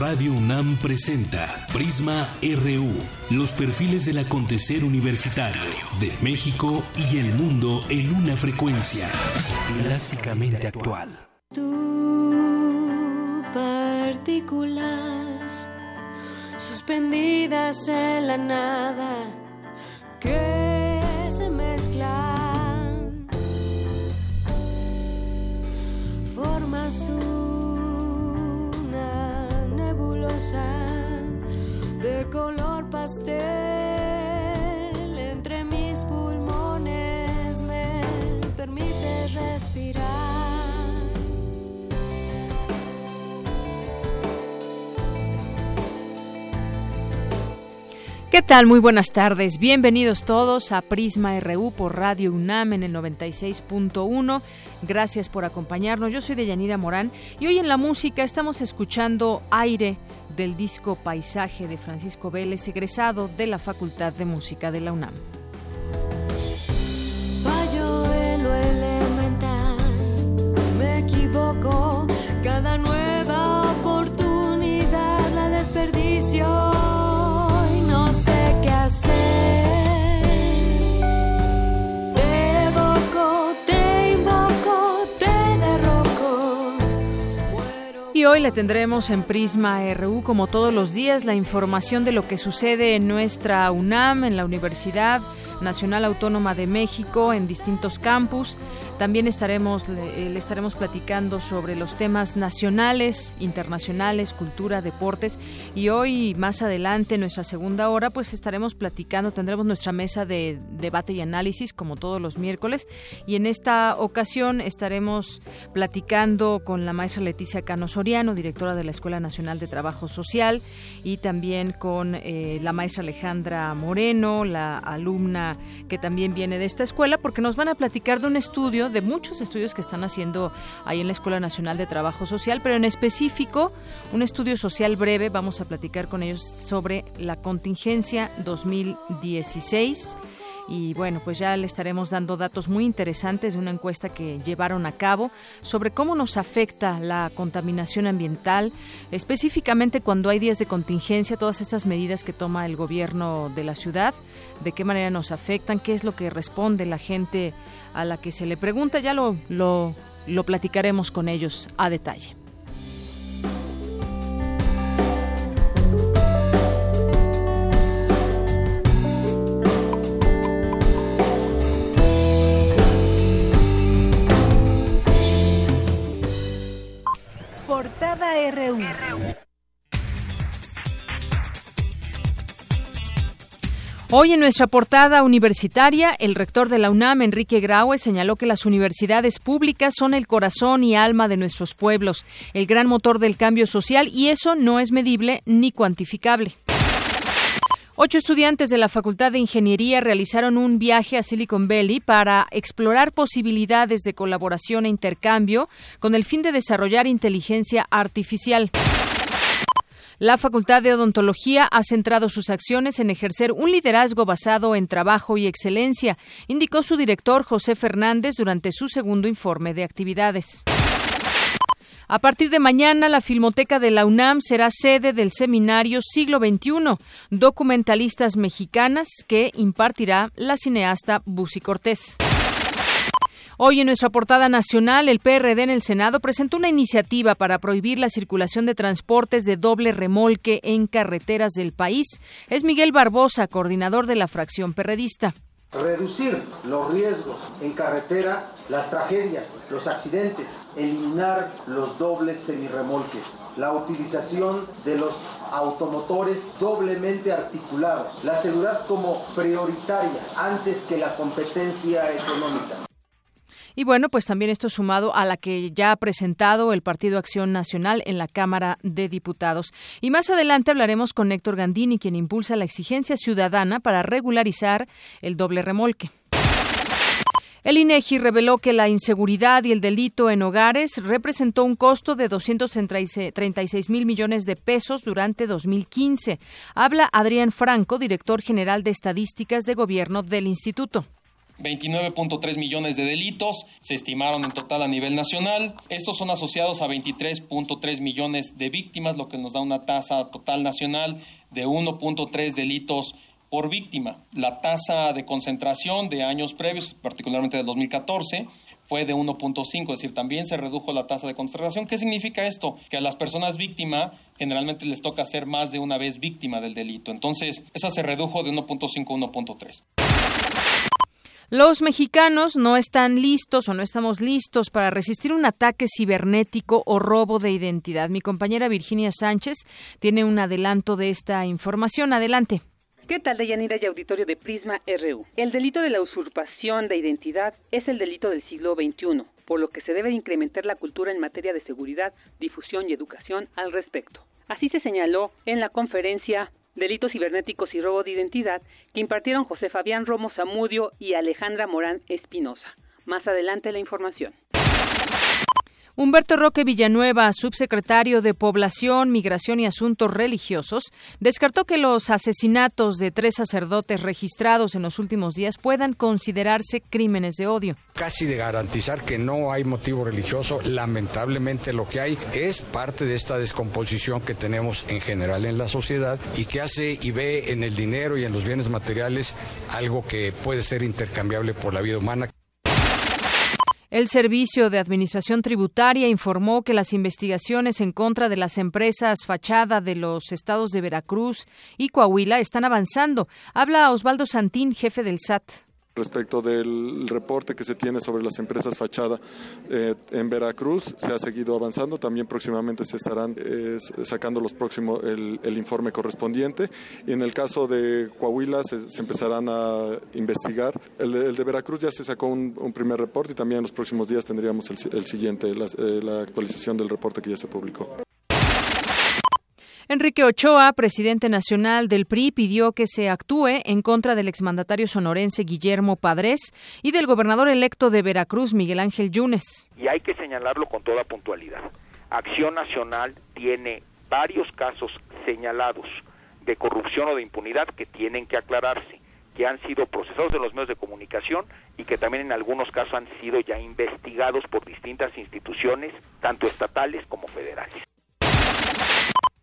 Radio UNAM presenta Prisma RU, los perfiles del acontecer universitario de México y el mundo en una frecuencia clásicamente actual. Tu partículas suspendidas en la nada que se mezclan formas de color pastel entre mis pulmones me permite respirar. ¿Qué tal? Muy buenas tardes. Bienvenidos todos a Prisma RU por Radio UNAM en el 96.1. Gracias por acompañarnos. Yo soy Deyanira Morán y hoy en la música estamos escuchando Aire del disco Paisaje de Francisco Vélez, egresado de la Facultad de Música de la UNAM. Fallo en lo elemental, me equivoco, cada nueva oportunidad la desperdicio y no sé qué hacer. Y hoy le tendremos en Prisma RU, como todos los días, la información de lo que sucede en nuestra UNAM, en la Universidad Nacional Autónoma de México, en distintos campus. También estaremos, le, le, estaremos platicando sobre los temas nacionales, internacionales, cultura, deportes. Y hoy, más adelante, en nuestra segunda hora, pues estaremos platicando, tendremos nuestra mesa de debate y análisis, como todos los miércoles. Y en esta ocasión estaremos platicando con la maestra Leticia Cano Soriano, directora de la Escuela Nacional de Trabajo Social, y también con eh, la maestra Alejandra Moreno, la alumna que también viene de esta escuela, porque nos van a platicar de un estudio de muchos estudios que están haciendo ahí en la Escuela Nacional de Trabajo Social, pero en específico un estudio social breve. Vamos a platicar con ellos sobre la contingencia 2016 y bueno, pues ya le estaremos dando datos muy interesantes de una encuesta que llevaron a cabo sobre cómo nos afecta la contaminación ambiental, específicamente cuando hay días de contingencia, todas estas medidas que toma el gobierno de la ciudad, de qué manera nos afectan, qué es lo que responde la gente a la que se le pregunta, ya lo, lo, platicaremos con ellos a detalle. Portada RU. Hoy en nuestra portada universitaria, el rector de la UNAM, Enrique Graue, señaló que las universidades públicas son el corazón y alma de nuestros pueblos, el gran motor del cambio social y eso no es medible ni cuantificable. Ocho estudiantes de la Facultad de Ingeniería realizaron un viaje a Silicon Valley para explorar posibilidades de colaboración e intercambio con el fin de desarrollar inteligencia artificial. La Facultad de Odontología ha centrado sus acciones en ejercer un liderazgo basado en trabajo y excelencia, indicó su director José Fernández durante su segundo informe de actividades. A partir de mañana, la Filmoteca de la UNAM será sede del seminario Siglo XXI, documentalistas mexicanas que impartirá la cineasta Busi Cortés. Hoy en nuestra portada nacional, el PRD en el Senado presentó una iniciativa para prohibir la circulación de transportes de doble remolque en carreteras del país. Es Miguel Barbosa, coordinador de la fracción perredista. Reducir los riesgos en carretera, las tragedias, los accidentes, eliminar los dobles semirremolques, la utilización de los automotores doblemente articulados, la seguridad como prioritaria antes que la competencia económica. Y bueno, pues también esto sumado a la que ya ha presentado el Partido Acción Nacional en la Cámara de Diputados. Y más adelante hablaremos con Héctor Gandini, quien impulsa la exigencia ciudadana para regularizar el doble remolque. El INEGI reveló que la inseguridad y el delito en hogares representó un costo de 236 mil millones de pesos durante 2015. Habla Adrián Franco, director general de Estadísticas de Gobierno del Instituto. 29.3 millones de delitos se estimaron en total a nivel nacional. Estos son asociados a 23.3 millones de víctimas, lo que nos da una tasa total nacional de 1.3 delitos por víctima. La tasa de concentración de años previos, particularmente de 2014, fue de 1.5, es decir, también se redujo la tasa de concentración. ¿Qué significa esto? Que a las personas víctimas generalmente les toca ser más de una vez víctima del delito. Entonces, esa se redujo de 1.5 a 1.3. Los mexicanos no están listos o no estamos listos para resistir un ataque cibernético o robo de identidad. Mi compañera Virginia Sánchez tiene un adelanto de esta información. Adelante. ¿Qué tal, Deyanira y auditorio de Prisma RU? El delito de la usurpación de identidad es el delito del siglo XXI, por lo que se debe incrementar la cultura en materia de seguridad, difusión y educación al respecto. Así se señaló en la conferencia Delitos cibernéticos y robo de identidad que impartieron José Fabián Romo Zamudio y Alejandra Morán Espinosa. Más adelante la información. Humberto Roque Villanueva, subsecretario de Población, Migración y Asuntos Religiosos, descartó que los asesinatos de tres sacerdotes registrados en los últimos días puedan considerarse crímenes de odio. Casi de garantizar que no hay motivo religioso, lamentablemente lo que hay es parte de esta descomposición que tenemos en general en la sociedad y que hace y ve en el dinero y en los bienes materiales algo que puede ser intercambiable por la vida humana. El Servicio de Administración Tributaria informó que las investigaciones en contra de las empresas fachada de los estados de Veracruz y Coahuila están avanzando. Habla Osvaldo Santín, jefe del SAT respecto del reporte que se tiene sobre las empresas fachada eh, en Veracruz. Se ha seguido avanzando. También próximamente se estarán eh, sacando los próximos el, informe correspondiente. Y en el caso de Coahuila se, empezarán a investigar. El, de Veracruz ya se sacó un, primer reporte y también en los próximos días tendríamos el, siguiente, eh, la actualización del reporte que ya se publicó. Enrique Ochoa, presidente nacional del PRI, pidió que se actúe en contra del exmandatario sonorense Guillermo Padres y del gobernador electo de Veracruz, Miguel Ángel Yunes. Y hay que señalarlo con toda puntualidad. Acción Nacional tiene varios casos señalados de corrupción o de impunidad que tienen que aclararse, que han sido procesados en los medios de comunicación y que también en algunos casos han sido ya investigados por distintas instituciones, tanto estatales como federales.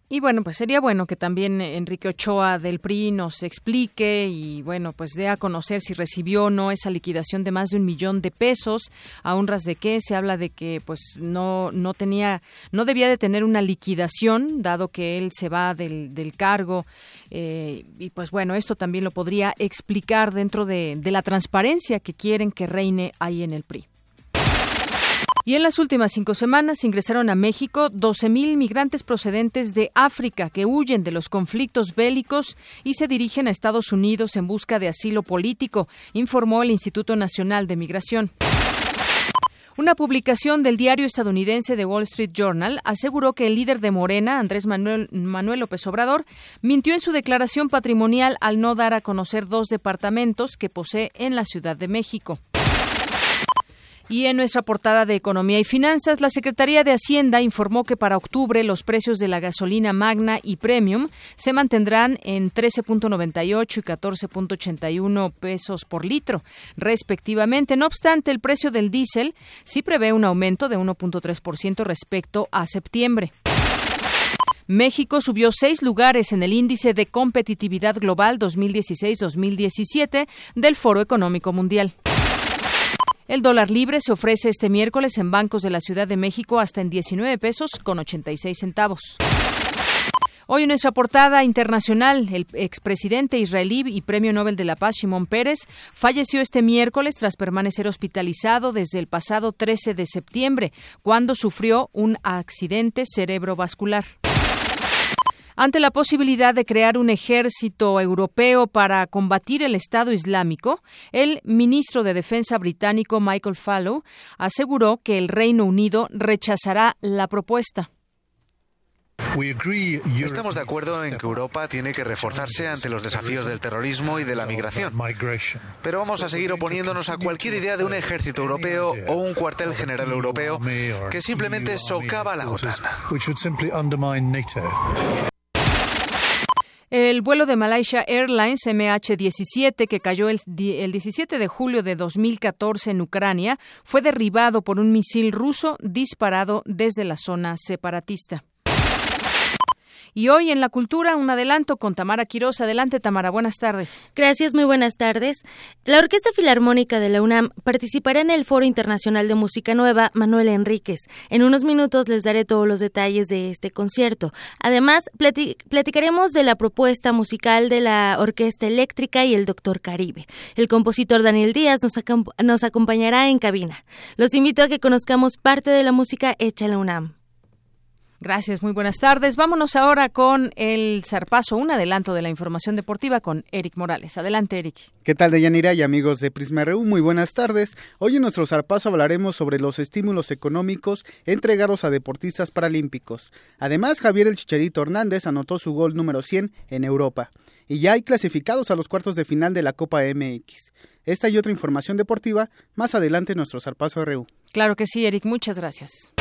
Y bueno, pues sería bueno que también Enrique Ochoa del PRI nos explique y bueno, pues dé a conocer si recibió o no esa liquidación de más de un millón de pesos. A honras de qué se habla de que pues no no tenía, no debía de tener una liquidación dado que él se va del, del cargo eh, y pues bueno, esto también lo podría explicar dentro de, de la transparencia que quieren que reine ahí en el PRI. Y en las últimas cinco semanas ingresaron a México 12.000 migrantes procedentes de África que huyen de los conflictos bélicos y se dirigen a Estados Unidos en busca de asilo político, informó el Instituto Nacional de Migración. Una publicación del diario estadounidense The Wall Street Journal aseguró que el líder de Morena, Andrés Manuel, Manuel, López Obrador, mintió en su declaración patrimonial al no dar a conocer dos departamentos que posee en la Ciudad de México. Y en nuestra portada de Economía y Finanzas, la Secretaría de Hacienda informó que para octubre los precios de la gasolina magna y premium se mantendrán en 13.98 y 14.81 pesos por litro, respectivamente. No obstante, el precio del diésel sí prevé un aumento de 1.3% respecto a septiembre. México subió seis lugares en el índice de competitividad global 2016-2017 del Foro Económico Mundial. El dólar libre se ofrece este miércoles en bancos de la Ciudad de México hasta en 19 pesos con 86 centavos. Hoy en nuestra portada internacional, el expresidente israelí y premio Nobel de la Paz, Shimon Pérez, falleció este miércoles tras permanecer hospitalizado desde el pasado 13 de septiembre, cuando sufrió un accidente cerebrovascular. Ante la posibilidad de crear un ejército europeo para combatir el Estado Islámico, el ministro de Defensa británico Michael Fallow aseguró que el Reino Unido rechazará la propuesta. Estamos de acuerdo en que Europa tiene que reforzarse ante los desafíos del terrorismo y de la migración. Pero vamos a seguir oponiéndonos a cualquier idea de un ejército europeo o un cuartel general europeo que simplemente socava la OTAN. El vuelo de Malaysia Airlines MH17, que cayó el, 17 de julio de 2014 en Ucrania, fue derribado por un misil ruso disparado desde la zona separatista. Y hoy en la cultura, un adelanto con Tamara Quiroz. Adelante, Tamara, buenas tardes. Gracias, muy buenas tardes. La Orquesta Filarmónica de la UNAM participará en el Foro Internacional de Música Nueva Manuel Enríquez. En unos minutos les daré todos los detalles de este concierto. Además, platicaremos de la propuesta musical de la Orquesta Eléctrica y el Doctor Caribe. El compositor Daniel Díaz nos, nos acompañará en cabina. Los invito a que conozcamos parte de la música hecha en la UNAM. Gracias, muy buenas tardes. Vámonos ahora con el zarpazo, un adelanto de la información deportiva con Eric Morales. Adelante, Eric. ¿Qué tal, Deyanira y amigos de Prisma RU? Muy buenas tardes. Hoy en nuestro zarpazo hablaremos sobre los estímulos económicos entregados a deportistas paralímpicos. Además, Javier El Chicharito Hernández anotó su gol número 100 en Europa. Y ya hay clasificados a los cuartos de final de la Copa MX. Esta y otra información deportiva más adelante en nuestro zarpazo RU. Claro que sí, Eric. Muchas gracias.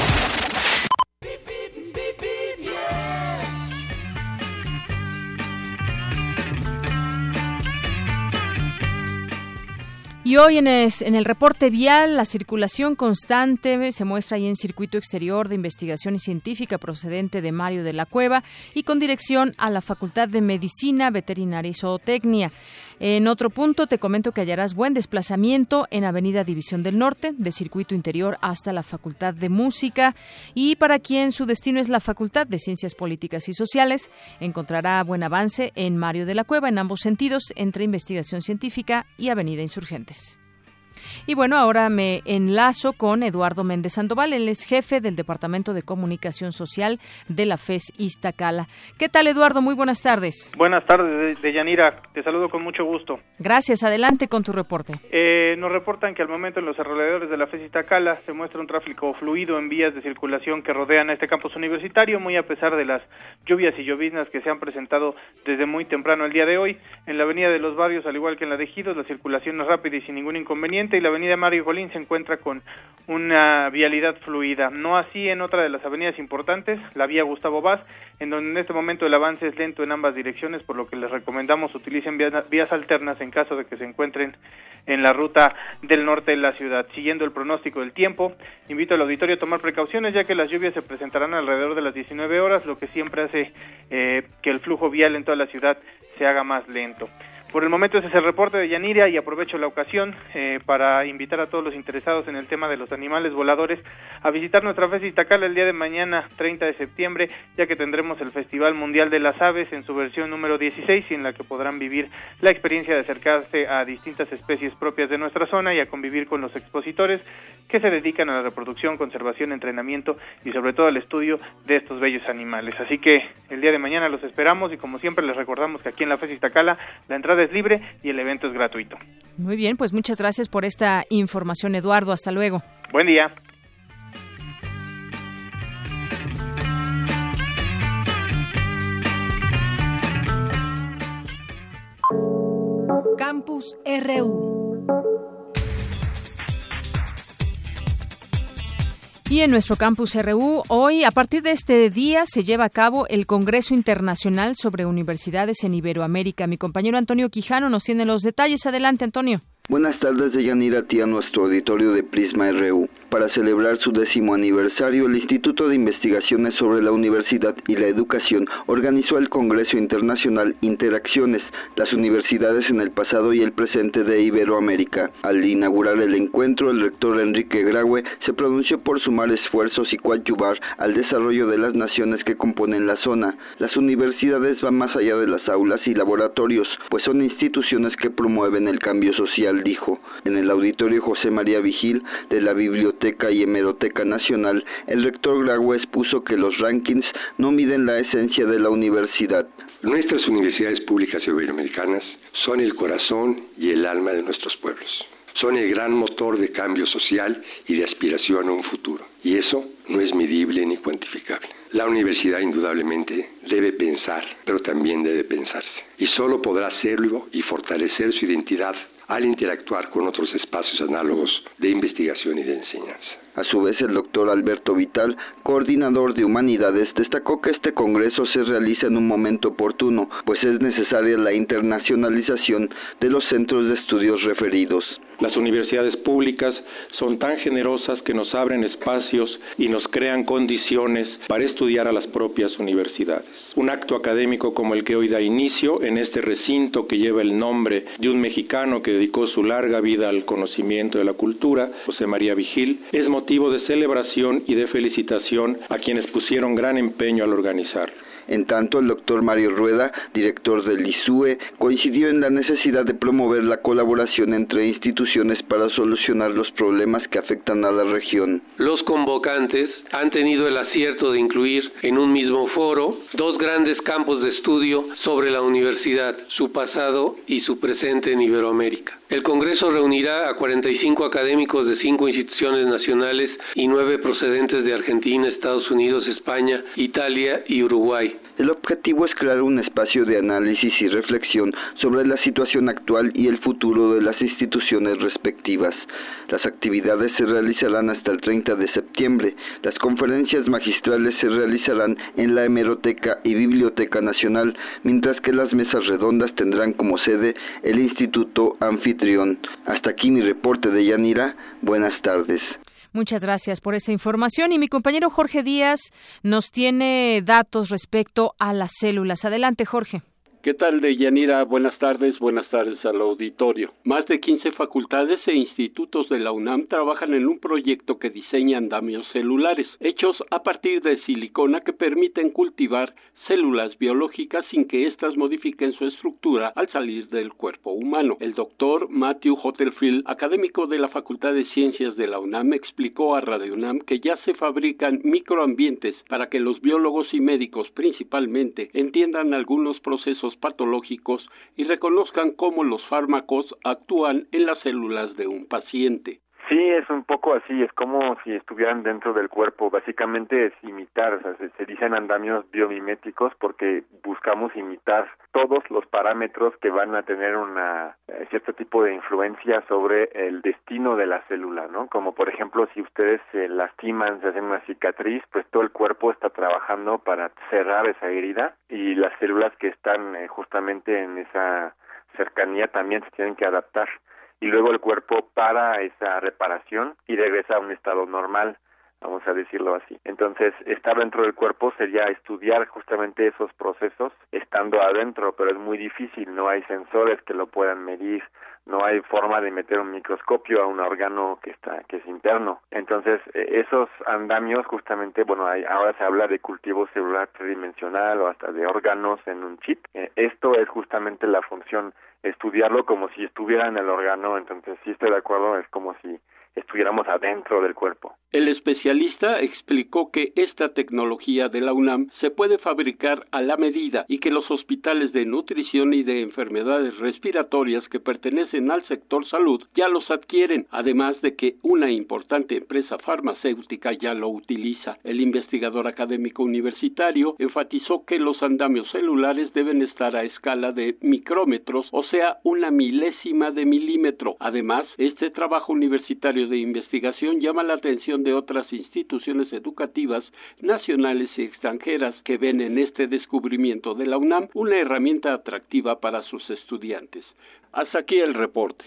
Y hoy en, el reporte vial, la circulación constante se muestra ahí en circuito exterior de investigación y científica procedente de Mario de la Cueva y con dirección a la Facultad de Medicina, Veterinaria y Zootecnia. En otro punto te comento que hallarás buen desplazamiento en Avenida División del Norte, de circuito interior hasta la Facultad de Música y para quien su destino es la Facultad de Ciencias Políticas y Sociales, encontrará buen avance en Mario de la Cueva en ambos sentidos entre investigación científica y Avenida Insurgentes. Y bueno, ahora me enlazo con Eduardo Méndez Sandoval, él es jefe del Departamento de Comunicación Social de la FES Iztacala. ¿Qué tal, Eduardo? Muy buenas tardes. Buenas tardes, de Yanira. Te saludo con mucho gusto. Gracias. Adelante con tu reporte. Eh, nos reportan que al momento en los alrededores de la FES Iztacala se muestra un tráfico fluido en vías de circulación que rodean a este campus universitario, muy a pesar de las lluvias y lloviznas que se han presentado desde muy temprano el día de hoy. En la avenida de los barrios, al igual que en la de Ejidos, la circulación es rápida y sin ningún inconveniente y la avenida Mario Golín se encuentra con una vialidad fluida. No así en otra de las avenidas importantes, la vía Gustavo Vaz, en donde en este momento el avance es lento en ambas direcciones, por lo que les recomendamos utilicen vías, alternas en caso de que se encuentren en la ruta del norte de la ciudad. Siguiendo el pronóstico del tiempo, invito al auditorio a tomar precauciones ya que las lluvias se presentarán alrededor de las 19 horas, lo que siempre hace eh, que el flujo vial en toda la ciudad se haga más lento. Por el momento ese es el reporte de Yaniria y aprovecho la ocasión eh, para invitar a todos los interesados en el tema de los animales voladores a visitar nuestra FES Itacala el día de mañana 30 de septiembre ya que tendremos el Festival Mundial de las Aves en su versión número 16 y en la que podrán vivir la experiencia de acercarse a distintas especies propias de nuestra zona y a convivir con los expositores que se dedican a la reproducción, conservación, entrenamiento y sobre todo al estudio de estos bellos animales. Así que el día de mañana los esperamos y como siempre les recordamos que aquí en la FES Itacala la entrada es libre y el evento es gratuito. Muy bien, pues muchas gracias por esta información, Eduardo. Hasta luego. Buen día. Campus RU. Y en nuestro campus RU, hoy, a partir de este día, se lleva a cabo el Congreso Internacional sobre Universidades en Iberoamérica. Mi compañero Antonio Quijano nos tiene los detalles. Adelante, Antonio. Buenas tardes, Deyanira, a nuestro auditorio de Prisma RU. Para celebrar su décimo aniversario, el Instituto de Investigaciones sobre la Universidad y la Educación organizó el Congreso Internacional Interacciones, las universidades en el pasado y el presente de Iberoamérica. Al inaugurar el encuentro, el rector Enrique Graue se pronunció por sumar esfuerzos y coadyuvar al desarrollo de las naciones que componen la zona. Las universidades van más allá de las aulas y laboratorios, pues son instituciones que promueven el cambio social dijo. En el auditorio José María Vigil de la Biblioteca y Hemeroteca Nacional, el rector Graue expuso que los rankings no miden la esencia de la universidad. Nuestras universidades públicas iberoamericanas son el corazón y el alma de nuestros pueblos. Son el gran motor de cambio social y de aspiración a un futuro. Y eso no es medible ni cuantificable. La universidad indudablemente debe pensar, pero también debe pensarse. Y solo podrá hacerlo y fortalecer su identidad al interactuar con otros espacios análogos de investigación y de enseñanza. A su vez, el doctor Alberto Vital, coordinador de Humanidades, destacó que este Congreso se realiza en un momento oportuno, pues es necesaria la internacionalización de los centros de estudios referidos. Las universidades públicas son tan generosas que nos abren espacios y nos crean condiciones para estudiar a las propias universidades. Un acto académico como el que hoy da inicio en este recinto que lleva el nombre de un mexicano que dedicó su larga vida al conocimiento de la cultura, José María Vigil, es motivo de celebración y de felicitación a quienes pusieron gran empeño al organizarlo. En tanto, el doctor Mario Rueda, director del ISUE, coincidió en la necesidad de promover la colaboración entre instituciones para solucionar los problemas que afectan a la región. Los convocantes han tenido el acierto de incluir en un mismo foro dos grandes campos de estudio sobre la universidad, su pasado y su presente en Iberoamérica. El Congreso reunirá a 45 académicos de cinco instituciones nacionales y nueve procedentes de Argentina, Estados Unidos, España, Italia y Uruguay. El objetivo es crear un espacio de análisis y reflexión sobre la situación actual y el futuro de las instituciones respectivas. Las actividades se realizarán hasta el 30 de septiembre. Las conferencias magistrales se realizarán en la Hemeroteca y Biblioteca Nacional, mientras que las mesas redondas tendrán como sede el Instituto Anfitrión. Hasta aquí mi reporte de Yanira. Buenas tardes. Muchas gracias por esa información y mi compañero Jorge Díaz nos tiene datos respecto a las células. Adelante, Jorge. ¿Qué tal, Deyanira? Buenas tardes, buenas tardes al auditorio. Más de 15 facultades e institutos de la UNAM trabajan en un proyecto que diseña andamios celulares, hechos a partir de silicona que permiten cultivar células biológicas sin que éstas modifiquen su estructura al salir del cuerpo humano. El doctor Matthew Hottelfield, académico de la Facultad de Ciencias de la UNAM, explicó a Radio UNAM que ya se fabrican microambientes para que los biólogos y médicos principalmente entiendan algunos procesos patológicos y reconozcan cómo los fármacos actúan en las células de un paciente. Sí, es un poco así, es como si estuvieran dentro del cuerpo, básicamente es imitar, se, dicen andamios biomiméticos porque buscamos imitar todos los parámetros que van a tener una eh, cierto tipo de influencia sobre el destino de la célula, ¿no? Como por ejemplo, si ustedes se lastiman, se hacen una cicatriz, pues todo el cuerpo está trabajando para cerrar esa herida y las células que están eh, justamente en esa cercanía también se tienen que adaptar y luego el cuerpo para esa reparación y regresa a un estado normal vamos a decirlo así. Entonces, estar dentro del cuerpo sería estudiar justamente esos procesos estando adentro, pero es muy difícil, no hay sensores que lo puedan medir, no hay forma de meter un microscopio a un órgano que está que es interno. Entonces, e, esos andamios justamente, bueno, hay, ahora se habla de cultivo celular tridimensional o hasta de órganos en un chip. E, esto es justamente la función estudiarlo como si estuviera en el órgano, entonces sí estoy de acuerdo, es como si estuviéramos adentro del cuerpo. El especialista explicó que esta tecnología de la UNAM se puede fabricar a la medida y que los hospitales de nutrición y de enfermedades respiratorias que pertenecen al sector salud ya los adquieren, además de que una importante empresa farmacéutica ya lo utiliza. El investigador académico universitario enfatizó que los andamios celulares deben estar a escala de micrómetros, o sea, una milésima de milímetro. Además, este trabajo universitario de investigación llama la atención de otras instituciones educativas nacionales y extranjeras que ven en este descubrimiento de la UNAM una herramienta atractiva para sus estudiantes. Hasta aquí el reporte.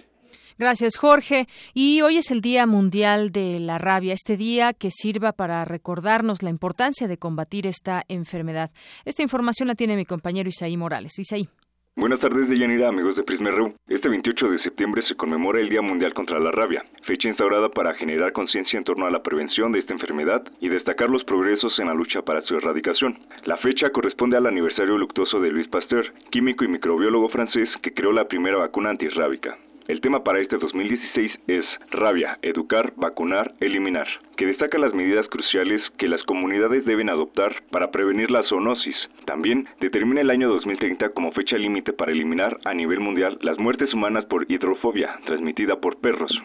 Gracias, Jorge. Y hoy es el Día Mundial de la Rabia, este día que sirva para recordarnos la importancia de combatir esta enfermedad. Esta información la tiene mi compañero Isaí Morales. Isaí. Buenas tardes, de Yanira, amigos de Prisma RU. Este 28 de septiembre se conmemora el Día Mundial contra la Rabia, fecha instaurada para generar conciencia en torno a la prevención de esta enfermedad y destacar los progresos en la lucha para su erradicación. La fecha corresponde al aniversario luctuoso de Louis Pasteur, químico y microbiólogo francés que creó la primera vacuna antirrábica. El tema para este 2016 es rabia, educar, vacunar, eliminar, que destaca las medidas cruciales que las comunidades deben adoptar para prevenir la zoonosis. También determina el año 2030 como fecha límite para eliminar a nivel mundial las muertes humanas por hidrofobia transmitida por perros.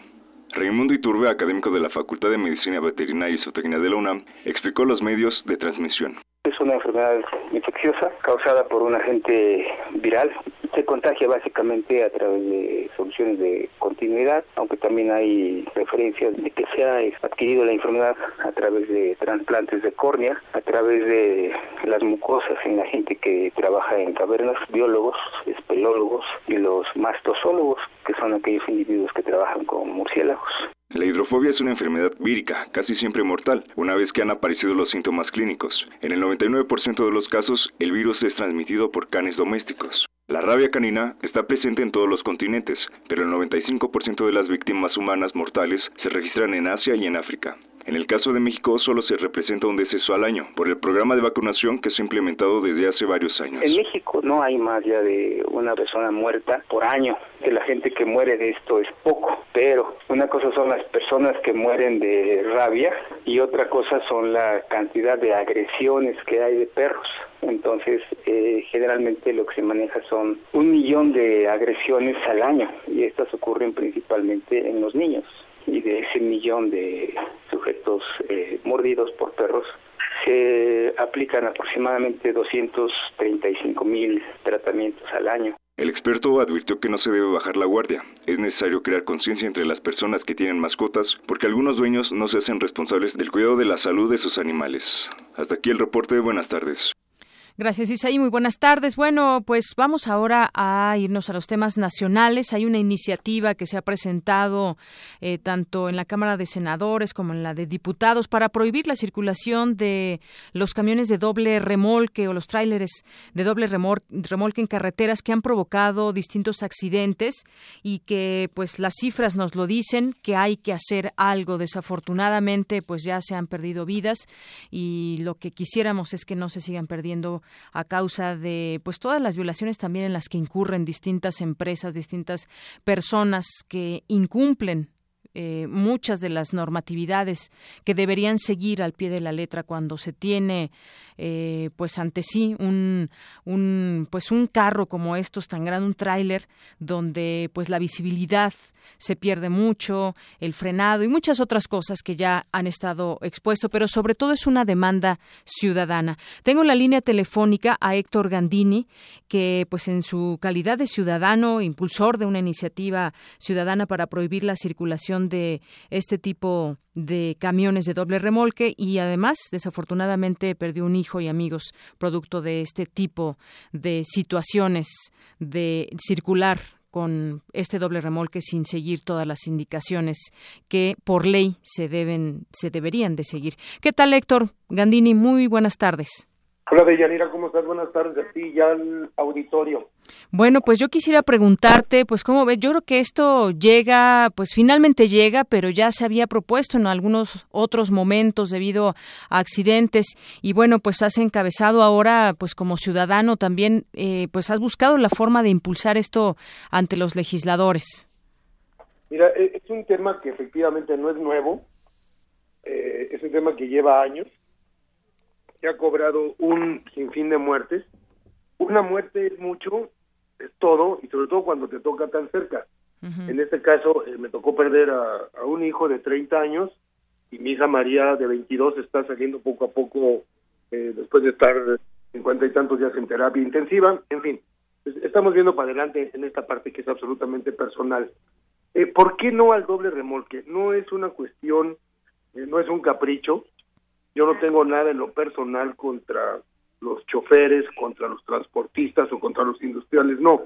Raimundo Iturbe, académico de la Facultad de Medicina Veterinaria y Zootecnia de la UNAM, explicó los medios de transmisión. Es una enfermedad infecciosa causada por un agente viral. Se contagia básicamente a través de soluciones de continuidad, aunque también hay referencias de que se ha adquirido la enfermedad a través de trasplantes de córnea, a través de las mucosas en la gente que trabaja en cavernas, biólogos, espelólogos y los mastosólogos, que son aquellos individuos que trabajan con murciélagos. La hidrofobia es una enfermedad vírica, casi siempre mortal, una vez que han aparecido los síntomas clínicos. En el 99% de los casos, el virus es transmitido por canes domésticos. La rabia canina está presente en todos los continentes, pero el 95% de las víctimas humanas mortales se registran en Asia y en África. En el caso de México solo se representa un deceso al año por el programa de vacunación que se ha implementado desde hace varios años. En México no hay más ya de una persona muerta por año. Que la gente que muere de esto es poco, pero una cosa son las personas que mueren de rabia y otra cosa son la cantidad de agresiones que hay de perros. Entonces, eh, generalmente lo que se maneja son un millón de agresiones al año y estas ocurren principalmente en los niños y de ese millón de sujetos eh, mordidos por perros se aplican aproximadamente 235 mil tratamientos al año. El experto advirtió que no se debe bajar la guardia. Es necesario crear conciencia entre las personas que tienen mascotas porque algunos dueños no se hacen responsables del cuidado de la salud de sus animales. Hasta aquí el reporte buenas tardes. Gracias, Isaí. Muy buenas tardes. Bueno, pues vamos ahora a irnos a los temas nacionales. Hay una iniciativa que se ha presentado eh, tanto en la Cámara de Senadores como en la de Diputados para prohibir la circulación de los camiones de doble remolque o los tráileres de doble remolque en carreteras que han provocado distintos accidentes y que, pues, las cifras nos lo dicen que hay que hacer algo. Desafortunadamente, pues ya se han perdido vidas y lo que quisiéramos es que no se sigan perdiendo a causa de pues todas las violaciones también en las que incurren distintas empresas, distintas personas que incumplen eh, muchas de las normatividades que deberían seguir al pie de la letra cuando se tiene eh, pues ante sí un, un pues un carro como estos tan grande un tráiler donde pues la visibilidad se pierde mucho, el frenado y muchas otras cosas que ya han estado expuestos, pero sobre todo es una demanda ciudadana. Tengo la línea telefónica a Héctor Gandini, que pues en su calidad de ciudadano, impulsor de una iniciativa ciudadana para prohibir la circulación de este tipo de camiones de doble remolque y además desafortunadamente perdió un hijo y amigos producto de este tipo de situaciones de circular con este doble remolque sin seguir todas las indicaciones que por ley se deben se deberían de seguir. ¿Qué tal, Héctor Gandini? Muy buenas tardes. Hola, Deyanira, ¿cómo estás? Buenas tardes a ti y al auditorio. Bueno, pues yo quisiera preguntarte, pues cómo ves, yo creo que esto llega, pues finalmente llega, pero ya se había propuesto en algunos otros momentos debido a accidentes y bueno, pues has encabezado ahora, pues como ciudadano también, eh, pues has buscado la forma de impulsar esto ante los legisladores. Mira, e, es un tema que efectivamente no es nuevo, eh, es un tema que lleva años ha cobrado un sinfín de muertes. Una muerte es mucho, todo, y sobre todo cuando te toca tan cerca. En este caso, eh, me tocó perder a, un hijo de 30 años y mi hija María de 22 está saliendo poco a poco eh, después de estar cincuenta y tantos días en terapia intensiva. En fin, pues, estamos viendo para adelante en esta parte que es absolutamente personal. Eh, ¿Por qué no al doble remolque? No es una cuestión, no es un capricho, yo no tengo nada en lo personal contra los choferes, contra los transportistas o contra los industriales, no.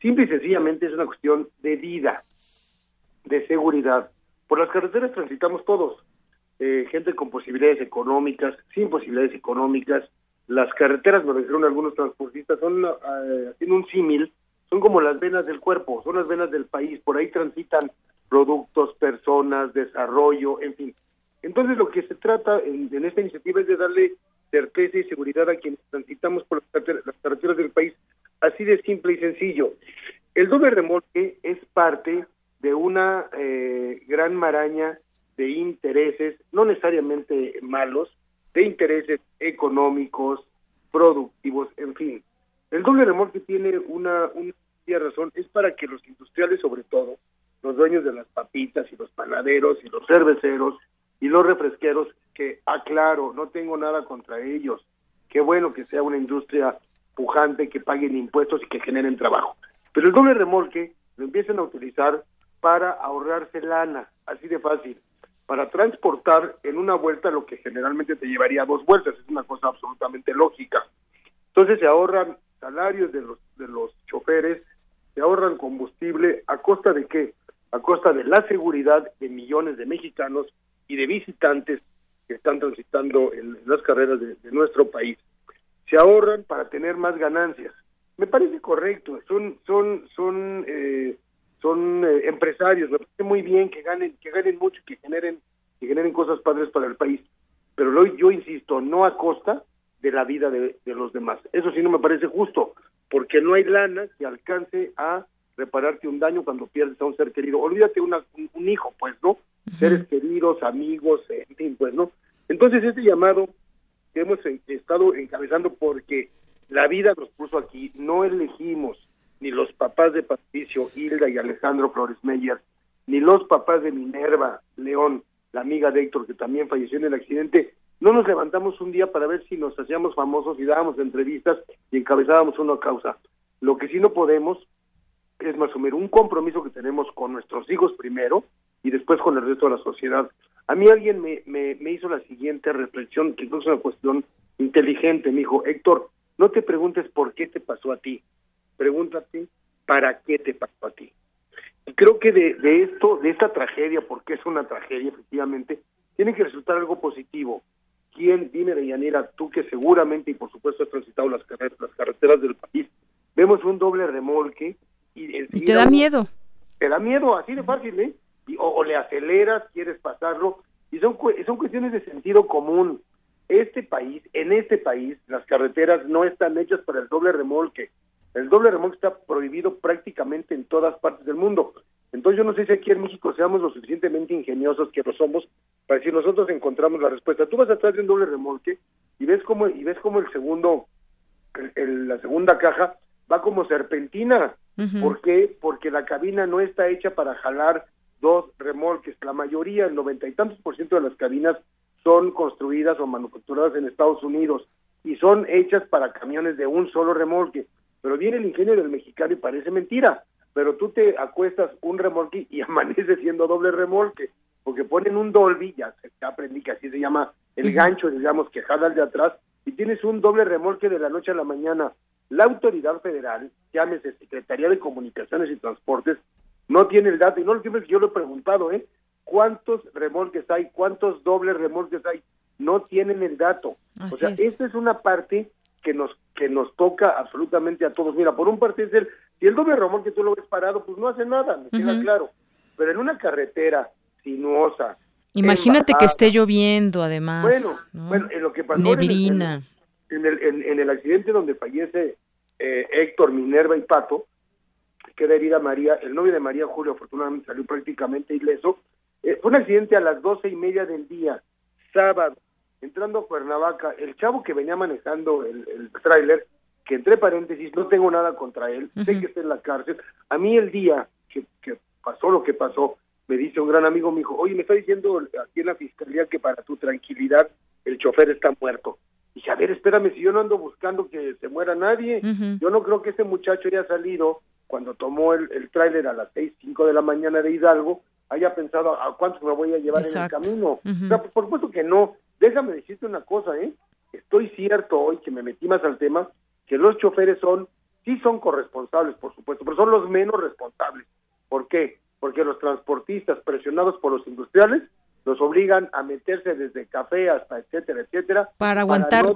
Simple y sencillamente es una cuestión de vida, de seguridad. Por las carreteras transitamos todos, eh, gente con posibilidades económicas, sin posibilidades económicas. Las carreteras, me dijeron algunos transportistas, son, eh, un símil, son como las venas del cuerpo, son las venas del país, por ahí transitan productos, personas, desarrollo, en fin. Entonces, lo que se trata en, esta iniciativa es de darle certeza y seguridad a quienes transitamos por las carreteras, del país, así de simple y sencillo. El doble remolque es parte de una eh, gran maraña de intereses, no necesariamente malos, de intereses económicos, productivos, en fin. El doble remolque tiene una, una razón, es para que los industriales sobre todo, los dueños de las papitas y los panaderos y los cerveceros y los refresqueros, que aclaro, no tengo nada contra ellos. Qué bueno que sea una industria pujante, que paguen impuestos y que generen trabajo. Pero el doble remolque lo empiezan a utilizar para ahorrarse lana, así de fácil, para transportar en una vuelta lo que generalmente te llevaría dos vueltas, es una cosa absolutamente lógica. Entonces se ahorran salarios de los de los choferes, se ahorran combustible a costa de qué? A costa de la seguridad de millones de mexicanos y de visitantes que están transitando en las carreras de, nuestro país. Se ahorran para tener más ganancias. Me parece correcto, son son son eh, son eh, empresarios, me parece muy bien que ganen que ganen mucho, que generen que generen cosas padres para el país, pero lo, yo insisto, no a costa de la vida de, los demás. Eso sí no me parece justo, porque no hay lana que alcance a repararte un daño cuando pierdes a un ser querido. Olvídate una, un, hijo, pues, ¿no? Seres queridos, amigos, en fin, pues, ¿no? Entonces, este llamado que hemos estado encabezando porque la vida nos puso aquí, no elegimos ni los papás de Patricio, Hilda y Alejandro Flores Meyer, ni los papás de Minerva León, la amiga de Héctor que también falleció en el accidente, no nos levantamos un día para ver si nos hacíamos famosos y dábamos entrevistas y encabezábamos una causa. Lo que sí no podemos es asumir un compromiso que tenemos con nuestros hijos primero y después con el resto de la sociedad. A mí alguien me, me, hizo la siguiente reflexión, que no es una cuestión inteligente, me dijo, Héctor, no te preguntes por qué te pasó a ti, pregúntate para qué te pasó a ti. Y creo que de, de esto, de esta tragedia, porque es una tragedia efectivamente, tiene que resultar algo positivo. ¿Quién, dime de Yanira, tú que seguramente y por supuesto has transitado las, carreteras, las carreteras del país, vemos un doble remolque y, te da miedo. Te da miedo, así de fácil, ¿eh? Y, o, le aceleras, quieres pasarlo, y son, son cuestiones de sentido común. Este país, en este país, las carreteras no están hechas para el doble remolque. El doble remolque está prohibido prácticamente en todas partes del mundo. Entonces yo no sé si aquí en México seamos lo suficientemente ingeniosos que lo somos para decir nosotros encontramos la respuesta. Tú vas atrás de un doble remolque y ves como y ves como el segundo, el, la segunda caja va como serpentina. ¿Por qué? Porque la cabina no está hecha para jalar dos remolques. La mayoría, el noventa y tantos por ciento de las cabinas son construidas o manufacturadas en Estados Unidos y son hechas para camiones de un solo remolque. Pero viene el ingenio del mexicano y parece mentira pero tú te acuestas un remolque y amanece siendo doble remolque, porque ponen un Dolby, ya, aprendí que así se llama el gancho, digamos, que jala el de atrás, y tienes un doble remolque de la noche a la mañana. La autoridad federal, llámese Secretaría de Comunicaciones y Transportes, no tiene el dato, y no lo que yo lo he preguntado, ¿eh? ¿Cuántos remolques hay? ¿Cuántos dobles remolques hay? No tienen el dato. o sea, esta es una parte que nos que nos toca absolutamente a todos. Mira, por un parte es el si el doble remolque tú lo ves parado, pues no hace nada, me queda claro. Pero en una carretera sinuosa. Imagínate que esté lloviendo, además. Bueno, bueno, en lo que pasó Neblina. En el, en, el accidente donde fallece eh, Héctor, Minerva y Pato, queda herida María, el novio de María Julio afortunadamente salió prácticamente ileso. Eh, fue un accidente a las doce y media del día, sábado, entrando a Cuernavaca. El chavo que venía manejando el, el tráiler que entre paréntesis no tengo nada contra él, sé que está en la cárcel. A mí el día que, pasó lo que pasó, me dice un gran amigo, me dijo, oye, me está diciendo aquí en la fiscalía que para tu tranquilidad el chofer está muerto. Y dije, a ver, espérame, si yo no ando buscando que se muera nadie, yo no creo que ese muchacho haya salido cuando tomó el, el tráiler a las seis, cinco de la mañana de Hidalgo, haya pensado a cuánto me voy a llevar en el camino. o sea, por supuesto que no. Déjame decirte una cosa, ¿eh? Estoy cierto hoy que me metí más al tema, que los choferes son, sí son corresponsables, por supuesto, pero son los menos responsables. ¿Por qué? Porque los transportistas presionados por los industriales los obligan a meterse desde café hasta etcétera, etcétera. Para aguantar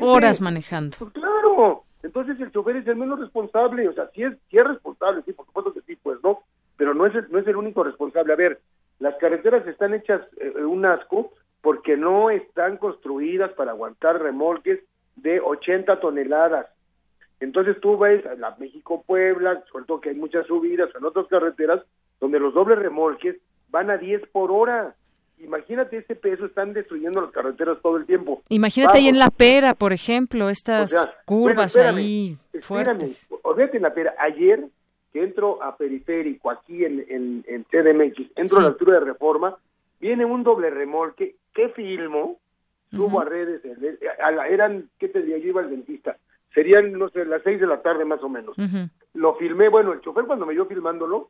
horas manejando. Pues claro, entonces el chofer es el menos responsable, o sea, sí es, sí es responsable, sí, por supuesto que sí, pues no, pero no es el, no es el único responsable. A ver, las carreteras están hechas eh, un asco porque no están construidas para aguantar remolques de 80 toneladas. Entonces tú ves a la México-Puebla, sobre todo que hay muchas subidas en otras carreteras, donde los dobles remolques van a 10 por hora. Imagínate ese peso, están destruyendo las carreteras todo el tiempo. Imagínate ahí en La Pera, por ejemplo, estas curvas ahí fuertes. Olvídate en La Pera, ayer que entro a Periférico, aquí en, en, en CDMX, entro a la altura de Reforma, viene un doble remolque, ¿qué filmo? Subo a redes, eran, ¿qué te diría? Yo iba al dentista, serían, no sé, las seis de la tarde más o menos. Lo filmé, bueno, el chofer cuando me vio filmándolo,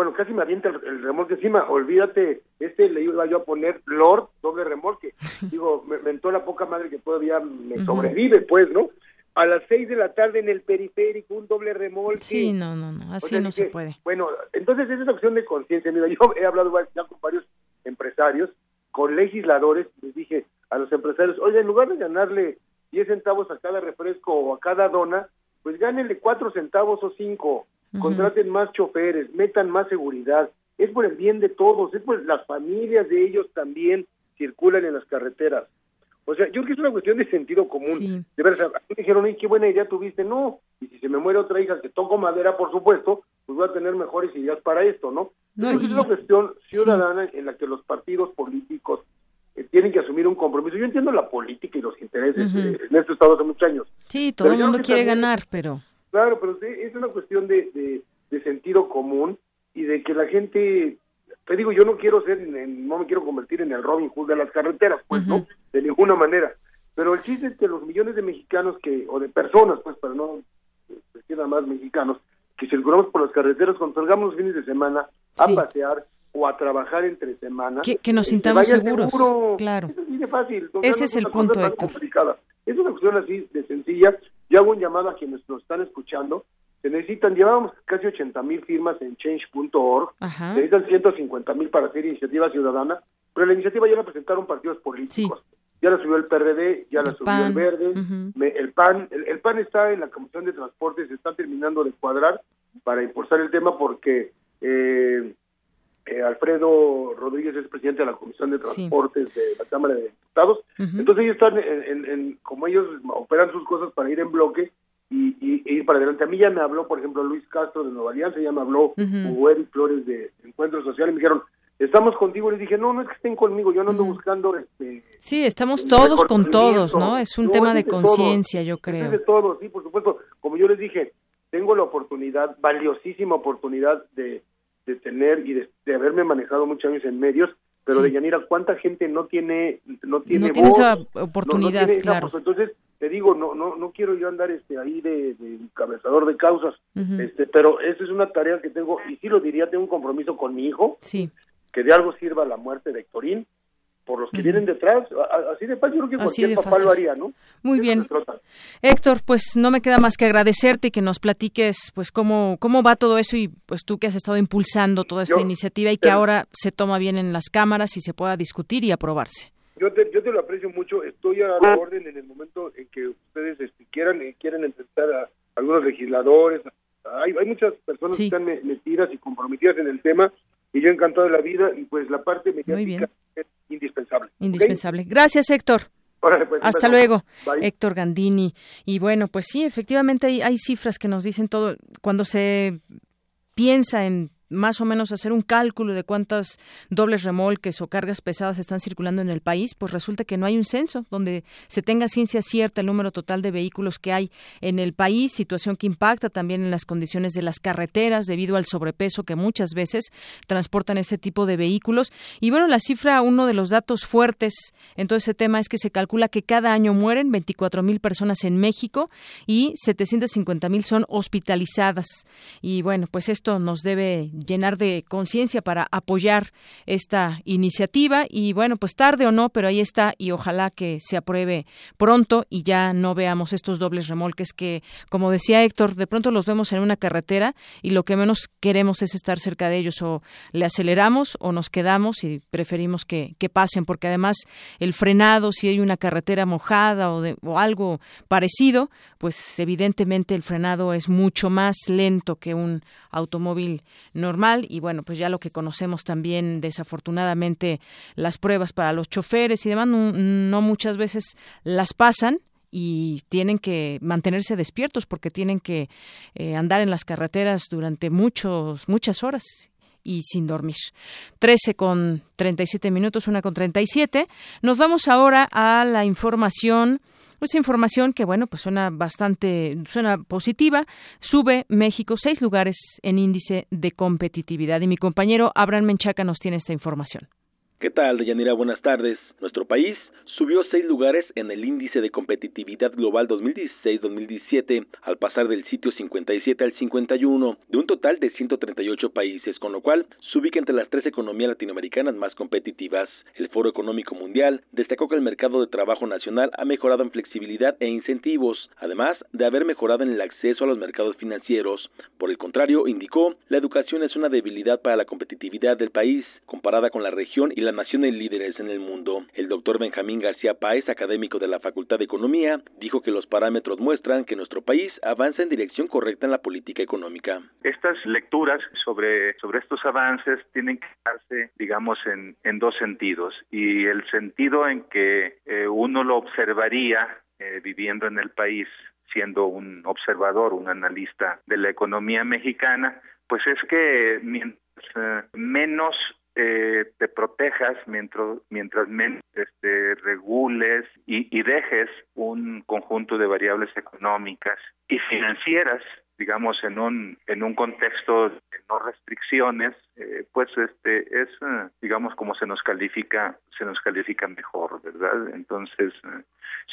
bueno, casi me avienta el, remolque encima, olvídate, este le iba yo a poner Lord, doble remolque. Digo, me mentó la poca madre que todavía me sobrevive, pues, ¿no? A las seis de la tarde en el periférico, un doble remolque. Sí, no, no, no, así no se puede. Bueno, entonces esa es una opción de conciencia. Mira, yo he hablado ya con varios empresarios, con legisladores, les dije a los empresarios, oye, en lugar de ganarle 10 centavos a cada refresco o a cada dona, pues gánenle 4 centavos o 5 contraten más choferes, metan más seguridad, es por el bien de todos, es por las familias de ellos también circulan en las carreteras. O sea, yo creo que es una cuestión de sentido común. De verdad, me dijeron, qué buena idea tuviste! No, y si se me muere otra hija que toco madera, por supuesto, pues voy a tener mejores ideas para esto, ¿no? no Es una cuestión ciudadana en la que los partidos políticos eh, tienen que asumir un compromiso. Yo entiendo la política y los intereses eh, en este estado hace muchos años. Sí, todo el mundo quiere ganar, pero... Claro, pero es una cuestión de, de, sentido común y de que la gente, te digo, yo no quiero ser, no me quiero convertir en el Robin Hood de las carreteras, pues, ¿no? De ninguna manera. Pero el chiste es que los millones de mexicanos que, o de personas, pues, para no decir nada más mexicanos, que circulamos por las carreteras cuando salgamos los fines de semana a pasear o a trabajar entre semanas. Que, nos sintamos seguros. Claro. es fácil. Ese es el punto, Héctor. Es una cuestión así de sencilla yo hago un llamado a quienes nos están escuchando. Se necesitan, llevamos casi 80 mil firmas en change.org, se necesitan 150 mil para hacer iniciativa ciudadana, pero la iniciativa ya la presentaron partidos políticos. Ya la subió el PRD, ya la subió el Verde, el PAN. El, PAN está en la Comisión de Transportes, se está terminando de cuadrar para impulsar el tema porque eh, eh, Alfredo Rodríguez es presidente de la Comisión de Transportes de la Cámara de Diputados. Entonces ellos están, en, como ellos operan sus cosas para ir en bloque y, ir para adelante. A mí ya me habló, por ejemplo, Luis Castro de Nueva Alianza, ya me habló Hugo Flores de Encuentro Social y me dijeron, estamos contigo. Les dije, no, no es que estén conmigo, yo no ando buscando... este Sí, estamos todos con todos, ¿no? Es un tema de conciencia, yo creo. Es de todos, sí, por supuesto. Como yo les dije, tengo la oportunidad, valiosísima oportunidad de de tener y de, haberme manejado muchos años en medios, pero de Yanira, ¿cuánta gente no tiene no tiene, no tiene esa oportunidad, claro. entonces, te digo, no no no quiero yo andar este ahí de, de encabezador de causas, este, pero esa es una tarea que tengo y sí lo diría, tengo un compromiso con mi hijo, sí. que de algo sirva la muerte de Héctorín, por los que vienen detrás. Así de fácil, yo creo que cualquier papá lo haría, ¿no? Muy bien. Héctor, pues no me queda más que agradecerte y que nos platiques pues cómo, cómo va todo eso y pues tú que has estado impulsando toda esta iniciativa y que ahora se toma bien en las cámaras y se pueda discutir y aprobarse. Yo te, yo te lo aprecio mucho, estoy a la orden en el momento en que ustedes este, quieran eh, quieren entrevistar a algunos legisladores, hay, hay muchas personas que están metidas y comprometidas en el tema y yo encantado de la vida y pues la parte mediática es indispensable. Indispensable. Gracias, Héctor. Pues, Hasta luego, Héctor Gandini. Y bueno, pues sí, efectivamente hay, hay cifras que nos dicen todo. Cuando se piensa en más o menos hacer un cálculo de cuántas dobles remolques o cargas pesadas están circulando en el país, pues resulta que no hay un censo donde se tenga ciencia cierta el número total de vehículos que hay en el país, situación que impacta también en las condiciones de las carreteras debido al sobrepeso que muchas veces transportan este tipo de vehículos. Y bueno, la cifra, uno de los datos fuertes en todo ese tema es que se calcula que cada año mueren 24 mil personas en México y 750 mil son hospitalizadas. Y bueno, pues esto nos debe llenar de conciencia para apoyar esta iniciativa. Y bueno, pues tarde o no, pero ahí está y ojalá que se apruebe pronto y ya no veamos estos dobles remolques que, como decía Héctor, de pronto los vemos en una carretera y lo que menos queremos es estar cerca de ellos. O le aceleramos o nos quedamos y preferimos que, que pasen porque además el frenado, si hay una carretera mojada o, de, o algo parecido, pues evidentemente el frenado es mucho más lento que un automóvil normal y bueno, pues ya lo que conocemos también desafortunadamente las pruebas para los choferes y demás no, muchas veces las pasan y tienen que mantenerse despiertos porque tienen que eh, andar en las carreteras durante muchos muchas horas y sin dormir. 13 con 37 minutos, una con 37. Nos vamos ahora a la información esa información que, bueno, pues suena bastante, suena positiva. Sube México seis lugares en índice de competitividad. Y mi compañero Abraham Menchaca nos tiene esta información. ¿Qué tal, Deyanira? Buenas tardes. Nuestro país subió seis lugares en el índice de competitividad global 2016-2017 al pasar del sitio 57 al 51 de un total de 138 países, con lo cual se ubica entre las tres economías latinoamericanas más competitivas. El Foro Económico Mundial destacó que el mercado de trabajo nacional ha mejorado en flexibilidad e incentivos, además de haber mejorado en el acceso a los mercados financieros. Por el contrario, indicó, la educación es una debilidad para la competitividad del país, comparada con la región y las naciones líderes en el mundo. El doctor Benjamín García Páez, académico de la Facultad de Economía, dijo que los parámetros muestran que nuestro país avanza en dirección correcta en la política económica. Estas lecturas sobre, sobre estos avances tienen que darse, digamos, en, dos sentidos. Y el sentido en que eh, uno lo observaría eh, viviendo en el país, siendo un observador, un analista de la economía mexicana, pues es que mientras eh, menos eh, te protejas mientras mientras este, regules y, y, dejes un conjunto de variables económicas y financieras digamos en un en un contexto de no restricciones eh, pues este es eh, digamos como se nos califica se nos califica mejor verdad entonces eh,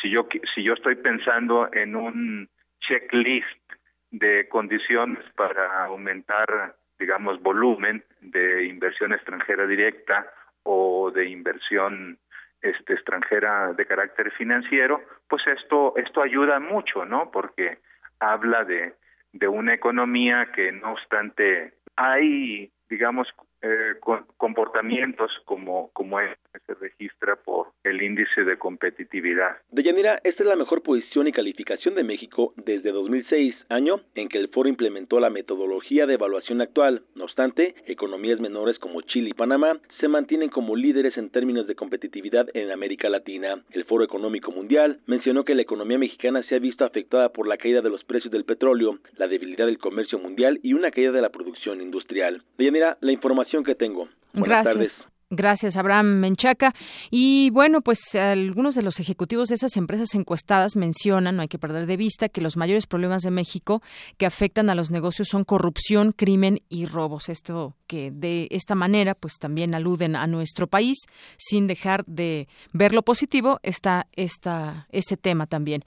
si yo si yo estoy pensando en un checklist de condiciones para aumentar digamos, volumen de inversión extranjera directa o de inversión este, extranjera de carácter financiero, pues esto, esto ayuda mucho, ¿no? Porque habla de, de una economía que no obstante hay, digamos, eh, comportamientos como, como este se registra por el índice de competitividad. Deyanira, esta es la mejor posición y calificación de México desde 2006, año en que el foro implementó la metodología de evaluación actual. No obstante, economías menores como Chile y Panamá se mantienen como líderes en términos de competitividad en América Latina. El Foro Económico Mundial mencionó que la economía mexicana se ha visto afectada por la caída de los precios del petróleo, la debilidad del comercio mundial y una caída de la producción industrial. Deyanira, la información que tengo. Gracias. Gracias, Abraham Menchaca. Y bueno, pues algunos de los ejecutivos de esas empresas encuestadas mencionan, no hay que perder de vista, que los mayores problemas de México que afectan a los negocios son corrupción, crimen y robos. Esto que de esta manera, pues también aluden a nuestro país, sin dejar de ver lo positivo, está esta, este tema también.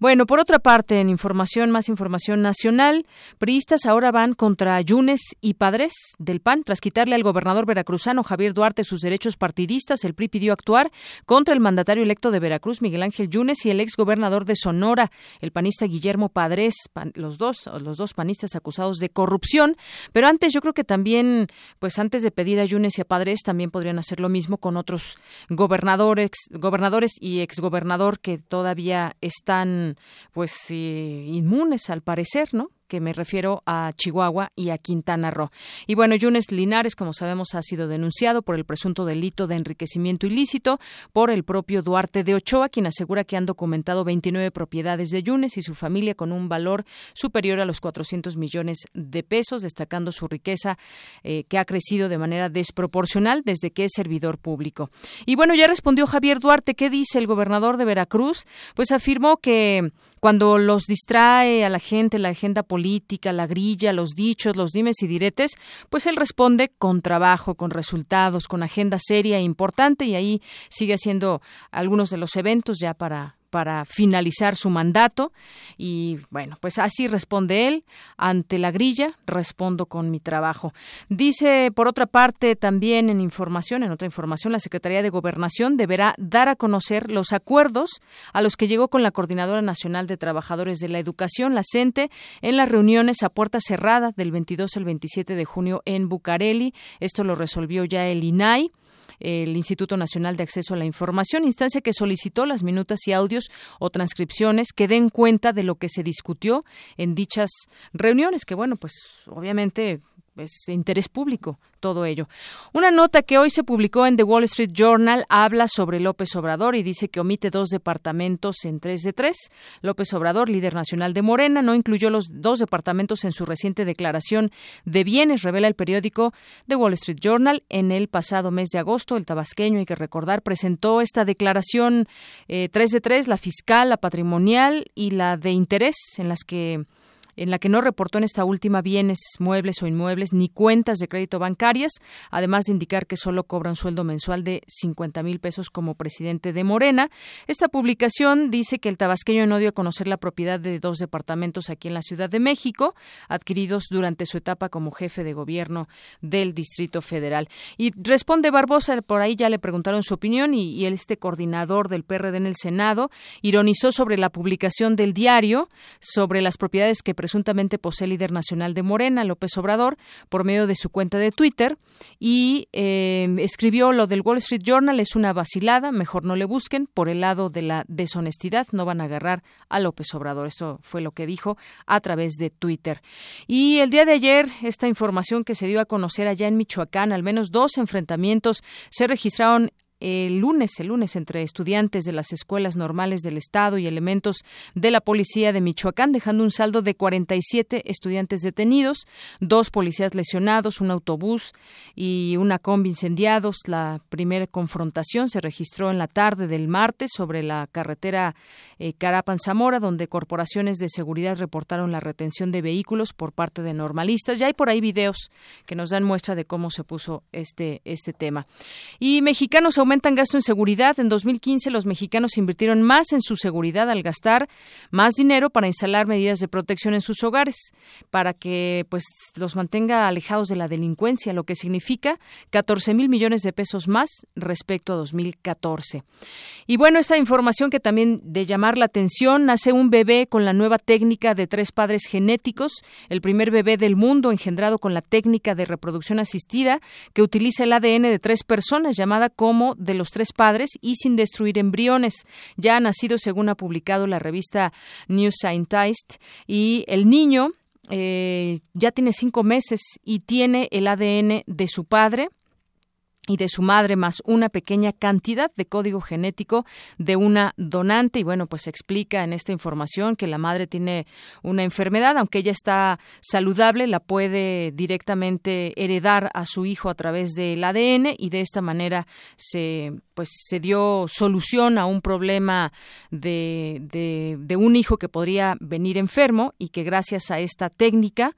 Bueno, por otra parte, en información, más información nacional, priistas ahora van contra Yunes y Padres del PAN tras quitarle al gobernador veracruzano Javier Duarte sus derechos partidistas, el PRI pidió actuar contra el mandatario electo de Veracruz, Miguel Ángel Yunes, y el ex gobernador de Sonora, el panista Guillermo Padres, los dos, los dos panistas acusados de corrupción. Pero antes, yo creo que también, pues antes de pedir a Yunes y a Padres, también podrían hacer lo mismo con otros gobernadores, gobernadores y exgobernador que todavía están, pues, eh, inmunes al parecer, ¿no? Que me refiero a Chihuahua y a Quintana Roo. Y bueno, Yunes Linares, como sabemos, ha sido denunciado por el presunto delito de enriquecimiento ilícito por el propio Duarte de Ochoa, quien asegura que han documentado 29 propiedades de Yunes y su familia con un valor superior a los 400 millones de pesos, destacando su riqueza eh, que ha crecido de manera desproporcional desde que es servidor público. Y bueno, ya respondió Javier Duarte, ¿qué dice el gobernador de Veracruz? Pues afirmó que cuando los distrae a la gente la agenda política, la grilla, los dichos, los dimes y diretes, pues él responde con trabajo, con resultados, con agenda seria e importante y ahí sigue haciendo algunos de los eventos ya para para finalizar su mandato y bueno, pues así responde él ante la grilla, respondo con mi trabajo. Dice por otra parte también en información, en otra información, la Secretaría de Gobernación deberá dar a conocer los acuerdos a los que llegó con la Coordinadora Nacional de Trabajadores de la Educación, la CENTE, en las reuniones a puerta cerrada del 22 al 27 de junio en Bucareli. Esto lo resolvió ya el INAI el Instituto Nacional de Acceso a la Información, instancia que solicitó las minutas y audios o transcripciones que den cuenta de lo que se discutió en dichas reuniones, que bueno, pues obviamente es interés público todo ello. Una nota que hoy se publicó en The Wall Street Journal habla sobre López Obrador y dice que omite dos departamentos en tres de tres. López Obrador, líder nacional de Morena, no incluyó los dos departamentos en su reciente declaración de bienes, revela el periódico The Wall Street Journal. En el pasado mes de agosto, el tabasqueño, hay que recordar, presentó esta declaración eh, tres de tres, la fiscal, la patrimonial y la de interés, en las que en la que no reportó en esta última bienes muebles o inmuebles ni cuentas de crédito bancarias, además de indicar que solo cobra un sueldo mensual de 50 mil pesos como presidente de Morena. Esta publicación dice que el tabasqueño no dio a conocer la propiedad de dos departamentos aquí en la Ciudad de México, adquiridos durante su etapa como jefe de gobierno del Distrito Federal. Y responde Barbosa, por ahí ya le preguntaron su opinión y, este coordinador del PRD en el Senado ironizó sobre la publicación del diario sobre las propiedades que presuntamente posee líder nacional de Morena, López Obrador, por medio de su cuenta de Twitter y eh, escribió lo del Wall Street Journal es una vacilada, mejor no le busquen, por el lado de la deshonestidad no van a agarrar a López Obrador. Eso fue lo que dijo a través de Twitter. Y el día de ayer, esta información que se dio a conocer allá en Michoacán, al menos dos enfrentamientos se registraron el lunes, el lunes, entre estudiantes de las escuelas normales del Estado y elementos de la policía de Michoacán, dejando un saldo de 47 estudiantes detenidos, dos policías lesionados, un autobús y una combi incendiados. La primera confrontación se registró en la tarde del martes sobre la carretera eh, Carapan-Zamora, donde corporaciones de seguridad reportaron la retención de vehículos por parte de normalistas. Ya hay por ahí videos que nos dan muestra de cómo se puso este, este tema. Y mexicanos aumentan gasto en seguridad. En 2015 los mexicanos invirtieron más en su seguridad al gastar más dinero para instalar medidas de protección en sus hogares, para que pues los mantenga alejados de la delincuencia, lo que significa 14 mil millones de pesos más respecto a 2014. Y bueno, esta información que también de llamar la atención, nace un bebé con la nueva técnica de tres padres genéticos, el primer bebé del mundo engendrado con la técnica de reproducción asistida que utiliza el ADN de tres personas llamada como de los tres padres y sin destruir embriones. Ya ha nacido según ha publicado la revista New Scientist y el niño eh, ya tiene cinco meses y tiene el ADN de su padre y de su madre más una pequeña cantidad de código genético de una donante. Y bueno pues explica en esta información que la madre tiene una enfermedad aunque ella está saludable la puede directamente heredar a su hijo a través del ADN y de esta manera se pues se dio solución a un problema de, de, de un hijo que podría venir enfermo y que gracias a esta técnica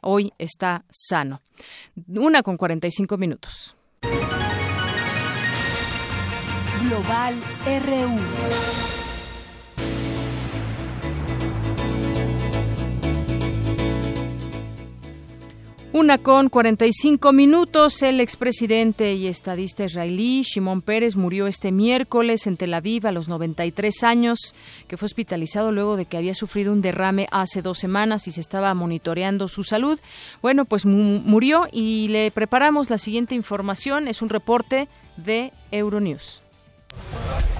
hoy está sano. Una con 45 minutos Global RU. Una con 45 minutos, el expresidente y estadista israelí Shimon Pérez murió este miércoles en Tel Aviv a los 93 años, que fue hospitalizado luego de que había sufrido un derrame hace dos semanas y se estaba monitoreando su salud. Bueno, pues murió y le preparamos la siguiente información. Es un reporte de Euronews.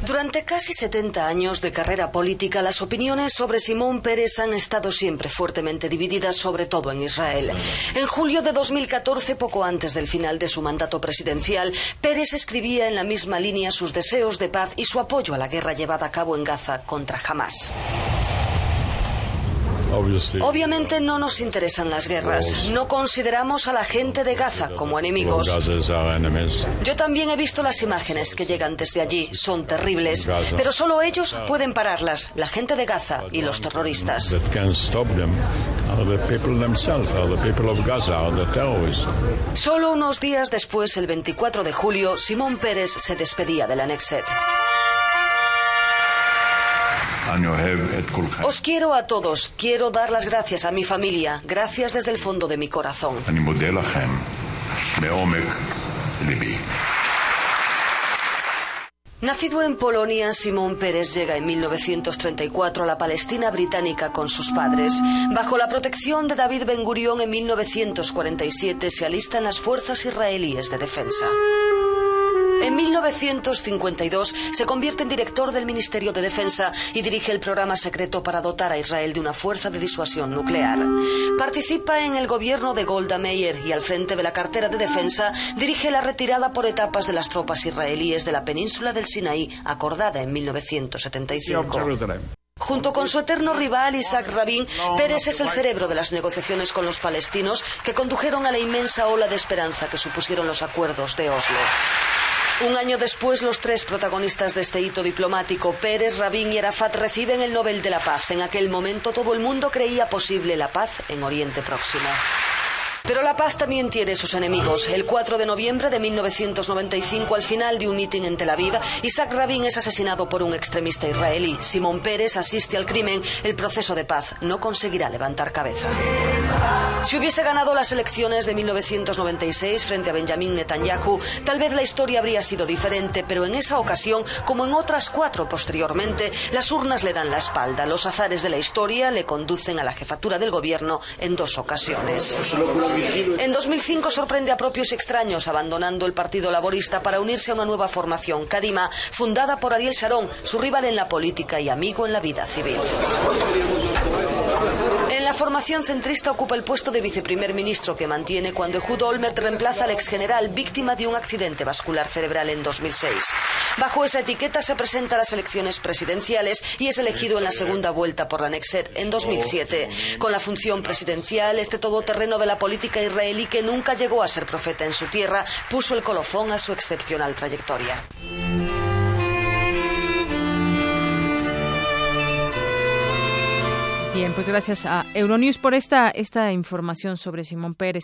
Durante casi 70 años de carrera política, las opiniones sobre Simón Pérez han estado siempre fuertemente divididas, sobre todo en Israel. En julio de 2014, poco antes del final de su mandato presidencial, Pérez escribía en la misma línea sus deseos de paz y su apoyo a la guerra llevada a cabo en Gaza contra Hamas. Obviamente no nos interesan las guerras. No consideramos a la gente de Gaza como enemigos. Yo también he visto las imágenes que llegan desde allí. Son terribles. Pero solo ellos pueden pararlas, la gente de Gaza y los terroristas. Solo unos días después, el 24 de julio, Simón Pérez se despedía del Anexet. Os quiero a todos. Quiero dar las gracias a mi familia. Gracias desde el fondo de mi corazón. Nacido en Polonia, Simón Pérez llega en 1934 a la Palestina británica con sus padres. Bajo la protección de David Ben Gurión en 1947 se alista en las fuerzas israelíes de defensa. En 1952 se convierte en director del Ministerio de Defensa y dirige el programa secreto para dotar a Israel de una fuerza de disuasión nuclear. Participa en el gobierno de Golda Meir y al frente de la cartera de defensa dirige la retirada por etapas de las tropas israelíes de la península del Sinaí acordada en 1975. Junto con su eterno rival Isaac Rabin, Pérez es el cerebro de las negociaciones con los palestinos que condujeron a la inmensa ola de esperanza que supusieron los acuerdos de Oslo. Un año después, los tres protagonistas de este hito diplomático, Pérez, Rabin y Arafat, reciben el Nobel de la Paz. En aquel momento todo el mundo creía posible la paz en Oriente Próximo. Pero la paz también tiene sus enemigos. El 4 de noviembre de 1995, al final de un mitin en Tel Aviv, Isaac Rabin es asesinado por un extremista israelí. Simón Pérez asiste al crimen. El proceso de paz no conseguirá levantar cabeza. Si hubiese ganado las elecciones de 1996 frente a Benjamin Netanyahu, tal vez la historia habría sido diferente, pero en esa ocasión, como en otras cuatro posteriormente, las urnas le dan la espalda. Los azares de la historia le conducen a la jefatura del gobierno en dos ocasiones. En 2005 sorprende a propios extraños abandonando el Partido Laborista para unirse a una nueva formación, Kadima, fundada por Ariel Sharon, su rival en la política y amigo en la vida civil. En la formación centrista ocupa el puesto de viceprimer ministro que mantiene cuando Ehud Olmert reemplaza al exgeneral víctima de un accidente vascular cerebral en 2006. Bajo esa etiqueta se presenta a las elecciones presidenciales y es elegido en la segunda vuelta por la Nexet en 2007. Con la función presidencial, este todoterreno de la política israelí que nunca llegó a ser profeta en su tierra puso el colofón a su excepcional trayectoria. Bien, pues gracias a Euronews por esta, esta información sobre Simón Pérez.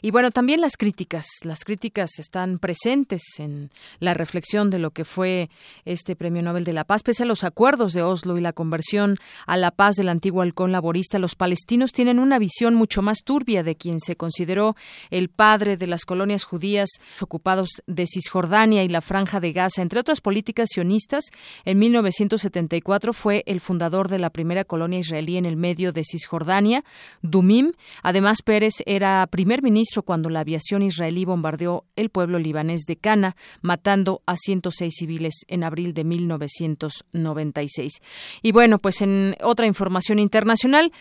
Y bueno, también las críticas. Las críticas están presentes en la reflexión de lo que fue este Premio Nobel de la Paz. Pese a los acuerdos de Oslo y la conversión a la paz del antiguo halcón laborista, los palestinos tienen una visión mucho más turbia de quien se consideró el padre de las colonias judías ocupados de Cisjordania y la Franja de Gaza. Entre otras políticas sionistas, en 1974 fue el fundador de la primera colonia israelí en el medio de Cisjordania, Dumim. Además, Pérez era primer ministro cuando la aviación israelí bombardeó el pueblo libanés de Cana, matando a 106 civiles en abril de 1996. Y bueno, pues en otra información internacional,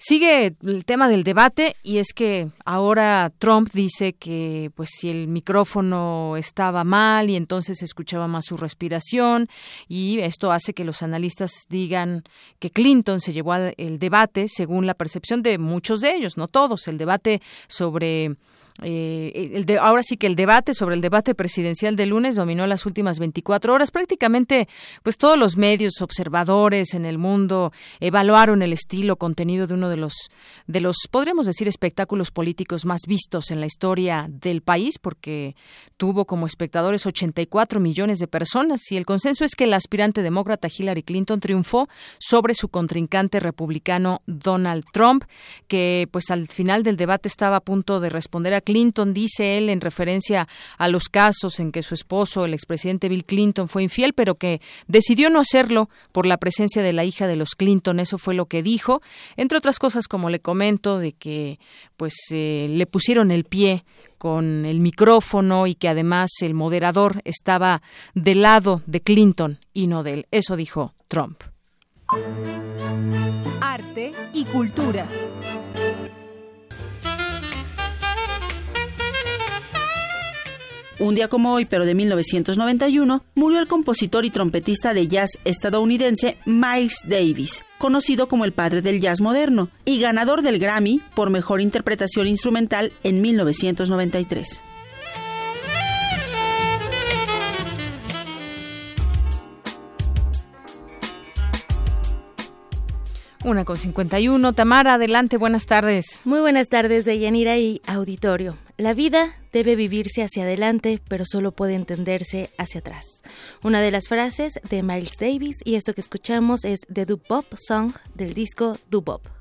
Sigue el tema del debate y es que ahora Trump dice que pues si el micrófono estaba mal y entonces escuchaba más su respiración y esto hace que los analistas digan que Clinton se llevó al debate según la percepción de muchos de ellos, no todos, el debate sobre eh, el de, ahora sí que el debate sobre el debate presidencial de lunes dominó las últimas 24 horas. Prácticamente, pues todos los medios observadores en el mundo evaluaron el estilo, contenido de uno de los, de los, podríamos decir, espectáculos políticos más vistos en la historia del país, porque tuvo como espectadores 84 millones de personas. Y el consenso es que el aspirante demócrata Hillary Clinton triunfó sobre su contrincante republicano Donald Trump, que pues al final del debate estaba a punto de responder a Clinton, dice él, en referencia a los casos en que su esposo, el expresidente Bill Clinton, fue infiel, pero que decidió no hacerlo por la presencia de la hija de los Clinton. Eso fue lo que dijo. Entre otras cosas, como le comento, de que pues eh, le pusieron el pie con el micrófono y que además el moderador estaba del lado de Clinton y no de él. Eso dijo Trump. Arte y cultura. Un día como hoy, pero de 1991, murió el compositor y trompetista de jazz estadounidense Miles Davis, conocido como el padre del jazz moderno, y ganador del Grammy por mejor interpretación instrumental en 1993. Una con 51. Tamara, adelante, buenas tardes. Muy buenas tardes, Deyanira y auditorio. La vida debe vivirse hacia adelante, pero solo puede entenderse hacia atrás. Una de las frases de Miles Davis, y esto que escuchamos es The Dubop Song del disco Dubop.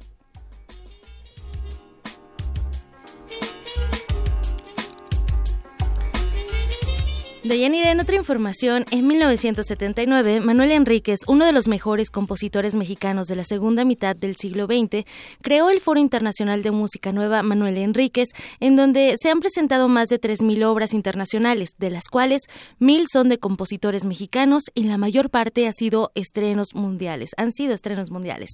Deyanira, en otra información, en 1979, Manuel Enríquez, uno de los mejores compositores mexicanos de la segunda mitad del siglo XX, creó el Foro Internacional de Música Nueva Manuel Enríquez, en donde se han presentado más de 3.000 obras internacionales, de las cuales 1.000 son de compositores mexicanos y la mayor parte ha sido estrenos mundiales, han sido estrenos mundiales.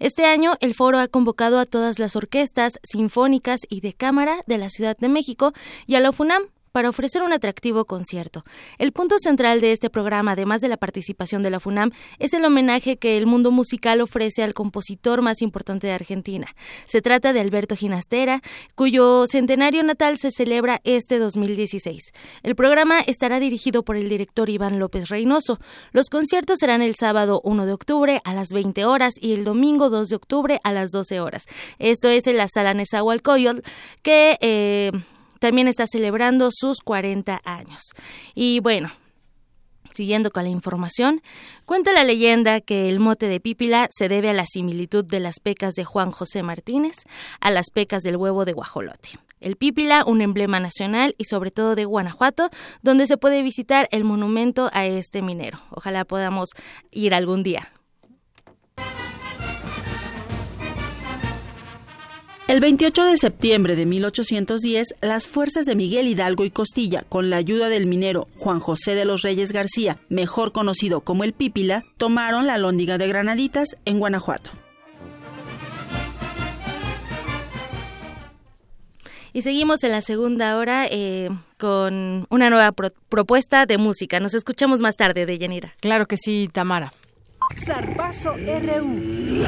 Este año, el foro ha convocado a todas las orquestas sinfónicas y de cámara de la Ciudad de México y a la FUNAM para ofrecer un atractivo concierto. El punto central de este programa, además de la participación de la FUNAM, es el homenaje que el mundo musical ofrece al compositor más importante de Argentina. Se trata de Alberto Ginastera, cuyo centenario natal se celebra este 2016. El programa estará dirigido por el director Iván López Reynoso. Los conciertos serán el sábado 1 de octubre a las 20 horas y el domingo 2 de octubre a las 12 horas. Esto es en la sala Nezahualcóyotl, que eh, también está celebrando sus 40 años. Y bueno, Siguiendo con la información, cuenta la leyenda que el mote de Pípila se debe a la similitud de las pecas de Juan José Martínez a las pecas del huevo de guajolote. El Pípila, un emblema nacional y sobre todo de Guanajuato, donde se puede visitar el monumento a este minero. Ojalá podamos ir algún día. El 28 de septiembre de 1810, las fuerzas de Miguel Hidalgo y Costilla, con la ayuda del minero Juan José de los Reyes García, mejor conocido como el Pípila, tomaron la lóndiga de Granaditas en Guanajuato. Y seguimos en la segunda hora eh, con una nueva propuesta de música. Nos escuchamos más tarde, de Yanira. Claro que sí, Tamara. Zarpazo RU.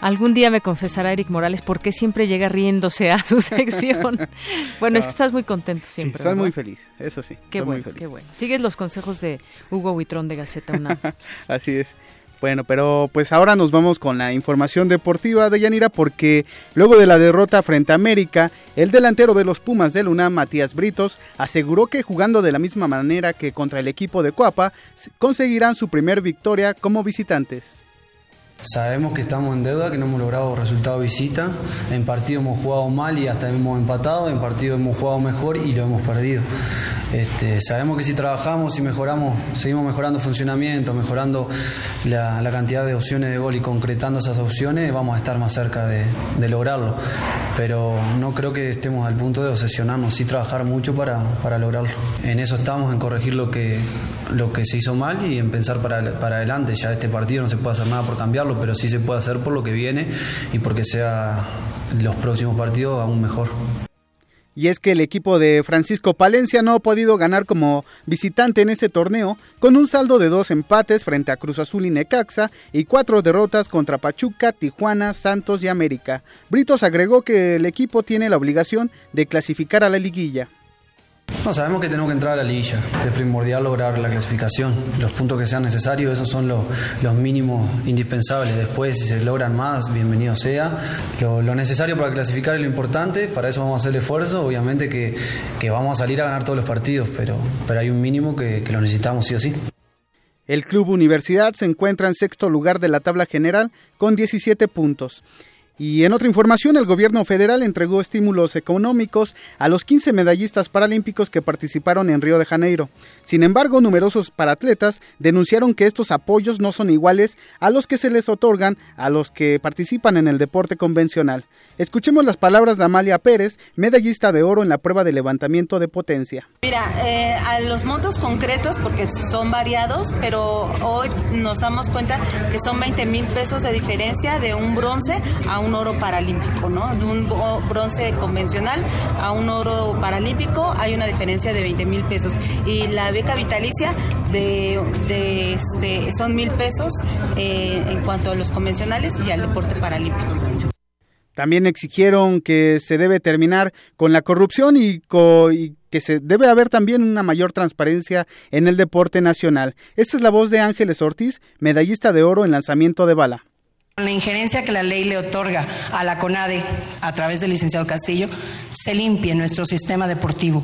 Algún día me confesará Eric Morales por qué siempre llega riéndose a su sección. bueno, es que estás muy contento siempre. Sí, soy muy feliz, eso sí. Qué bueno, qué bueno. Sigues los consejos de Hugo Huitrón de Gaceta UNAM. Así es. Bueno, pero pues ahora nos vamos con la información deportiva de Yanira porque luego de la derrota frente a América, el delantero de los Pumas del UNAM, Matías Britos, aseguró que jugando de la misma manera que contra el equipo de Coapa, conseguirán su primer victoria como visitantes. Sabemos que estamos en deuda, que no hemos logrado resultado visita. En partido hemos jugado mal y hasta hemos empatado. En partido hemos jugado mejor y lo hemos perdido. Este, sabemos que si trabajamos y mejoramos, seguimos mejorando funcionamiento, mejorando la, cantidad de opciones de gol y concretando esas opciones, vamos a estar más cerca de, lograrlo. Pero no creo que estemos al punto de obsesionarnos, sí trabajar mucho para, para lograrlo. En eso estamos, en corregir lo que, lo que se hizo mal y en pensar para, para adelante. Ya este partido no se puede hacer nada por cambiarlo, pero sí se puede hacer por lo que viene y porque sea los próximos partidos aún mejor. Y es que el equipo de Francisco Palencia no ha podido ganar como visitante en este torneo, con un saldo de dos empates frente a Cruz Azul y Necaxa y cuatro derrotas contra Pachuca, Tijuana, Santos y América. Britos agregó que el equipo tiene la obligación de clasificar a la liguilla. No, sabemos que tenemos que entrar a la liguilla, que es primordial lograr la clasificación. Los puntos que sean necesarios, esos son los, mínimos indispensables. Después, si se logran más, bienvenido sea. Lo, necesario para clasificar es lo importante, para eso vamos a hacer el esfuerzo. Obviamente que, que vamos a salir a ganar todos los partidos, pero, pero hay un mínimo que, que lo necesitamos sí o sí. El Club Universidad se encuentra en sexto lugar de la tabla general con 17 puntos. Y en otra información, el gobierno federal entregó estímulos económicos a los 15 medallistas paralímpicos que participaron en Río de Janeiro. Sin embargo, numerosos paratletas denunciaron que estos apoyos no son iguales a los que se les otorgan a los que participan en el deporte convencional. Escuchemos las palabras de Amalia Pérez, medallista de oro en la prueba de levantamiento de potencia. Mira, eh, a los montos concretos, porque son variados, pero hoy nos damos cuenta que son 20 mil pesos de diferencia de un bronce a un oro paralímpico, ¿no? De un bronce convencional a un oro paralímpico hay una diferencia de 20 mil pesos. Y la beca vitalicia de, de este, son mil pesos eh, en cuanto a los convencionales y al deporte paralímpico. También exigieron que se debe terminar con la corrupción y, que se debe haber también una mayor transparencia en el deporte nacional. Esta es la voz de Ángeles Ortiz, medallista de oro en lanzamiento de bala. La injerencia que la ley le otorga a la CONADE a través del licenciado Castillo, se limpie nuestro sistema deportivo.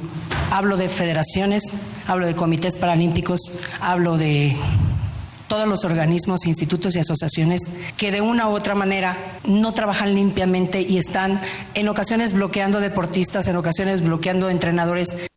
Hablo de federaciones, hablo de comités paralímpicos, hablo de todos los organismos, institutos y asociaciones que de una u otra manera no trabajan limpiamente y están en ocasiones bloqueando deportistas, en ocasiones bloqueando entrenadores.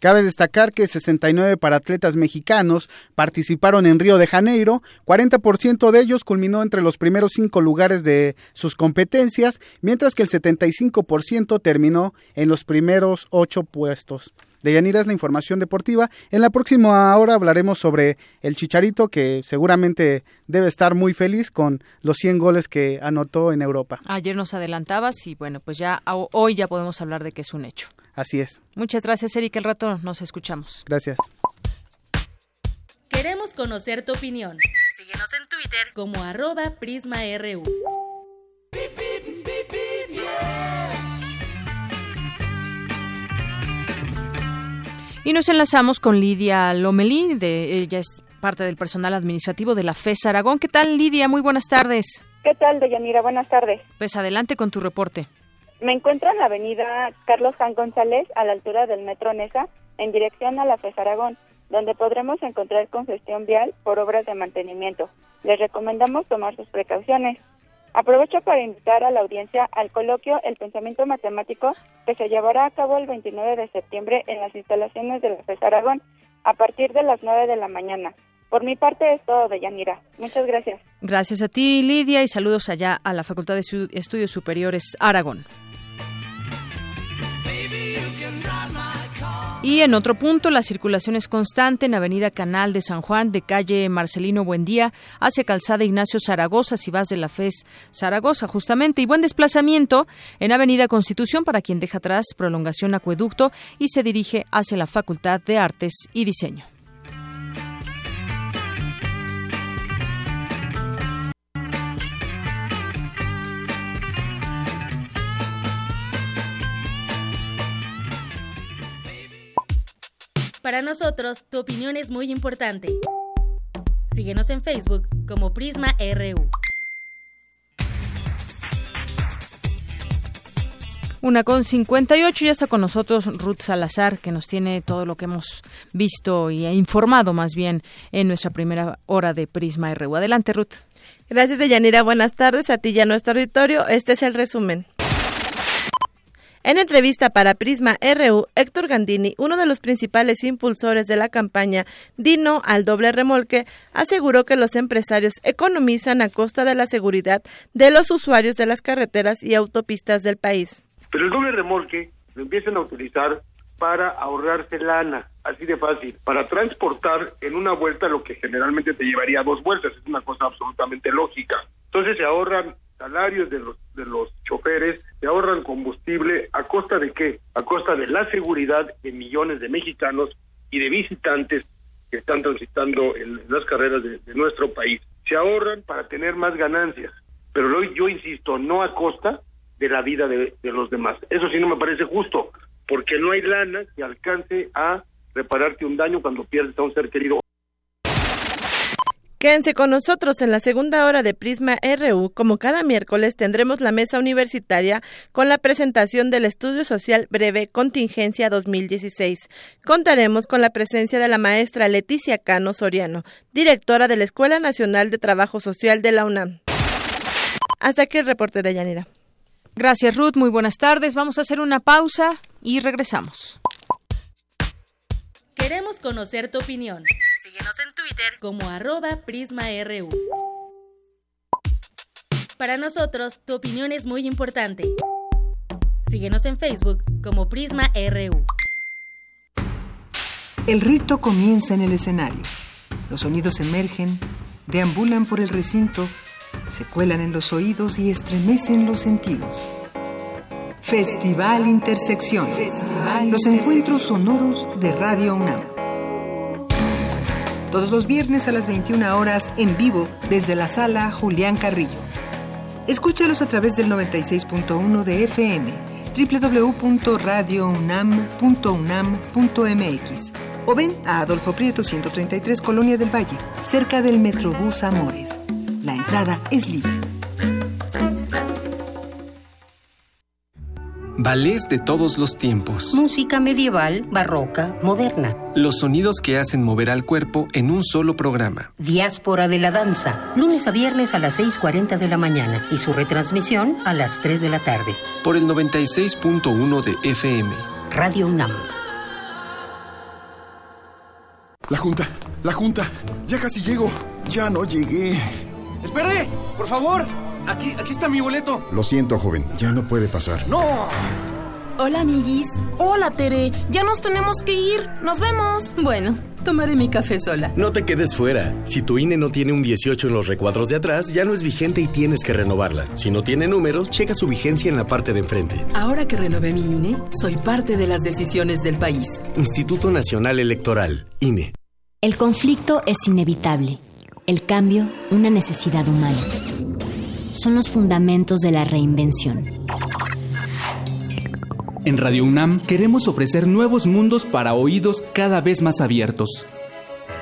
Cabe destacar que 69 paratletas mexicanos participaron en Río de Janeiro, 40% de ellos culminó entre los primeros cinco lugares de sus competencias, mientras que el 75% terminó en los primeros ocho puestos. De Yanira es la información deportiva. En la próxima hora hablaremos sobre el Chicharito, que seguramente debe estar muy feliz con los 100 goles que anotó en Europa. Ayer nos adelantabas y bueno, pues ya hoy ya podemos hablar de que es un hecho. Así es. Muchas gracias, Erika. El rato nos escuchamos. Gracias. Queremos conocer tu opinión. Síguenos en Twitter como arroba PrismaRU. Y nos enlazamos con Lidia Lomelí, de, ella es parte del personal administrativo de la FES Aragón. ¿Qué tal, Lidia? Muy buenas tardes. ¿Qué tal, Deyanira? Buenas tardes. Pues adelante con tu reporte. Me encuentro en la avenida Carlos Jan González, a la altura del Metro Nesa, en dirección a la FES Aragón, donde podremos encontrar congestión vial por obras de mantenimiento. Les recomendamos tomar sus precauciones. Aprovecho para invitar a la audiencia al coloquio El Pensamiento Matemático que se llevará a cabo el 29 de septiembre en las instalaciones de la FES Aragón a partir de las 9 de la mañana. Por mi parte es todo de Yanira. Muchas gracias. Gracias a ti, Lidia, y saludos allá a la Facultad de Estudios Superiores Aragón. Y en otro punto, la circulación es constante en Avenida Canal de San Juan, de calle Marcelino Buendía, hacia Calzada Ignacio Zaragoza, si vas de la FES Zaragoza, justamente, y buen desplazamiento en Avenida Constitución para quien deja atrás prolongación acueducto y se dirige hacia la Facultad de Artes y Diseño. Para nosotros, tu opinión es muy importante. Síguenos en Facebook como Prisma RU. Una con 58, ya está con nosotros Ruth Salazar, que nos tiene todo lo que hemos visto y ha informado más bien en nuestra primera hora de Prisma RU. Adelante, Ruth. Gracias, Deyanira. Buenas tardes a ti y a nuestro auditorio. Este es el resumen. En entrevista para Prisma RU, Héctor Gandini, uno de los principales impulsores de la campaña Dino al doble remolque, aseguró que los empresarios economizan a costa de la seguridad de los usuarios de las carreteras y autopistas del país. Pero el doble remolque lo empiezan a utilizar para ahorrarse lana, así de fácil, para transportar en una vuelta lo que generalmente te llevaría dos vueltas, es una cosa absolutamente lógica. Entonces se ahorran salarios de los, de los choferes, se ahorran combustible, ¿a costa de qué? A costa de la seguridad de millones de mexicanos y de visitantes que están transitando en las carreras de, nuestro país. Se ahorran para tener más ganancias, pero yo insisto, no a costa de la vida de, de los demás. Eso sí no me parece justo, porque no hay lana que alcance a repararte un daño cuando pierdes a un ser querido. Quédense con nosotros en la segunda hora de Prisma RU. Como cada miércoles tendremos la mesa universitaria con la presentación del estudio social breve Contingencia 2016. Contaremos con la presencia de la maestra Leticia Cano Soriano, directora de la Escuela Nacional de Trabajo Social de la UNAM. Hasta aquí el reporte de Yanira. Gracias Ruth, muy buenas tardes. Vamos a hacer una pausa y regresamos. Queremos conocer tu opinión. Síguenos en Twitter como arroba PrismaRU. Para nosotros, tu opinión es muy importante. Síguenos en Facebook como Prisma RU. El rito comienza en el escenario. Los sonidos emergen, deambulan por el recinto, se cuelan en los oídos y estremecen los sentidos. Festival Intersección. Los encuentros sonoros de Radio UNAM. Todos los viernes a las 21 horas en vivo desde la sala Julián Carrillo. Escúchalos a través del 96.1 de FM, www.radiounam.unam.mx o ven a Adolfo Prieto 133 Colonia del Valle, cerca del Metrobús Amores. La entrada es libre. Ballets de todos los tiempos. Música medieval, barroca, moderna. Los sonidos que hacen mover al cuerpo en un solo programa. Diáspora de la danza, lunes a viernes a las 6.40 de la mañana y su retransmisión a las 3 de la tarde. Por el 96.1 de FM. Radio UNAM. La junta, la junta. Ya casi llego. Ya no llegué. ¡Espere! ¡Por favor! Aquí, aquí está mi boleto. Lo siento, joven. Ya no puede pasar. ¡No! Hola, amiguis. Hola, Tere. Ya nos tenemos que ir. Nos vemos. Bueno, tomaré mi café sola. No te quedes fuera. Si tu INE no tiene un 18 en los recuadros de atrás, ya no es vigente y tienes que renovarla. Si no tiene números, checa su vigencia en la parte de enfrente. Ahora que renové mi INE, soy parte de las decisiones del país. Instituto Nacional Electoral, INE. El conflicto es inevitable. El cambio, una necesidad humana. Son los fundamentos de la reinvención. En Radio UNAM queremos ofrecer nuevos mundos para oídos cada vez más abiertos.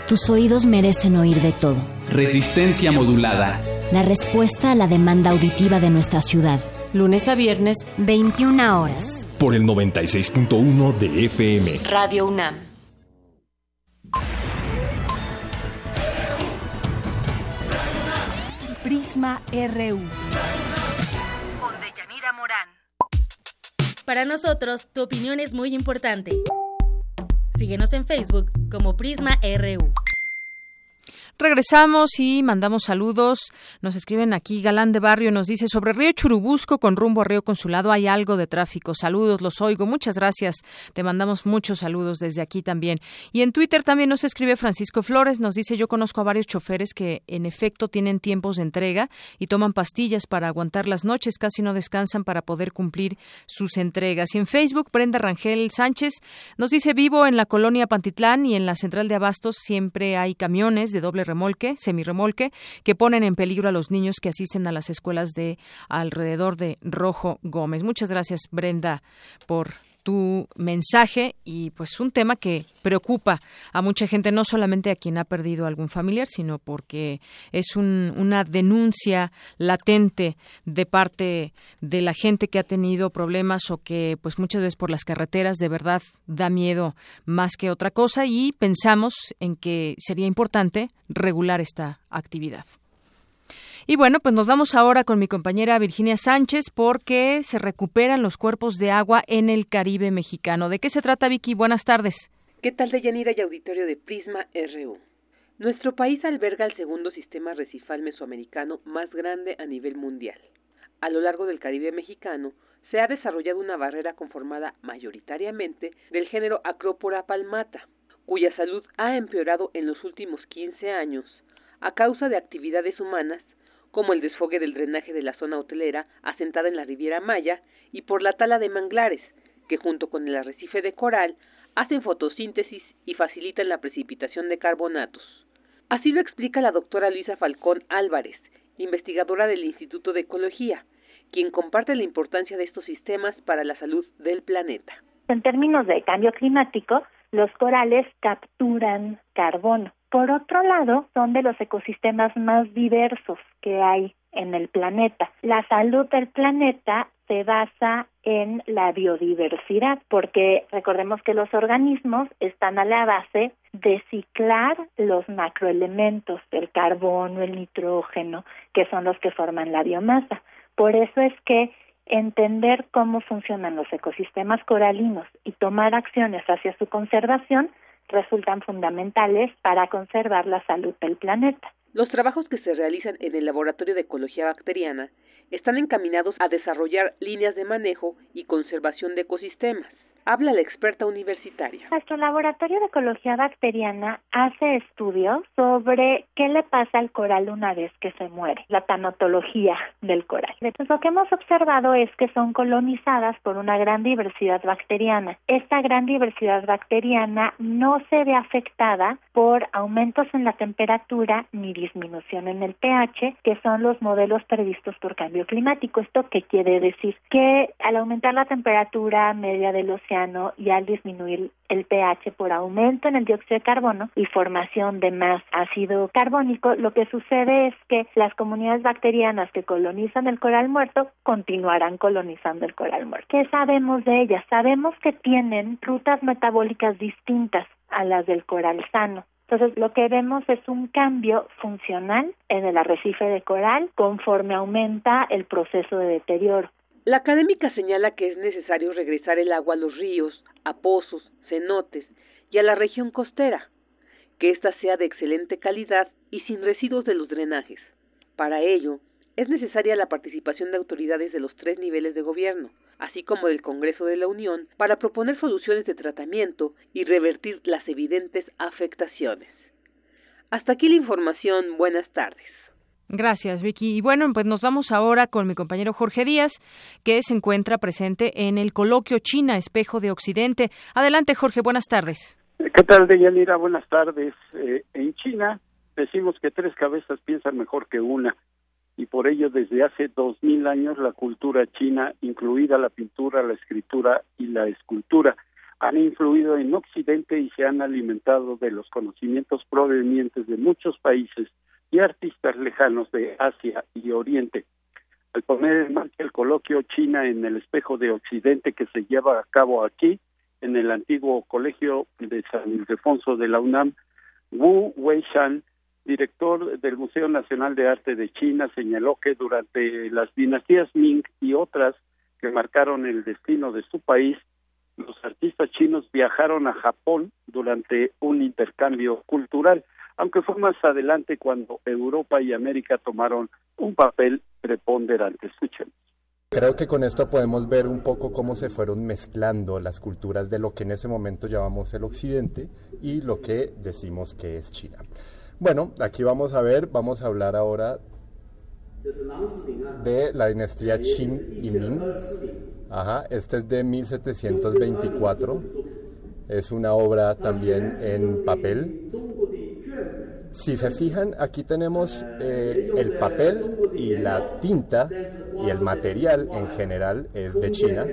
Tus oídos merecen oír de todo. Resistencia modulada. La respuesta a la demanda auditiva de nuestra ciudad. Lunes a viernes, 21 horas. Por el 96.1 de FM. Radio UNAM. Prisma RU. Para nosotros, tu opinión es muy importante. Síguenos en Facebook como Prisma RU. Regresamos y mandamos saludos. Nos escriben aquí, Galán de Barrio nos dice, sobre Río Churubusco con rumbo a Río Consulado hay algo de tráfico. Saludos, los oigo. Muchas gracias. Te mandamos muchos saludos desde aquí también. Y en Twitter también nos escribe Francisco Flores, nos dice, yo conozco a varios choferes que en efecto tienen tiempos de entrega y toman pastillas para aguantar las noches, casi no descansan para poder cumplir sus entregas. Y en Facebook, Brenda Rangel Sánchez nos dice, vivo en la colonia Pantitlán y en la central de Abastos siempre hay camiones de doble remolque, semirremolque, que ponen en peligro a los niños que asisten a las escuelas de alrededor de Rojo Gómez. Muchas gracias, Brenda, por tu mensaje y pues un tema que preocupa a mucha gente, no solamente a quien ha perdido algún familiar, sino porque es un, una denuncia latente de parte de la gente que ha tenido problemas o que pues muchas veces por las carreteras de verdad da miedo más que otra cosa y pensamos en que sería importante regular esta actividad. Y bueno, pues nos vamos ahora con mi compañera Virginia Sánchez porque se recuperan los cuerpos de agua en el Caribe mexicano. ¿De qué se trata, Vicky? Buenas tardes. ¿Qué tal, Deyanira y auditorio de Prisma RU? Nuestro país alberga el segundo sistema recifal mesoamericano más grande a nivel mundial. A lo largo del Caribe mexicano se ha desarrollado una barrera conformada mayoritariamente del género Acrópora palmata, cuya salud ha empeorado en los últimos 15 años a causa de actividades humanas como el desfogue del drenaje de la zona hotelera asentada en la Riviera Maya y por la tala de manglares, que junto con el arrecife de coral hacen fotosíntesis y facilitan la precipitación de carbonatos. Así lo explica la doctora Luisa Falcón Álvarez, investigadora del Instituto de Ecología, quien comparte la importancia de estos sistemas para la salud del planeta. En términos de cambio climático, los corales capturan carbono. Por otro lado, son de los ecosistemas más diversos que hay en el planeta. La salud del planeta se basa en la biodiversidad, porque recordemos que los organismos están a la base de ciclar los macroelementos, el carbono, el nitrógeno, que son los que forman la biomasa. Por eso es que entender cómo funcionan los ecosistemas coralinos y tomar acciones hacia su conservación resultan fundamentales para conservar la salud del planeta. Los trabajos que se realizan en el Laboratorio de Ecología Bacteriana están encaminados a desarrollar líneas de manejo y conservación de ecosistemas. Habla la experta universitaria. Nuestro laboratorio de ecología bacteriana hace estudios sobre qué le pasa al coral una vez que se muere, la tanotología del coral. Entonces, lo que hemos observado es que son colonizadas por una gran diversidad bacteriana. Esta gran diversidad bacteriana no se ve afectada por aumentos en la temperatura ni disminución en el pH, que son los modelos previstos por cambio climático. ¿Esto qué quiere decir? Que al aumentar la temperatura media del océano, y al disminuir el pH por aumento en el dióxido de carbono y formación de más ácido carbónico, lo que sucede es que las comunidades bacterianas que colonizan el coral muerto continuarán colonizando el coral muerto. ¿Qué sabemos de ellas? Sabemos que tienen rutas metabólicas distintas a las del coral sano. Entonces, lo que vemos es un cambio funcional en el arrecife de coral conforme aumenta el proceso de deterioro. La académica señala que es necesario regresar el agua a los ríos, a pozos, cenotes y a la región costera, que ésta sea de excelente calidad y sin residuos de los drenajes. Para ello, es necesaria la participación de autoridades de los tres niveles de gobierno, así como del Congreso de la Unión, para proponer soluciones de tratamiento y revertir las evidentes afectaciones. Hasta aquí la información. Buenas tardes. Gracias, Vicky. Y bueno, pues nos vamos ahora con mi compañero Jorge Díaz, que se encuentra presente en el coloquio China Espejo de Occidente. Adelante, Jorge, buenas tardes. ¿Qué tal, Deyanira? Buenas tardes. Eh, en China decimos que tres cabezas piensan mejor que una y por ello desde hace dos mil años la cultura china, incluida la pintura, la escritura y la escultura, han influido en Occidente y se han alimentado de los conocimientos provenientes de muchos países y artistas lejanos de Asia y Oriente. Al poner en marcha el coloquio China en el espejo de Occidente que se lleva a cabo aquí, en el antiguo colegio de San Ildefonso de la UNAM, Wu Weishan director del Museo Nacional de Arte de China, señaló que durante las dinastías Ming y otras que marcaron el destino de su país, los artistas chinos viajaron a Japón durante un intercambio cultural, aunque fue más adelante cuando Europa y América tomaron un papel preponderante. Escuchen. Creo que con esto podemos ver un poco cómo se fueron mezclando las culturas de lo que en ese momento llamamos el Occidente y lo que decimos que es China. Bueno, aquí vamos a ver, vamos a hablar ahora de la dinastía Qin y Ming. Ajá, este es de 1724. Es una obra también en papel. Si se fijan, aquí tenemos eh, el papel y la tinta y el material en general es de China,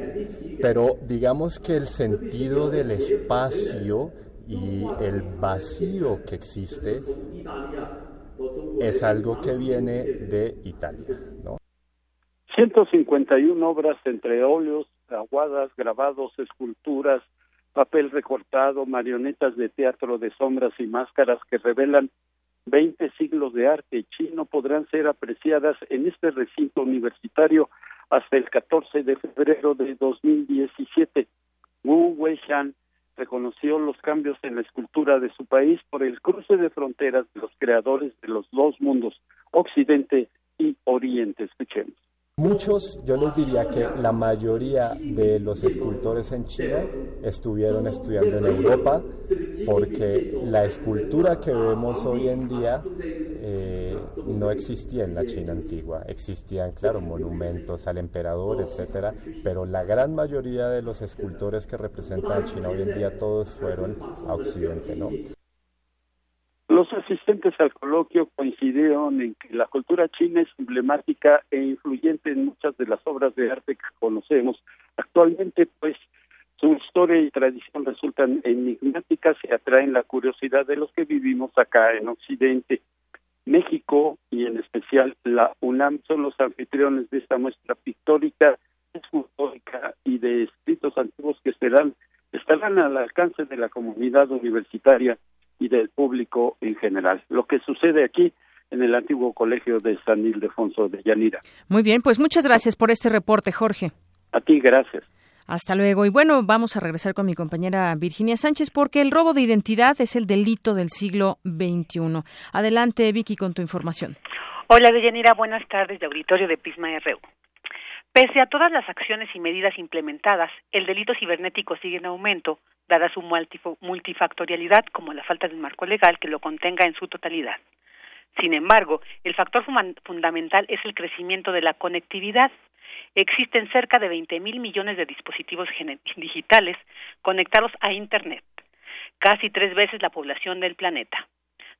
pero digamos que el sentido del espacio y el vacío que existe es algo que viene de Italia. ¿no? 151 obras entre óleos, aguadas, grabados, esculturas, papel recortado, marionetas de teatro de sombras y máscaras que revelan 20 siglos de arte chino podrán ser apreciadas en este recinto universitario hasta el 14 de febrero de 2017. Wu Weishan reconoció los cambios en la escultura de su país por el cruce de fronteras de los creadores de los dos mundos, Occidente y Oriente. Escuchemos. Muchos, yo les diría que la mayoría de los escultores en China estuvieron estudiando en Europa porque la escultura que vemos hoy en día eh, no existía en la China antigua. Existían, claro, monumentos al emperador, etcétera, pero la gran mayoría de los escultores que representan a China hoy en día todos fueron a Occidente, ¿no? Los asistentes al coloquio coincidieron en que la cultura china es emblemática e influyente en muchas de las obras de arte que conocemos. Actualmente, pues, su historia y tradición resultan enigmáticas y atraen la curiosidad de los que vivimos acá en Occidente. México y en especial la UNAM son los anfitriones de esta muestra pictórica, escultórica y de escritos antiguos que estarán al alcance de la comunidad universitaria y del público en general. Lo que sucede aquí en el antiguo colegio de San Ildefonso de Yanira. Muy bien, pues muchas gracias por este reporte, Jorge. A ti, gracias. Hasta luego. Y bueno, vamos a regresar con mi compañera Virginia Sánchez porque el robo de identidad es el delito del siglo XXI. Adelante, Vicky, con tu información. Hola, Deyanira. Buenas tardes de Auditorio de Pisma RU. Pese a todas las acciones y medidas implementadas, el delito cibernético sigue en aumento, dada su multifactorialidad como la falta de marco legal que lo contenga en su totalidad. Sin embargo, el factor fundamental es el crecimiento de la conectividad. Existen cerca de 20 mil millones de dispositivos digitales conectados a Internet, casi tres veces la población del planeta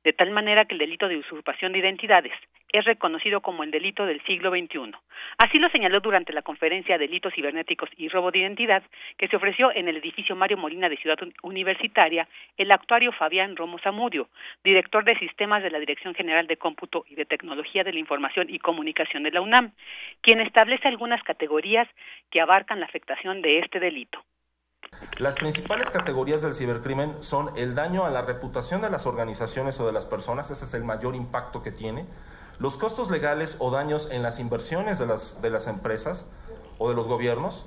de tal manera que el delito de usurpación de identidades es reconocido como el delito del siglo XXI. Así lo señaló durante la conferencia Delitos Cibernéticos y Robo de Identidad que se ofreció en el edificio Mario Molina de Ciudad Universitaria el actuario Fabián Romo Zamudio, director de sistemas de la Dirección General de Cómputo y de Tecnología de la Información y Comunicación de la UNAM, quien establece algunas categorías que abarcan la afectación de este delito. Las principales categorías del cibercrimen son el daño a la reputación de las organizaciones o de las personas, ese es el mayor impacto que tiene, los costos legales o daños en las inversiones de las, de las empresas o de los gobiernos,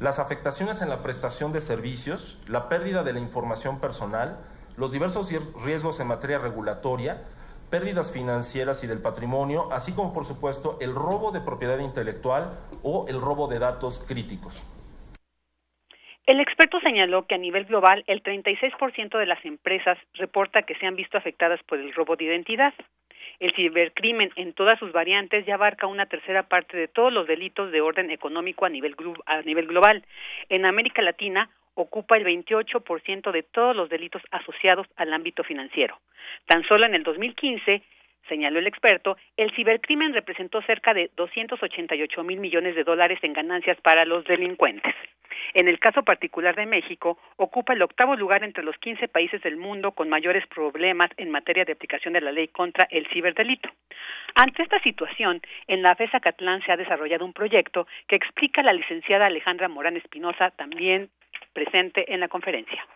las afectaciones en la prestación de servicios, la pérdida de la información personal, los diversos riesgos en materia regulatoria, pérdidas financieras y del patrimonio, así como por supuesto el robo de propiedad intelectual o el robo de datos críticos. El experto señaló que a nivel global el 36% de las empresas reporta que se han visto afectadas por el robo de identidad. El cibercrimen en todas sus variantes ya abarca una tercera parte de todos los delitos de orden económico a nivel, a nivel global. En América Latina ocupa el 28% de todos los delitos asociados al ámbito financiero. Tan solo en el 2015 señaló el experto, el cibercrimen representó cerca de 288 mil millones de dólares en ganancias para los delincuentes. En el caso particular de México, ocupa el octavo lugar entre los 15 países del mundo con mayores problemas en materia de aplicación de la ley contra el ciberdelito. Ante esta situación, en la FESA Catlán se ha desarrollado un proyecto que explica la licenciada Alejandra Morán Espinosa, también presente en la conferencia.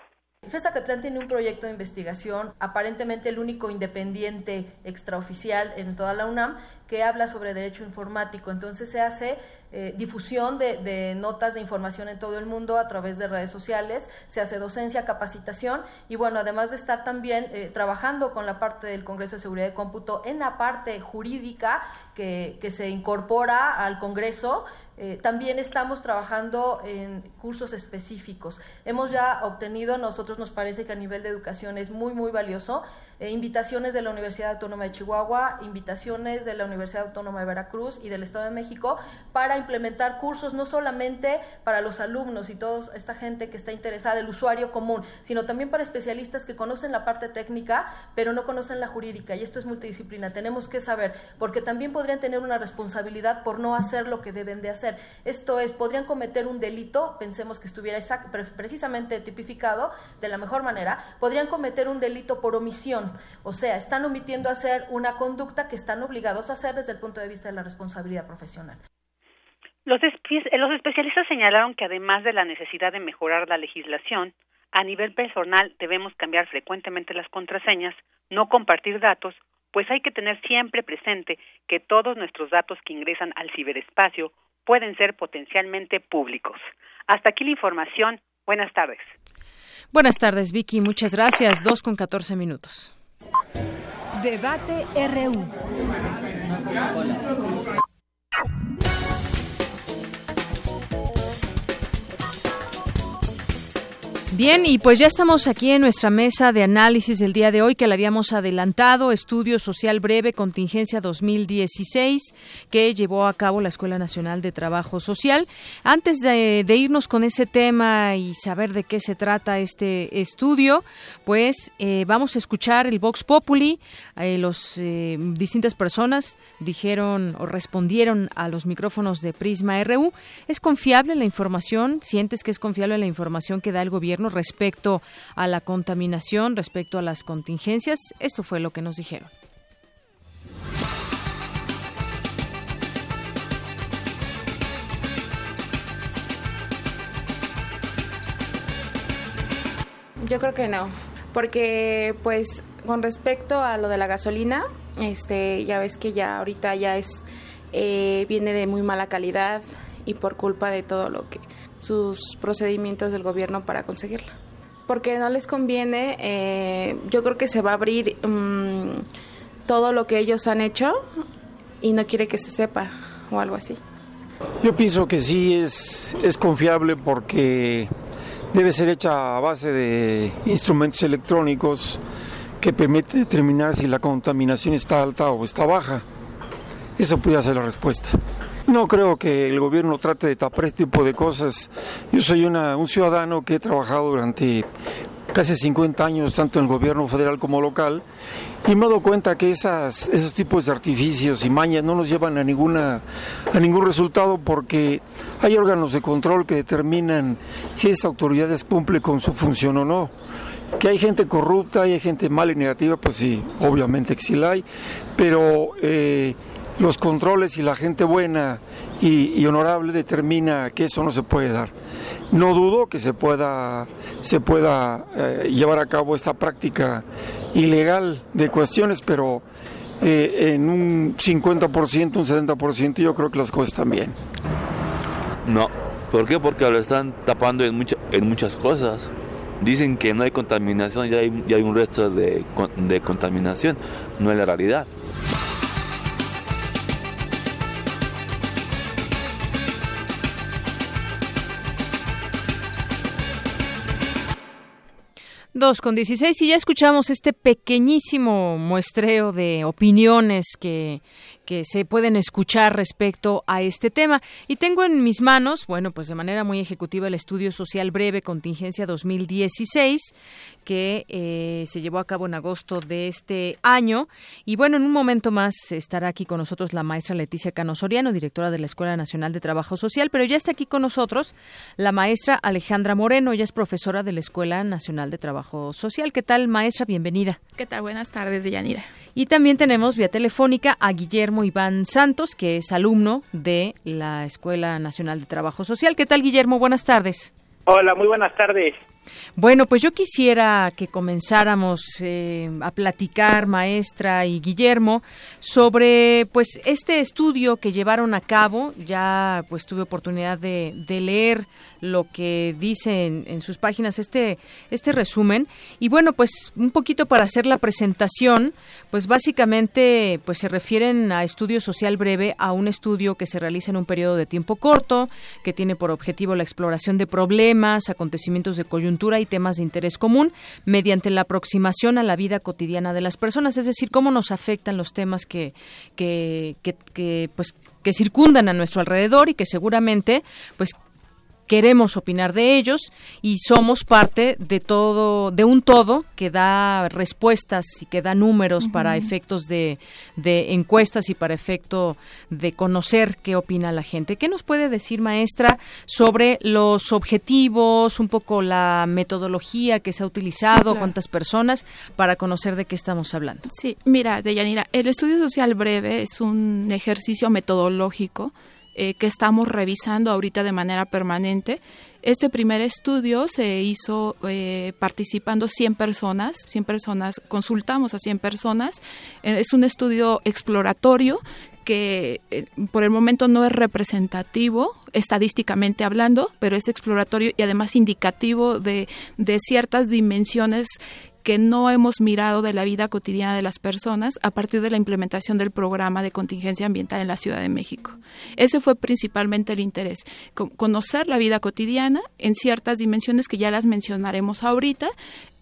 FESA Catlán tiene un proyecto de investigación, aparentemente el único independiente extraoficial en toda la UNAM, que habla sobre derecho informático. Entonces se hace eh, difusión de, notas de información en todo el mundo a través de redes sociales, se hace docencia, capacitación y bueno, además de estar también eh, trabajando con la parte del Congreso de Seguridad de Cómputo en la parte jurídica que, que se incorpora al Congreso, eh, también estamos trabajando en cursos específicos. Hemos ya obtenido, nosotros nos parece que a nivel de educación es muy, muy valioso, eh, invitaciones de la Universidad Autónoma de Chihuahua, invitaciones de la Universidad Autónoma de Veracruz y del Estado de México para implementar cursos no solamente para los alumnos y toda esta gente que está interesada, el usuario común, sino también para especialistas que conocen la parte técnica, pero no conocen la jurídica. Y esto es multidisciplina. Tenemos que saber, porque también podrían tener una responsabilidad por no hacer lo que deben de hacer. Esto es, podrían cometer un delito, pensemos que estuviera precisamente tipificado de la mejor manera, podrían cometer un delito por omisión o sea, están omitiendo hacer una conducta que están obligados a hacer desde el punto de vista de la responsabilidad profesional. Los, los especialistas señalaron que además de la necesidad de mejorar la legislación, a nivel personal debemos cambiar frecuentemente las contraseñas, no compartir datos, pues hay que tener siempre presente que todos nuestros datos que ingresan al ciberespacio pueden ser potencialmente públicos. Hasta aquí la información. Buenas tardes. Buenas tardes, Vicky. Muchas gracias. Dos con catorce minutos. Debate RU. Bien, y pues ya estamos aquí en nuestra mesa de análisis del día de hoy que le habíamos adelantado, Estudio Social Breve Contingencia 2016, que llevó a cabo la Escuela Nacional de Trabajo Social. Antes de, irnos con ese tema y saber de qué se trata este estudio, pues eh, vamos a escuchar el Vox Populi. Eh, los eh, distintas personas dijeron o respondieron a los micrófonos de Prisma RU. ¿Es confiable la información? ¿Sientes que es confiable la información que da el gobierno? Respecto a la contaminación, respecto a las contingencias. Esto fue lo que nos dijeron. Yo creo que no, porque pues con respecto a lo de la gasolina, este, ya ves que ya ahorita ya es eh, viene de muy mala calidad y por culpa de todo lo que sus procedimientos del gobierno para conseguirla. Porque no les conviene, eh, yo creo que se va a abrir mm, todo lo que ellos han hecho y no quiere que se sepa o algo así. Yo pienso que sí es, es confiable porque debe ser hecha a base de instrumentos electrónicos que permite determinar si la contaminación está alta o está baja. Esa puede ser la respuesta. No creo que el gobierno trate de tapar este tipo de cosas. Yo soy un ciudadano que he trabajado durante casi 50 años, tanto en el gobierno federal como local, y me he dado cuenta que esos tipos de artificios y mañas no nos llevan a, ninguna, a ningún resultado porque hay órganos de control que determinan si esas autoridades cumplen con su función o no. Que hay gente corrupta, hay gente mala y negativa, pues sí, obviamente que hay, pero... Eh, los controles y la gente buena y, honorable determina que eso no se puede dar. No dudo que se pueda, se pueda eh, llevar a cabo esta práctica ilegal de cuestiones, pero eh, en un 50%, un 70% yo creo que las cosas están bien. No, ¿por qué? Porque lo están tapando en, en muchas cosas. dicen que no hay contaminación y hay, hay un resto de, de contaminación. No es la realidad. Dos con 16 y ya escuchamos este pequeñísimo muestreo de opiniones que, que se pueden escuchar respecto a este tema. Y tengo en mis manos, bueno, pues de manera muy ejecutiva el estudio social breve Contingencia 2016, que eh, se llevó a cabo en agosto de este año. Y bueno, en un momento más estará aquí con nosotros la maestra Leticia Cano Soriano, directora de la Escuela Nacional de Trabajo Social, pero ya está aquí con nosotros la maestra Alejandra Moreno, ella es profesora de la Escuela Nacional de Trabajo Social. ¿Qué tal, maestra? Bienvenida. ¿Qué tal? Buenas tardes, Deyanira. Y también tenemos vía telefónica a Guillermo Iván Santos, que es alumno de la Escuela Nacional de Trabajo Social. ¿Qué tal, Guillermo? Buenas tardes. Hola, muy buenas tardes. Bueno, pues yo quisiera que comenzáramos eh, a platicar, maestra y Guillermo, sobre pues este estudio que llevaron a cabo. Ya pues tuve oportunidad de, leer lo que dice en, sus páginas este, este resumen. Y bueno, pues un poquito para hacer la presentación, pues básicamente pues se refieren a estudio social breve, a un estudio que se realiza en un periodo de tiempo corto, que tiene por objetivo la exploración de problemas, acontecimientos de coyuntura y temas de interés común mediante la aproximación a la vida cotidiana de las personas, es decir, cómo nos afectan los temas que, que, que, que pues que circundan a nuestro alrededor y que seguramente pues queremos opinar de ellos y somos parte de todo, de un todo que da respuestas y que da números para efectos de, de, encuestas y para efecto de conocer qué opina la gente. ¿Qué nos puede decir, maestra, sobre los objetivos, un poco la metodología que se ha utilizado, cuántas personas, para conocer de qué estamos hablando? Sí, mira, Deyanira, el estudio social breve es un ejercicio metodológico eh, que estamos revisando ahorita de manera permanente. Este primer estudio se hizo eh, participando 100 personas, 100 personas, consultamos a 100 personas. Eh, es un estudio exploratorio que por el momento no es representativo estadísticamente hablando, pero es exploratorio y además indicativo de, de ciertas dimensiones que no hemos mirado de la vida cotidiana de las personas a partir de la implementación del programa de contingencia ambiental en la Ciudad de México. Ese fue principalmente el interés, conocer la vida cotidiana en ciertas dimensiones que ya las mencionaremos ahorita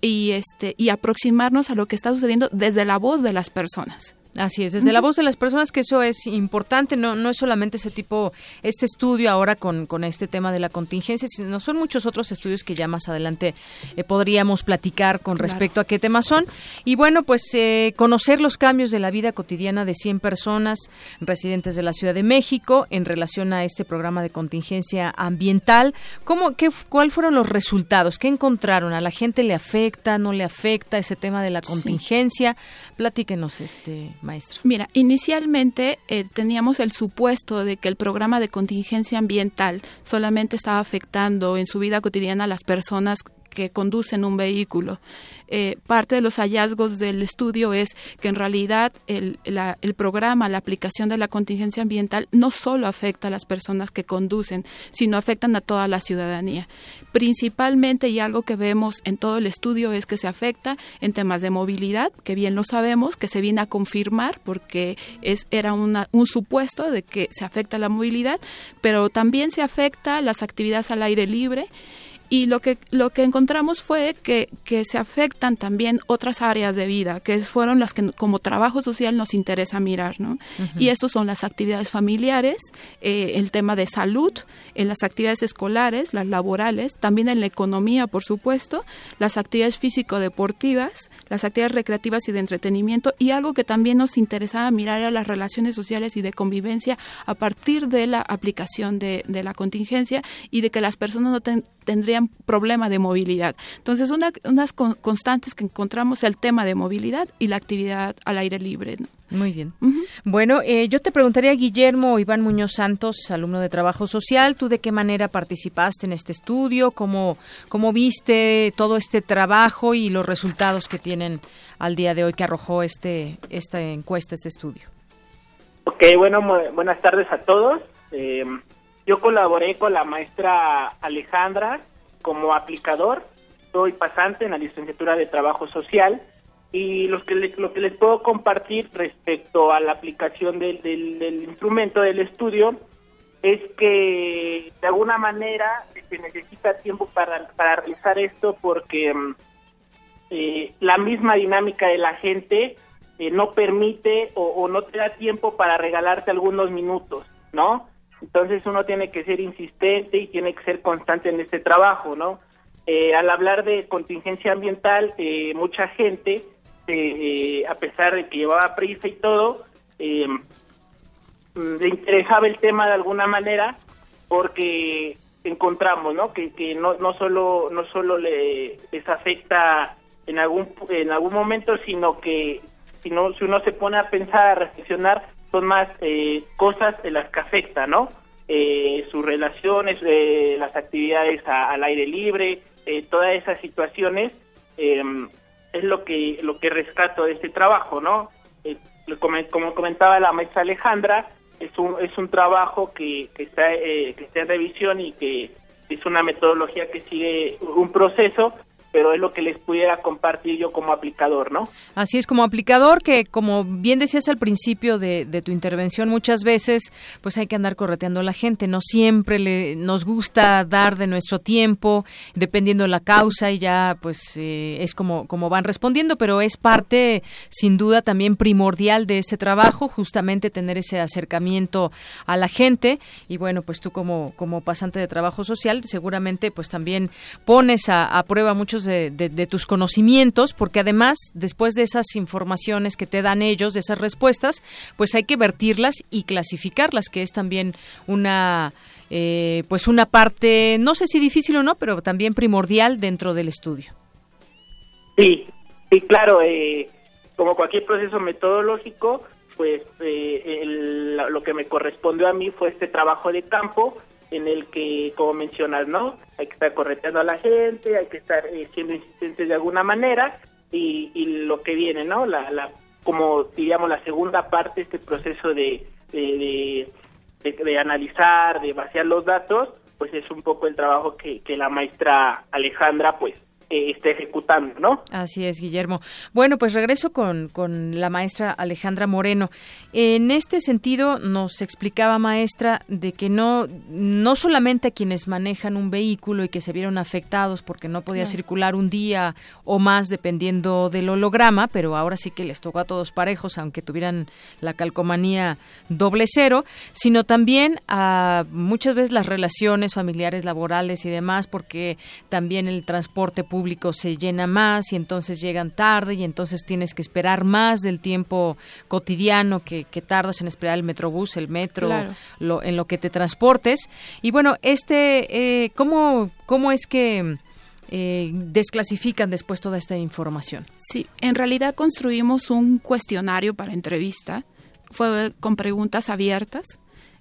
y este y aproximarnos a lo que está sucediendo desde la voz de las personas. Así es, desde la voz de las personas que eso es importante, no, no es solamente ese tipo, este estudio ahora con, con este tema de la contingencia, sino son muchos otros estudios que ya más adelante eh, podríamos platicar con respecto a qué temas son. Y bueno, pues eh, conocer los cambios de la vida cotidiana de 100 personas residentes de la Ciudad de México en relación a este programa de contingencia ambiental. ¿Cómo, qué, ¿Cuáles fueron los resultados? ¿Qué encontraron? ¿A la gente le afecta, no le afecta ese tema de la contingencia? Platíquenos, este maestra? Mira, inicialmente eh, teníamos el supuesto de que el programa de contingencia ambiental solamente estaba afectando en su vida cotidiana a las personas que conducen un vehículo. Eh, parte de los hallazgos del estudio es que en realidad el, programa, la aplicación de la contingencia ambiental no solo afecta a las personas que conducen, sino afectan a toda la ciudadanía. Principalmente, y algo que vemos en todo el estudio es que se afecta en temas de movilidad, que bien lo sabemos, que se viene a confirmar porque es, era un supuesto de que se afecta la movilidad, pero también se afecta las actividades al aire libre y lo que, lo que encontramos fue que, que se afectan también otras áreas de vida, que fueron las que como trabajo social nos interesa mirar, ¿no? Y estos son las actividades familiares, eh, el tema de salud, en las actividades escolares, las laborales, también en la economía, por supuesto, las actividades físico-deportivas, las actividades recreativas y de entretenimiento, y algo que también nos interesaba mirar era las relaciones sociales y de convivencia a partir de la aplicación de, de la contingencia y de que las personas no tendrían problema de movilidad. Entonces, una, unas constantes que encontramos el tema de movilidad y la actividad al aire libre. Muy bien. Bueno, eh, yo te preguntaría, Guillermo Iván Muñoz Santos, alumno de Trabajo Social, ¿tú de qué manera participaste en este estudio? ¿Cómo, cómo viste todo este trabajo y los resultados que tienen al día de hoy que arrojó este esta encuesta, este estudio? Ok, bueno, buenas tardes a todos. Eh, yo colaboré con la maestra Alejandra como aplicador soy pasante en la licenciatura de Trabajo Social y lo que, lo que les puedo compartir respecto a la aplicación del, del, instrumento del estudio es que de alguna manera se necesita tiempo para, para realizar esto porque mm, eh, la misma dinámica de la gente eh, no permite o, no te da tiempo para regalarte algunos minutos, ¿no? Entonces uno tiene que ser insistente y tiene que ser constante en este trabajo, ¿no? Eh, al hablar de contingencia ambiental, eh, mucha gente, eh, a pesar de que llevaba prisa y todo, le interesaba el tema de alguna manera porque encontramos, ¿no? Que, que no, no solo no solo le, les afecta en algún en algún momento, sino que si no si uno se pone a pensar, a reflexionar, son más cosas en las que afecta, ¿no? sus relaciones, las actividades al aire libre, eh, todas esas situaciones eh, es lo que lo que rescato de este trabajo, ¿no? Eh, como, comentaba la maestra Alejandra, es un es un trabajo que, que está que está en revisión y que es una metodología que sigue un proceso pero es lo que les pudiera compartir yo como aplicador, ¿no? Así es, como aplicador que, como bien decías al principio de, tu intervención, muchas veces pues hay que andar correteando a la gente, no siempre le, nos gusta dar de nuestro tiempo, dependiendo de la causa y ya pues eh, es como, como van respondiendo, pero es parte sin duda también primordial de este trabajo, justamente tener ese acercamiento a la gente y bueno, pues tú como, como pasante de trabajo social seguramente pues también pones a, a prueba muchos de, tus conocimientos, porque además, después de esas informaciones que te dan ellos, de esas respuestas, pues hay que vertirlas y clasificarlas, que es también una, eh, pues una parte, no sé si difícil o no, pero también primordial dentro del estudio. Sí, sí, claro, eh, como cualquier proceso metodológico, pues eh, lo que me correspondió a mí fue este trabajo de campo en el que, como mencionas, ¿no? Hay que estar correteando a la gente, hay que estar eh, siendo insistentes de alguna manera y, y, lo que viene, ¿no? La, la, como diríamos, la segunda parte, este proceso de, de, de, de, analizar, de vaciar los datos, pues es un poco el trabajo que, que la maestra Alejandra, pues, esté ejecutando, ¿no? Así es, Guillermo. Bueno, pues regreso con, con la maestra Alejandra Moreno. En este sentido, nos explicaba, maestra, de que no, no solamente quienes manejan un vehículo y que se vieron afectados porque no podía circular un día o más dependiendo del holograma, pero ahora sí que les tocó a todos parejos, aunque tuvieran la calcomanía doble cero, sino también a muchas veces las relaciones familiares, laborales y demás, porque también el transporte público público se llena más y entonces llegan tarde y entonces tienes que esperar más del tiempo cotidiano que, tardas en esperar el metrobús, el metro, lo, en lo que te transportes. Y bueno, este, eh, ¿cómo, ¿cómo es que... Eh, desclasifican después toda esta información. Sí, en realidad construimos un cuestionario para entrevista, fue con preguntas abiertas.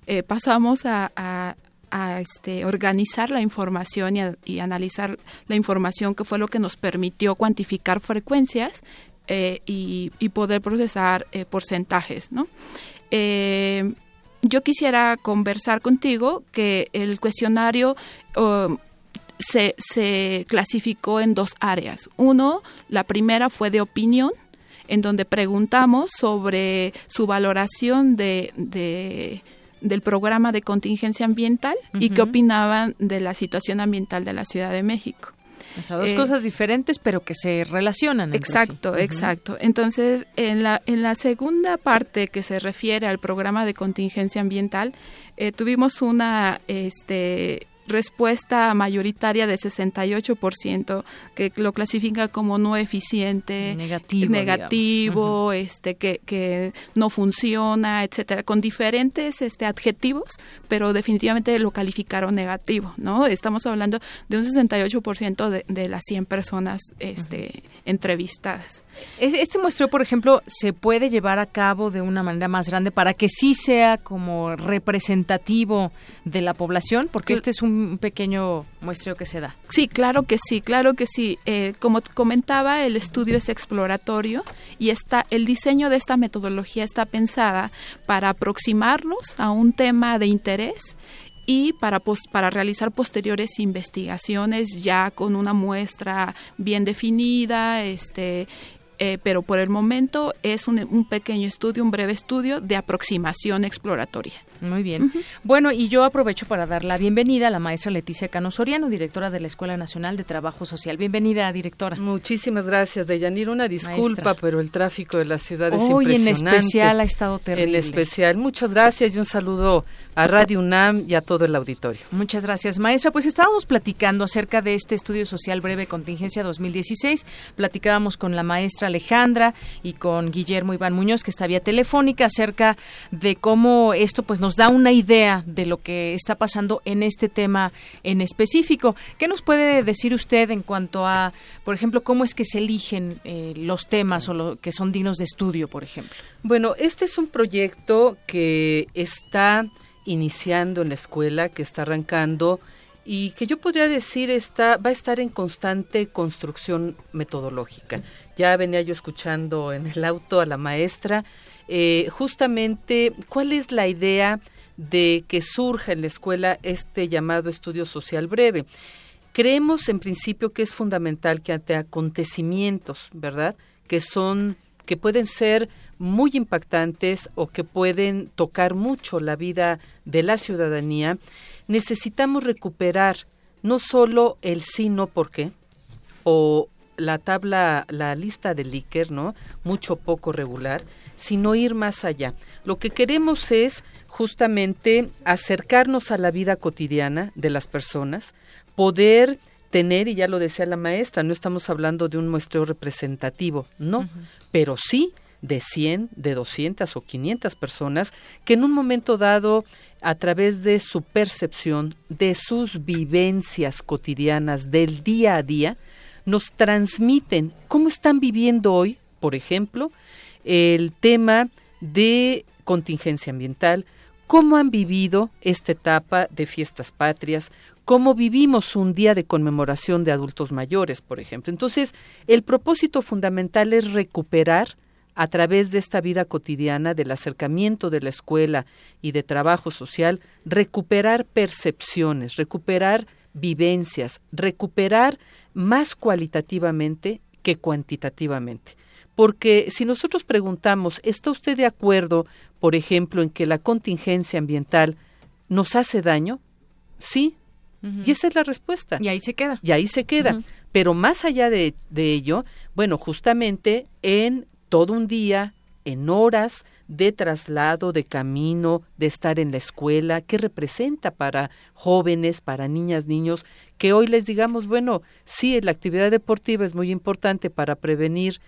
Eh, pasamos a, a este, organizar la información y, analizar la información que fue lo que nos permitió cuantificar frecuencias eh, y, poder procesar eh, porcentajes. ¿no? Eh, yo quisiera conversar contigo que el cuestionario se, clasificó en dos áreas. Uno, la primera fue de opinión, en donde preguntamos sobre su valoración de del programa de contingencia ambiental y qué opinaban de la situación ambiental de la Ciudad de México. O sea, dos eh, cosas diferentes, pero que se relacionan. exacto, exacto. Entonces, en la, en la segunda parte que se refiere al programa de contingencia ambiental, eh, tuvimos una este, respuesta mayoritaria de 68% que lo clasifica como no eficiente, negativo, negativo este que, que no funciona, etcétera, con diferentes este adjetivos, pero definitivamente lo calificaron negativo, ¿no? Estamos hablando de un 68% de, de las 100 personas este entrevistadas. Este muestreo, por ejemplo, se puede llevar a cabo de una manera más grande para que sí sea como representativo de la población, porque este es un pequeño muestreo que se da. Sí, claro que sí, claro que sí. Eh, como comentaba, el estudio es exploratorio y está el diseño de esta metodología está pensada para aproximarnos a un tema de interés y para, para realizar posteriores investigaciones ya con una muestra bien definida, este, eh, pero por el momento es un, un, pequeño estudio, un breve estudio de aproximación exploratoria. Muy bien. Bueno, y yo aprovecho para dar la bienvenida a la maestra Leticia Cano Soriano, directora de la Escuela Nacional de Trabajo Social. Bienvenida, directora. Muchísimas gracias, Deyanir. Una disculpa, pero el tráfico de la ciudad es Hoy impresionante. en especial ha estado terrible. En especial. Muchas gracias y un saludo a Radio UNAM y a todo el auditorio. Muchas gracias, maestra. Pues estábamos platicando acerca de este estudio social breve contingencia 2016. Platicábamos con la maestra Alejandra y con Guillermo Iván Muñoz, que está vía telefónica, acerca de cómo esto pues nos da una idea de lo que está pasando en este tema en específico. ¿Qué nos puede decir usted en cuanto a, por ejemplo, cómo es que se eligen eh, los temas o lo que son dignos de estudio, por ejemplo? Bueno, este es un proyecto que está iniciando en la escuela, que está arrancando y que yo podría decir está va a estar en constante construcción metodológica. Ya venía yo escuchando en el auto a la maestra eh, justamente cuál es la idea de que surja en la escuela este llamado estudio social breve. Creemos en principio que es fundamental que ante acontecimientos, ¿verdad? Que son que pueden ser muy impactantes o que pueden tocar mucho la vida de la ciudadanía, necesitamos recuperar no solo el sí, no, por qué, o la tabla, la lista de Likert, ¿no? Mucho poco regular, sino ir más allá. Lo que queremos es justamente acercarnos a la vida cotidiana de las personas, poder tener, y ya lo decía la maestra, no estamos hablando de un muestreo representativo, no, pero sí de 100, de 200 o 500 personas que en un momento dado, a través de su percepción, de sus vivencias cotidianas, del día a día, nos transmiten cómo están viviendo hoy, por ejemplo, el tema de contingencia ambiental, cómo han vivido esta etapa de fiestas patrias, cómo vivimos un día de conmemoración de adultos mayores, por ejemplo. Entonces, el propósito fundamental es recuperar a través de esta vida cotidiana, del acercamiento de la escuela y de trabajo social, recuperar percepciones, recuperar vivencias, recuperar más cualitativamente que cuantitativamente. Porque si nosotros preguntamos, ¿está usted de acuerdo, por ejemplo, en que la contingencia ambiental nos hace daño? Sí. Y esa es la respuesta. Y ahí se queda. Y ahí se queda. Pero más allá de, de ello, bueno, justamente en todo un día, en horas de traslado, de camino, de estar en la escuela, qué representa para jóvenes, para niñas, niños, que hoy les digamos, bueno, sí, la actividad deportiva es muy importante para prevenir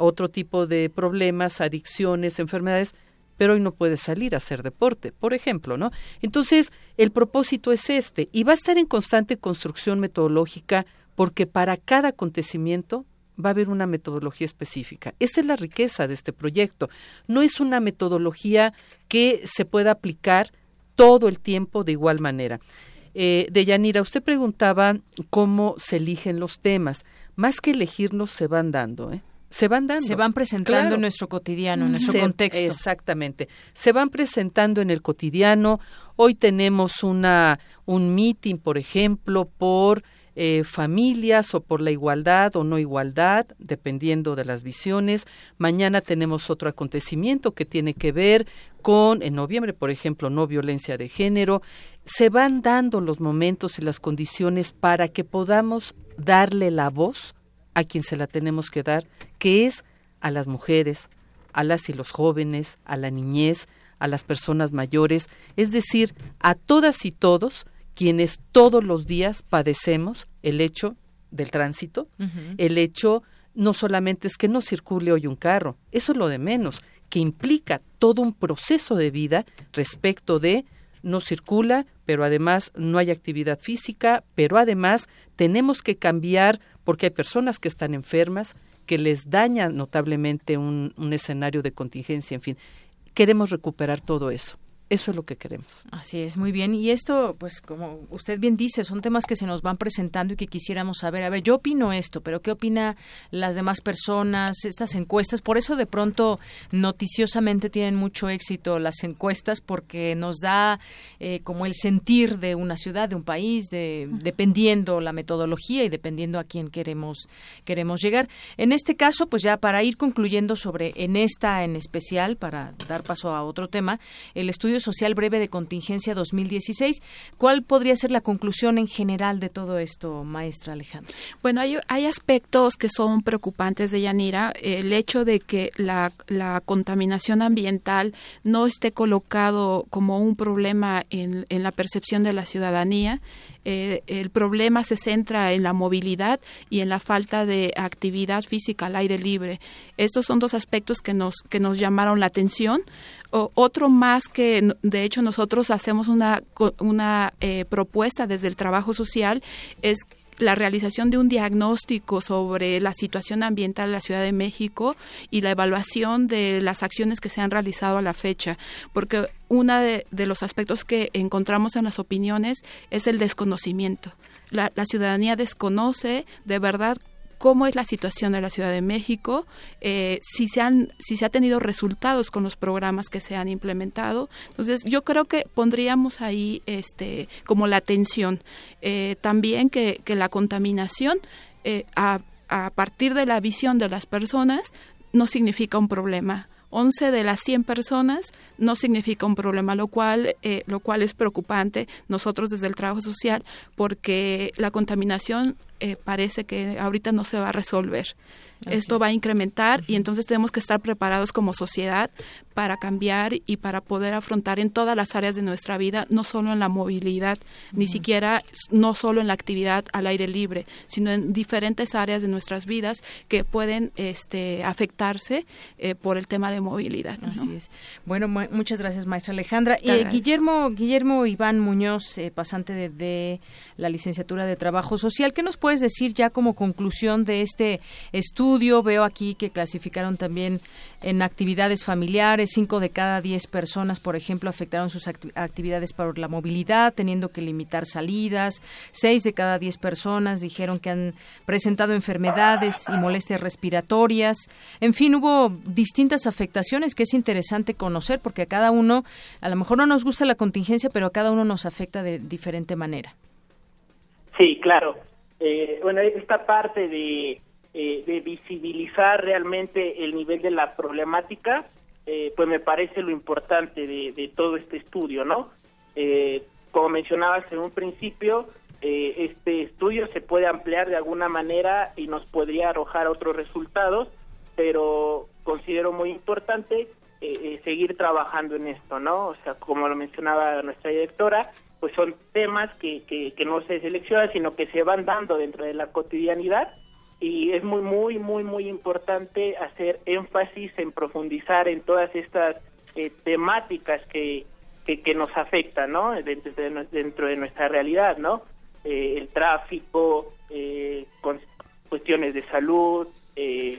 otro tipo de problemas, adicciones, enfermedades, pero hoy no puede salir a hacer deporte, por ejemplo, ¿no? Entonces, el propósito es este, y va a estar en constante construcción metodológica porque para cada acontecimiento va a haber una metodología específica. Esta es la riqueza de este proyecto. No es una metodología que se pueda aplicar todo el tiempo de igual manera. Eh, Deyanira, usted preguntaba cómo se eligen los temas. Más que elegirlos, se van dando, ¿eh? Se van dando. Se van presentando Claro. en nuestro cotidiano, en nuestro Se- contexto. Exactamente. Se van presentando en el cotidiano. Hoy tenemos una un meeting, por ejemplo, por eh, familias o por la igualdad o no igualdad, dependiendo de las visiones. Mañana tenemos otro acontecimiento que tiene que ver con, en noviembre, por ejemplo, no violencia de género. Se van dando los momentos y las condiciones para que podamos darle la voz a quien se la tenemos que dar, que es a las mujeres, a las y los jóvenes, a la niñez, a las personas mayores, es decir, a todas y todos quienes todos los días padecemos el hecho del tránsito, el hecho no solamente es que no circule hoy un carro, eso es lo de menos, que implica todo un proceso de vida respecto de no circula, pero además no hay actividad física, pero además tenemos que cambiar porque hay personas que están enfermas, que les daña notablemente un, un escenario de contingencia, en fin. Queremos recuperar todo eso. Eso es lo que queremos. Así es, muy bien. Y esto, pues como usted bien dice, son temas que se nos van presentando y que quisiéramos saber. A ver, yo opino esto, pero ¿qué opina las demás personas? Estas encuestas, por eso de pronto noticiosamente tienen mucho éxito las encuestas porque nos da eh, como el sentir de una ciudad, de un país, de, dependiendo la metodología y dependiendo a quién queremos queremos llegar. En este caso, pues ya para ir concluyendo sobre en esta en especial, para dar paso a otro tema, el estudio social breve de contingencia 2016. ¿Cuál podría ser la conclusión en general de todo esto, maestra Alejandra? Bueno, hay, aspectos que son preocupantes de Yanira. El hecho de que la, contaminación ambiental no esté colocado como un problema en, en la percepción de la ciudadanía. Eh, el problema se centra en la movilidad y en la falta de actividad física al aire libre. Estos son dos aspectos que nos, que nos llamaron la atención otro más que, de hecho, nosotros hacemos una, una eh, propuesta desde el trabajo social es la realización de un diagnóstico sobre la situación ambiental en la Ciudad de México y la evaluación de las acciones que se han realizado a la fecha, porque uno de, los aspectos que encontramos en las opiniones es el desconocimiento. La, la ciudadanía desconoce de verdad cómo es la situación de la Ciudad de México, eh, si, se han, si se ha tenido resultados con los programas que se han implementado. Entonces, yo creo que pondríamos ahí este, como la atención. Eh, también que, la contaminación, eh, a partir de la visión de las personas, no significa un problema 11 de las 100 personas no significa un problema, lo cual, eh, lo cual es preocupante nosotros desde el trabajo social porque la contaminación eh, parece que ahorita no se va a resolver. Esto va a incrementar y entonces tenemos que estar preparados como sociedad para cambiar y para poder afrontar en todas las áreas de nuestra vida, no solo en la movilidad, ni siquiera no solo en la actividad al aire libre, sino en diferentes áreas de nuestras vidas que pueden este, afectarse eh, por el tema de movilidad. Así es. Bueno, muchas gracias, maestra Alejandra. Y eh, Guillermo, Guillermo Iván Muñoz, eh, pasante de, de la licenciatura de Trabajo Social, ¿qué nos puedes decir ya como conclusión de este estudio? Veo aquí que clasificaron también en actividades familiares, cinco de cada diez personas, por ejemplo, afectaron sus actividades por la movilidad, teniendo que limitar salidas. Seis de cada diez personas dijeron que han presentado enfermedades y molestias respiratorias. En fin, hubo distintas afectaciones que es interesante conocer porque a cada uno, a lo mejor no nos gusta la contingencia, pero a cada uno nos afecta de diferente manera. Sí, claro. Eh, bueno, esta parte de eh, de visibilizar realmente el nivel de la problemática, eh, pues me parece lo importante de, todo este estudio, ¿no? Eh, como mencionabas en un principio, este estudio se puede ampliar de alguna manera y nos podría arrojar otros resultados, pero considero muy importante seguir trabajando en esto, ¿no? O sea, como lo mencionaba nuestra directora, pues son temas que, que no se seleccionan, sino que se van dando dentro de la cotidianidad y es muy, muy, muy, muy importante hacer énfasis en profundizar en todas estas eh, temáticas que, que, nos afectan, ¿no? Dentro de, dentro de nuestra realidad, ¿no? Eh, el tráfico, eh, con cuestiones de salud,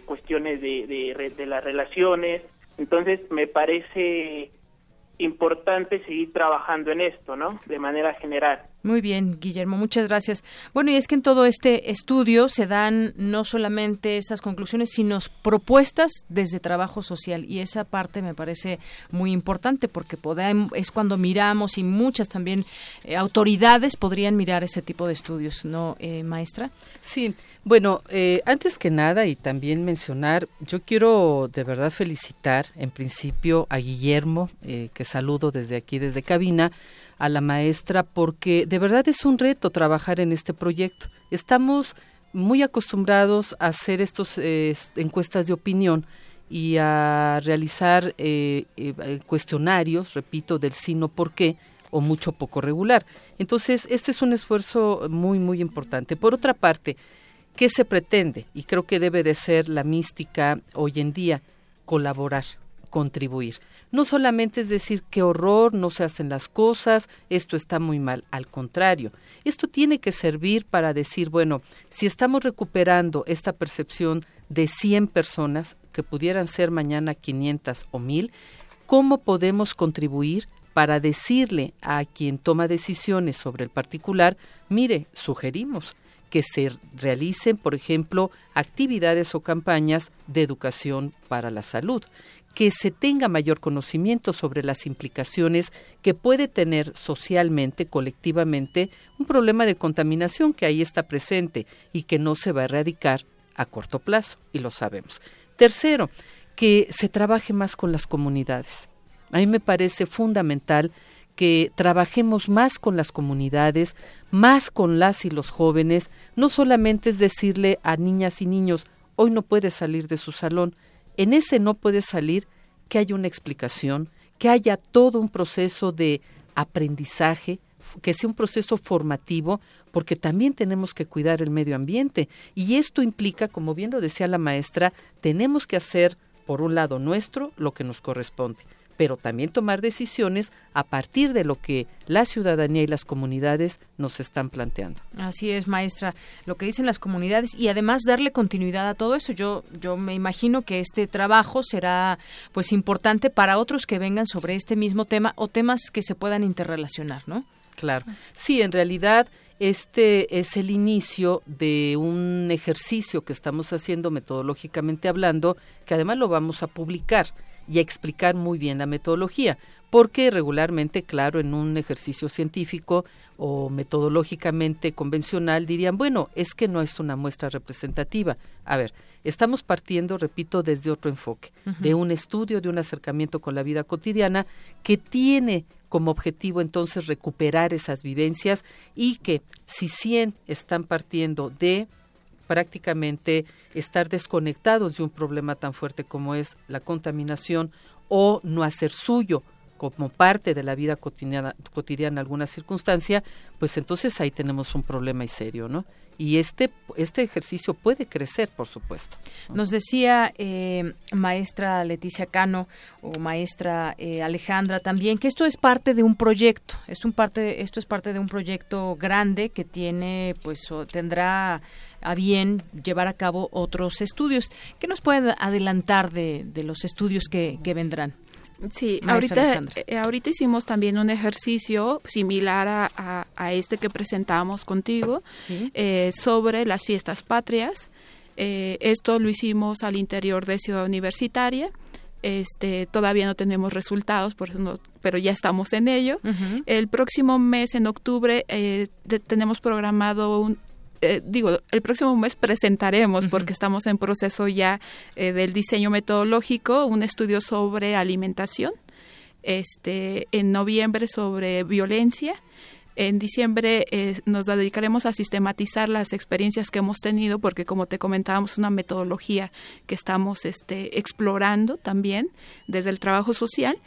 cuestiones de, de, de las relaciones. Entonces, me parece importante seguir trabajando en esto, ¿no? De manera general. Muy bien, Guillermo, muchas gracias. Bueno, y es que en todo este estudio se dan no solamente estas conclusiones, sino propuestas desde trabajo social y esa parte me parece muy importante porque podemos, es cuando miramos y muchas también eh, autoridades podrían mirar ese tipo de estudios, ¿no, eh, maestra? Sí, bueno, eh, antes que nada y también mencionar, yo quiero de verdad felicitar en principio a Guillermo, que saludo desde aquí, desde cabina, a la maestra porque de verdad es un reto trabajar en este proyecto. Estamos muy acostumbrados a hacer estos eh, encuestas de opinión y a realizar eh, eh, cuestionarios, repito, del sí, no, por qué, o mucho poco regular. Entonces, este es un esfuerzo muy, muy importante. Por otra parte, ¿qué se pretende? Y creo que debe de ser la mística hoy en día, colaborar, contribuir. No solamente es decir qué horror, no se hacen las cosas, esto está muy mal, al contrario, esto tiene que servir para decir, bueno, si estamos recuperando esta percepción de 100 personas, que pudieran ser mañana 500 o 1000, ¿cómo podemos contribuir para decirle a quien toma decisiones sobre el particular, mire, sugerimos que se realicen, por ejemplo, actividades o campañas de educación para la salud, que se tenga mayor conocimiento sobre las implicaciones que puede tener socialmente, colectivamente, un problema de contaminación que ahí está presente y que no se va a erradicar a corto plazo, y lo sabemos. Tercero, que se trabaje más con las comunidades. A mí me parece fundamental que trabajemos más con las comunidades, más con las y los jóvenes, no solamente es decirle a niñas y niños, hoy no puedes salir de su salón, en ese no puedes salir, que haya una explicación, que haya todo un proceso de aprendizaje, que sea un proceso formativo, porque también tenemos que cuidar el medio ambiente. Y esto implica, como bien lo decía la maestra, tenemos que hacer, por un lado nuestro, lo que nos corresponde pero también tomar decisiones a partir de lo que la ciudadanía y las comunidades nos están planteando. Así es, maestra, lo que dicen las comunidades y además darle continuidad a todo eso. Yo yo me imagino que este trabajo será pues importante para otros que vengan sobre este mismo tema o temas que se puedan interrelacionar, ¿no? Claro. Sí, en realidad este es el inicio de un ejercicio que estamos haciendo metodológicamente hablando, que además lo vamos a publicar y explicar muy bien la metodología, porque regularmente, claro, en un ejercicio científico o metodológicamente convencional dirían, bueno, es que no es una muestra representativa. A ver, estamos partiendo, repito, desde otro enfoque, de un estudio, de un acercamiento con la vida cotidiana que tiene como objetivo entonces recuperar esas vivencias y que si 100 están partiendo de prácticamente estar desconectados de un problema tan fuerte como es la contaminación o no hacer suyo como parte de la vida cotidiana, cotidiana alguna circunstancia, pues entonces ahí tenemos un problema y serio, ¿no? Y este, este ejercicio puede crecer, por supuesto. Nos decía eh, maestra Leticia Cano o maestra eh, Alejandra también que esto es parte de un proyecto, es un parte, esto es parte de un proyecto grande que tiene, pues, tendrá a bien llevar a cabo otros estudios. ¿Qué nos pueden adelantar de, de los estudios que, que vendrán? Sí, ahorita, eh, ahorita hicimos también un ejercicio similar a, a, este que presentamos contigo eh, sobre las fiestas patrias. Eh, esto lo hicimos al interior de Ciudad Universitaria. Este, todavía no tenemos resultados, por eso pero ya estamos en ello. El próximo mes, en octubre, tenemos programado un, eh, digo, el próximo mes presentaremos, porque estamos en proceso ya eh, del diseño metodológico, un estudio sobre alimentación, este, en noviembre sobre violencia. En diciembre eh, nos dedicaremos a sistematizar las experiencias que hemos tenido, porque como te comentábamos, es una metodología que estamos este, explorando también desde el trabajo social.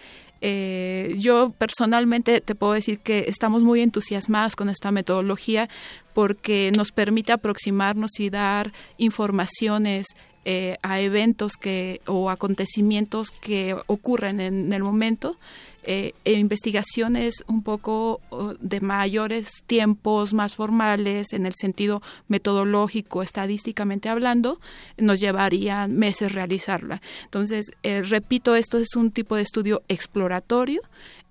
Eh, yo personalmente te puedo decir que estamos muy entusiasmados con esta metodología porque nos permite aproximarnos y dar informaciones eh, a eventos que o acontecimientos que ocurren en el momento eh, e investigaciones un poco de mayores tiempos, más formales, en el sentido metodológico, estadísticamente hablando, nos llevarían meses realizarla. Entonces, eh, repito, esto es un tipo de estudio exploratorio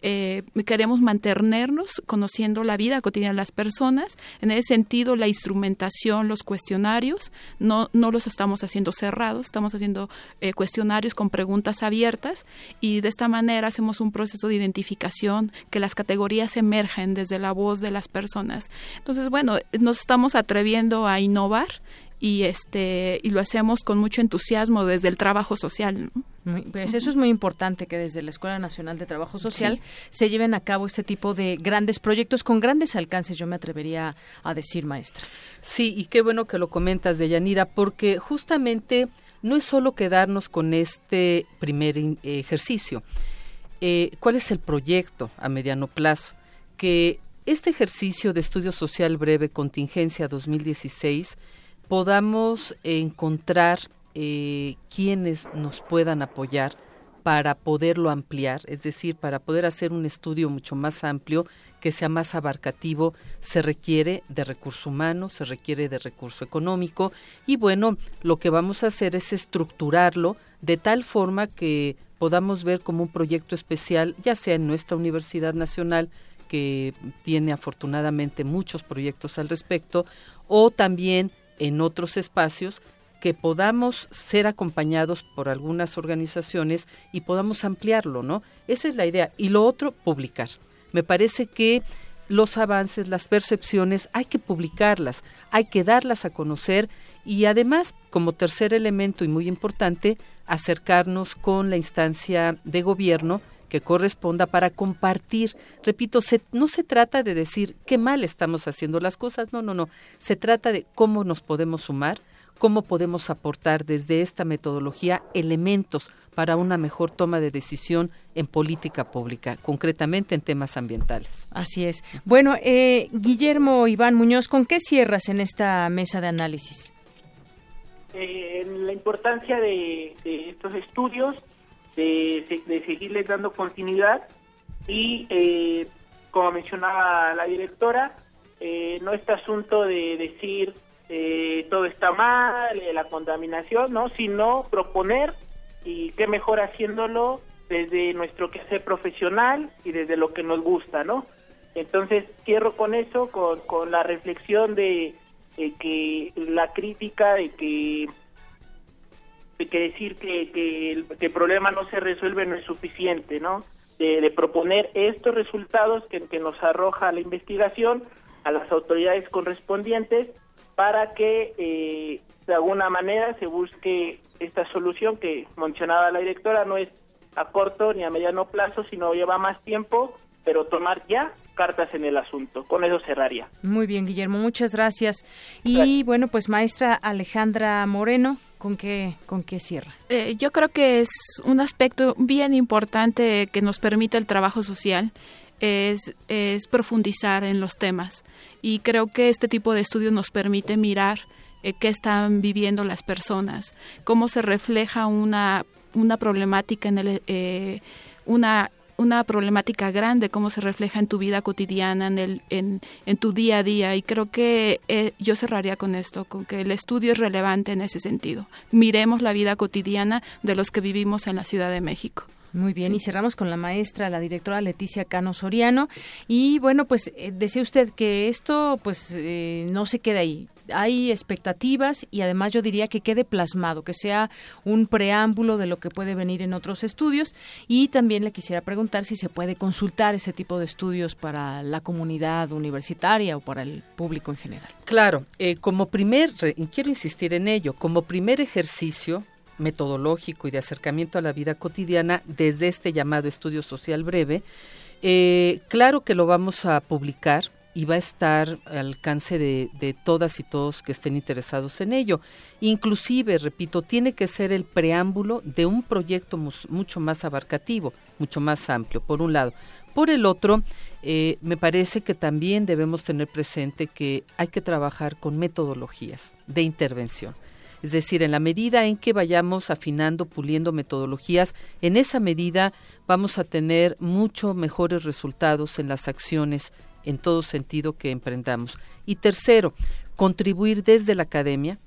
eh, queremos mantenernos conociendo la vida cotidiana de las personas. En ese sentido, la instrumentación, los cuestionarios, no, no los estamos haciendo cerrados, estamos haciendo eh, cuestionarios con preguntas abiertas y de esta manera hacemos un proceso de identificación, que las categorías emergen desde la voz de las personas. Entonces, bueno, nos estamos atreviendo a innovar y este y lo hacemos con mucho entusiasmo desde el trabajo social. Pues eso es muy importante que desde la Escuela Nacional de Trabajo Social se lleven a cabo este tipo de grandes proyectos con grandes alcances, yo me atrevería a decir, maestra. Sí, y qué bueno que lo comentas, Deyanira, porque justamente no es solo quedarnos con este primer ejercicio. Eh, ¿Cuál es el proyecto a mediano plazo? Que este ejercicio de estudio social breve contingencia 2016 podamos encontrar eh, quienes nos puedan apoyar para poderlo ampliar, es decir, para poder hacer un estudio mucho más amplio, que sea más abarcativo, se requiere de recurso humano, se requiere de recurso económico y bueno, lo que vamos a hacer es estructurarlo de tal forma que podamos ver como un proyecto especial, ya sea en nuestra Universidad Nacional, que tiene afortunadamente muchos proyectos al respecto, o también en otros espacios que podamos ser acompañados por algunas organizaciones y podamos ampliarlo, ¿no? Esa es la idea. Y lo otro, publicar. Me parece que los avances, las percepciones, hay que publicarlas, hay que darlas a conocer y además, como tercer elemento y muy importante, acercarnos con la instancia de gobierno que corresponda para compartir. Repito, no se trata de decir qué mal estamos haciendo las cosas, no, no, no. Se trata de cómo nos podemos sumar, cómo podemos aportar desde esta metodología elementos para una mejor toma de decisión en política pública, concretamente en temas ambientales. Así es. Bueno, eh, Guillermo Iván Muñoz, ¿con qué cierras en esta mesa de análisis? Eh, la importancia de estos estudios de, seguirles dando continuidad y, eh, como mencionaba la directora, eh, no este asunto de decir eh, todo está mal, la contaminación, no, sino proponer y qué mejor haciéndolo desde nuestro quehacer profesional y desde lo que nos gusta, ¿no? Entonces cierro con eso, con, con la reflexión de que la crítica de que que decir que, que, el, problema no se resuelve no es suficiente, ¿no? De, proponer estos resultados que, que, nos arroja la investigación a las autoridades correspondientes para que eh, de alguna manera se busque esta solución que mencionaba la directora, no es a corto ni a mediano plazo, sino lleva más tiempo, pero tomar ya cartas en el asunto. Con eso cerraría. Muy bien, Guillermo, muchas gracias. Y bueno, pues maestra Alejandra Moreno, ¿Con qué, con qué cierra? Eh, yo creo que es un aspecto bien importante que nos permite el trabajo social. Es, profundizar en los temas y creo que este tipo de estudios nos permite mirar eh, qué están viviendo las personas, cómo se refleja una, una problemática en el, eh, una una problemática grande, cómo se refleja en tu vida cotidiana, en, el, en, en tu día a día. Y creo que eh, yo cerraría con esto, con que el estudio es relevante en ese sentido. Miremos la vida cotidiana de los que vivimos en la Ciudad de México. Muy bien, y cerramos con la maestra, la directora Leticia Cano Soriano. Y bueno, pues eh, decía usted que esto pues eh, no se queda ahí hay expectativas y además yo diría que quede plasmado, que sea un preámbulo de lo que puede venir en otros estudios y también le quisiera preguntar si se puede consultar ese tipo de estudios para la comunidad universitaria o para el público en general. Claro, eh, como primer, y quiero insistir en ello, como primer ejercicio metodológico y de acercamiento a la vida cotidiana desde este llamado estudio social breve, eh, claro que lo vamos a publicar y va a estar al alcance de, todas y todos que estén interesados en ello. Inclusive, repito, tiene que ser el preámbulo de un proyecto mucho más abarcativo, mucho más amplio, por un lado. Por el otro, eh, me parece que también debemos tener presente que hay que trabajar con metodologías de intervención. Es decir, en la medida en que vayamos afinando, puliendo metodologías, en esa medida vamos a tener mucho mejores resultados en las acciones en todo sentido que emprendamos. Y tercero, contribuir desde la academia,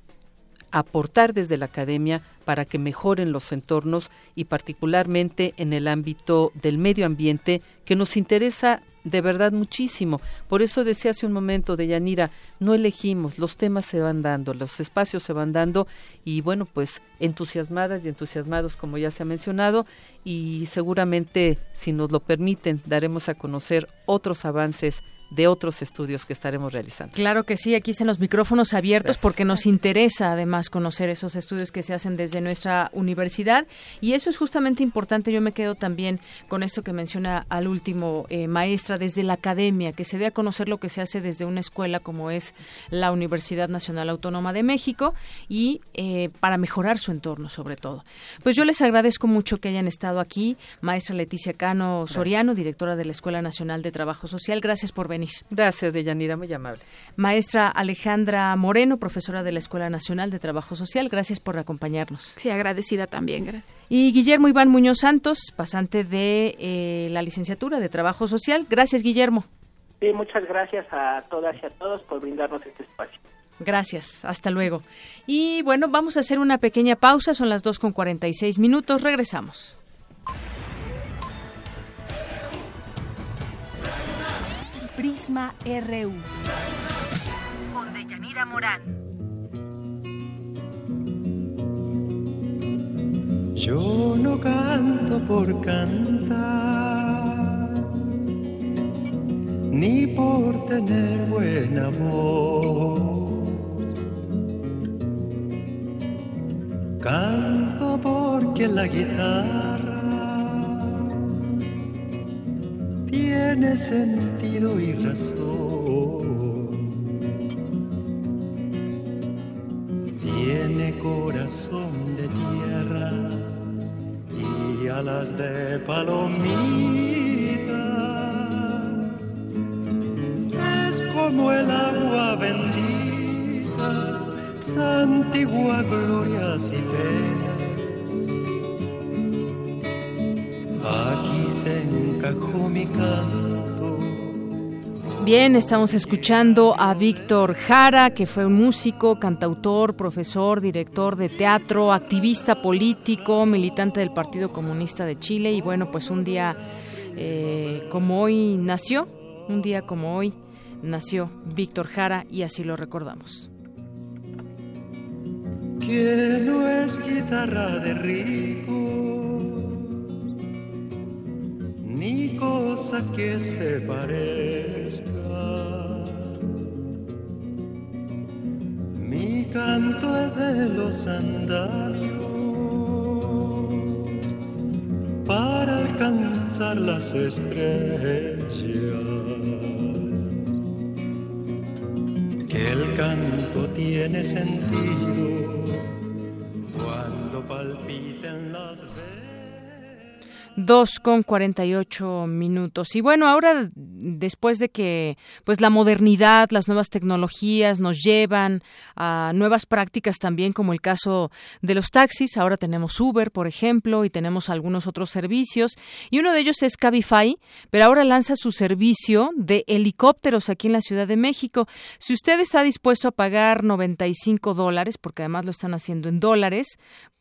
aportar desde la academia para que mejoren los entornos y particularmente en el ámbito del medio ambiente que nos interesa de verdad muchísimo. Por eso decía hace un momento de Yanira, no elegimos, los temas se van dando, los espacios se van dando y bueno, pues entusiasmadas y entusiasmados como ya se ha mencionado y seguramente si nos lo permiten daremos a conocer otros avances de otros estudios que estaremos realizando. Claro que sí, aquí están los micrófonos abiertos porque nos interesa además conocer esos estudios que se hacen desde nuestra universidad y eso es justamente importante. Yo me quedo también con esto que menciona al último eh, maestra desde la academia, que se dé a conocer lo que se hace desde una escuela como es la Universidad Nacional Autónoma de México y eh, para mejorar su entorno sobre todo. Pues yo les agradezco mucho que hayan estado aquí, maestra Leticia Cano Soriano, directora de la Escuela Nacional de Trabajo Social. Gracias por venir Gracias, Deyanira, muy amable. Maestra Alejandra Moreno, profesora de la Escuela Nacional de Trabajo Social, gracias por acompañarnos. Sí, agradecida también, gracias. Y Guillermo Iván Muñoz Santos, pasante de eh, la licenciatura de Trabajo Social. Gracias, Guillermo. Sí, muchas gracias a todas y a todos por brindarnos este espacio. Gracias, hasta luego. Y bueno, vamos a hacer una pequeña pausa, son las 2 con 46 minutos, regresamos. Prisma RU. Con Deyanira Morán. Yo no canto por cantar, ni por tener buena voz. Canto porque la guitarra tiene sentido y razón. Tiene corazón de tierra y alas de palomita. Es como el agua bendita, santigua glorias y penas. Aquí se encajó mi canto. Bien, estamos escuchando a Víctor Jara, que fue un músico, cantautor, profesor, director de teatro, activista político, militante del Partido Comunista de Chile y bueno, pues un día eh, como hoy nació, un día como hoy nació Víctor Jara y así lo recordamos. que no es guitarra de rico, ni cosa que se parezca. Mi canto es de los andamios para alcanzar las estrellas. Que el canto tiene sentido cuando palpiten las Dos con cuarenta y ocho minutos. Y bueno, ahora después de que pues la modernidad, las nuevas tecnologías nos llevan a nuevas prácticas también, como el caso de los taxis. Ahora tenemos Uber, por ejemplo, y tenemos algunos otros servicios. Y uno de ellos es Cabify, pero ahora lanza su servicio de helicópteros aquí en la Ciudad de México. Si usted está dispuesto a pagar 95 dólares, porque además lo están haciendo en dólares,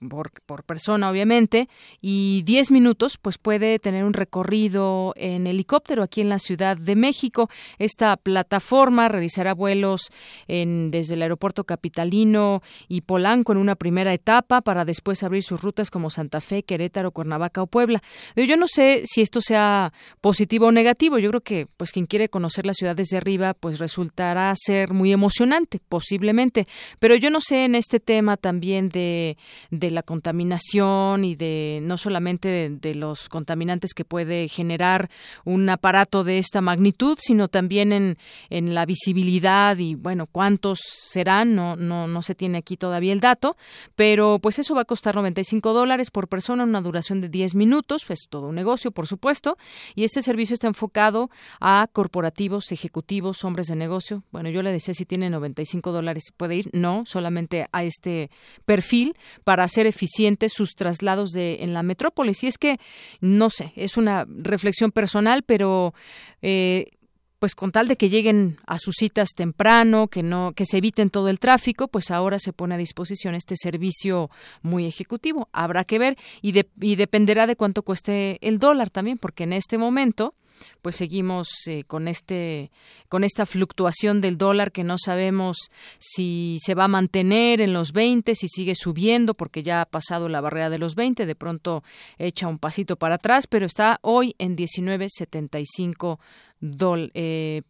por, por persona obviamente, y 10 minutos, pues puede tener un recorrido en helicóptero aquí en la Ciudad de México. Esta plataforma realizará vuelos en, desde el aeropuerto capitalino y Polanco en una primera etapa para después abrir sus rutas como Santa Fe, Querétaro, Cuernavaca o Puebla. Yo no sé si esto sea positivo o negativo. Yo creo que pues quien quiere conocer la ciudad desde arriba pues resultará ser muy emocionante, posiblemente. Pero yo no sé en este tema también de, de la contaminación y de no solamente de, de los contaminantes que puede generar un aparato de esta magnitud, sino también en, en la visibilidad y bueno, cuántos serán, no, no, no se tiene aquí todavía el dato, pero pues eso va a costar 95 dólares por persona, una duración de 10 minutos, es todo un negocio, por supuesto, y este servicio está enfocado a corporativos, ejecutivos, hombres de negocio. Bueno, yo le decía si tiene 95 dólares puede ir, no, solamente a este perfil para hacer eficientes sus traslados de en la metrópolis. Y es que no sé, es una reflexión personal, pero eh, pues con tal de que lleguen a sus citas temprano, que no, que se eviten todo el tráfico, pues ahora se pone a disposición este servicio muy ejecutivo. Habrá que ver y, de, y dependerá de cuánto cueste el dólar también, porque en este momento pues seguimos eh, con este con esta fluctuación del dólar que no sabemos si se va a mantener en los 20, si sigue subiendo porque ya ha pasado la barrera de los 20, de pronto echa un pasito para atrás, pero está hoy en 19.75 dol, eh,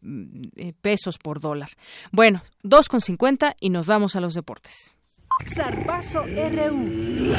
eh, pesos por dólar. Bueno, 2,50 y nos vamos a los deportes. Zarpazo RU.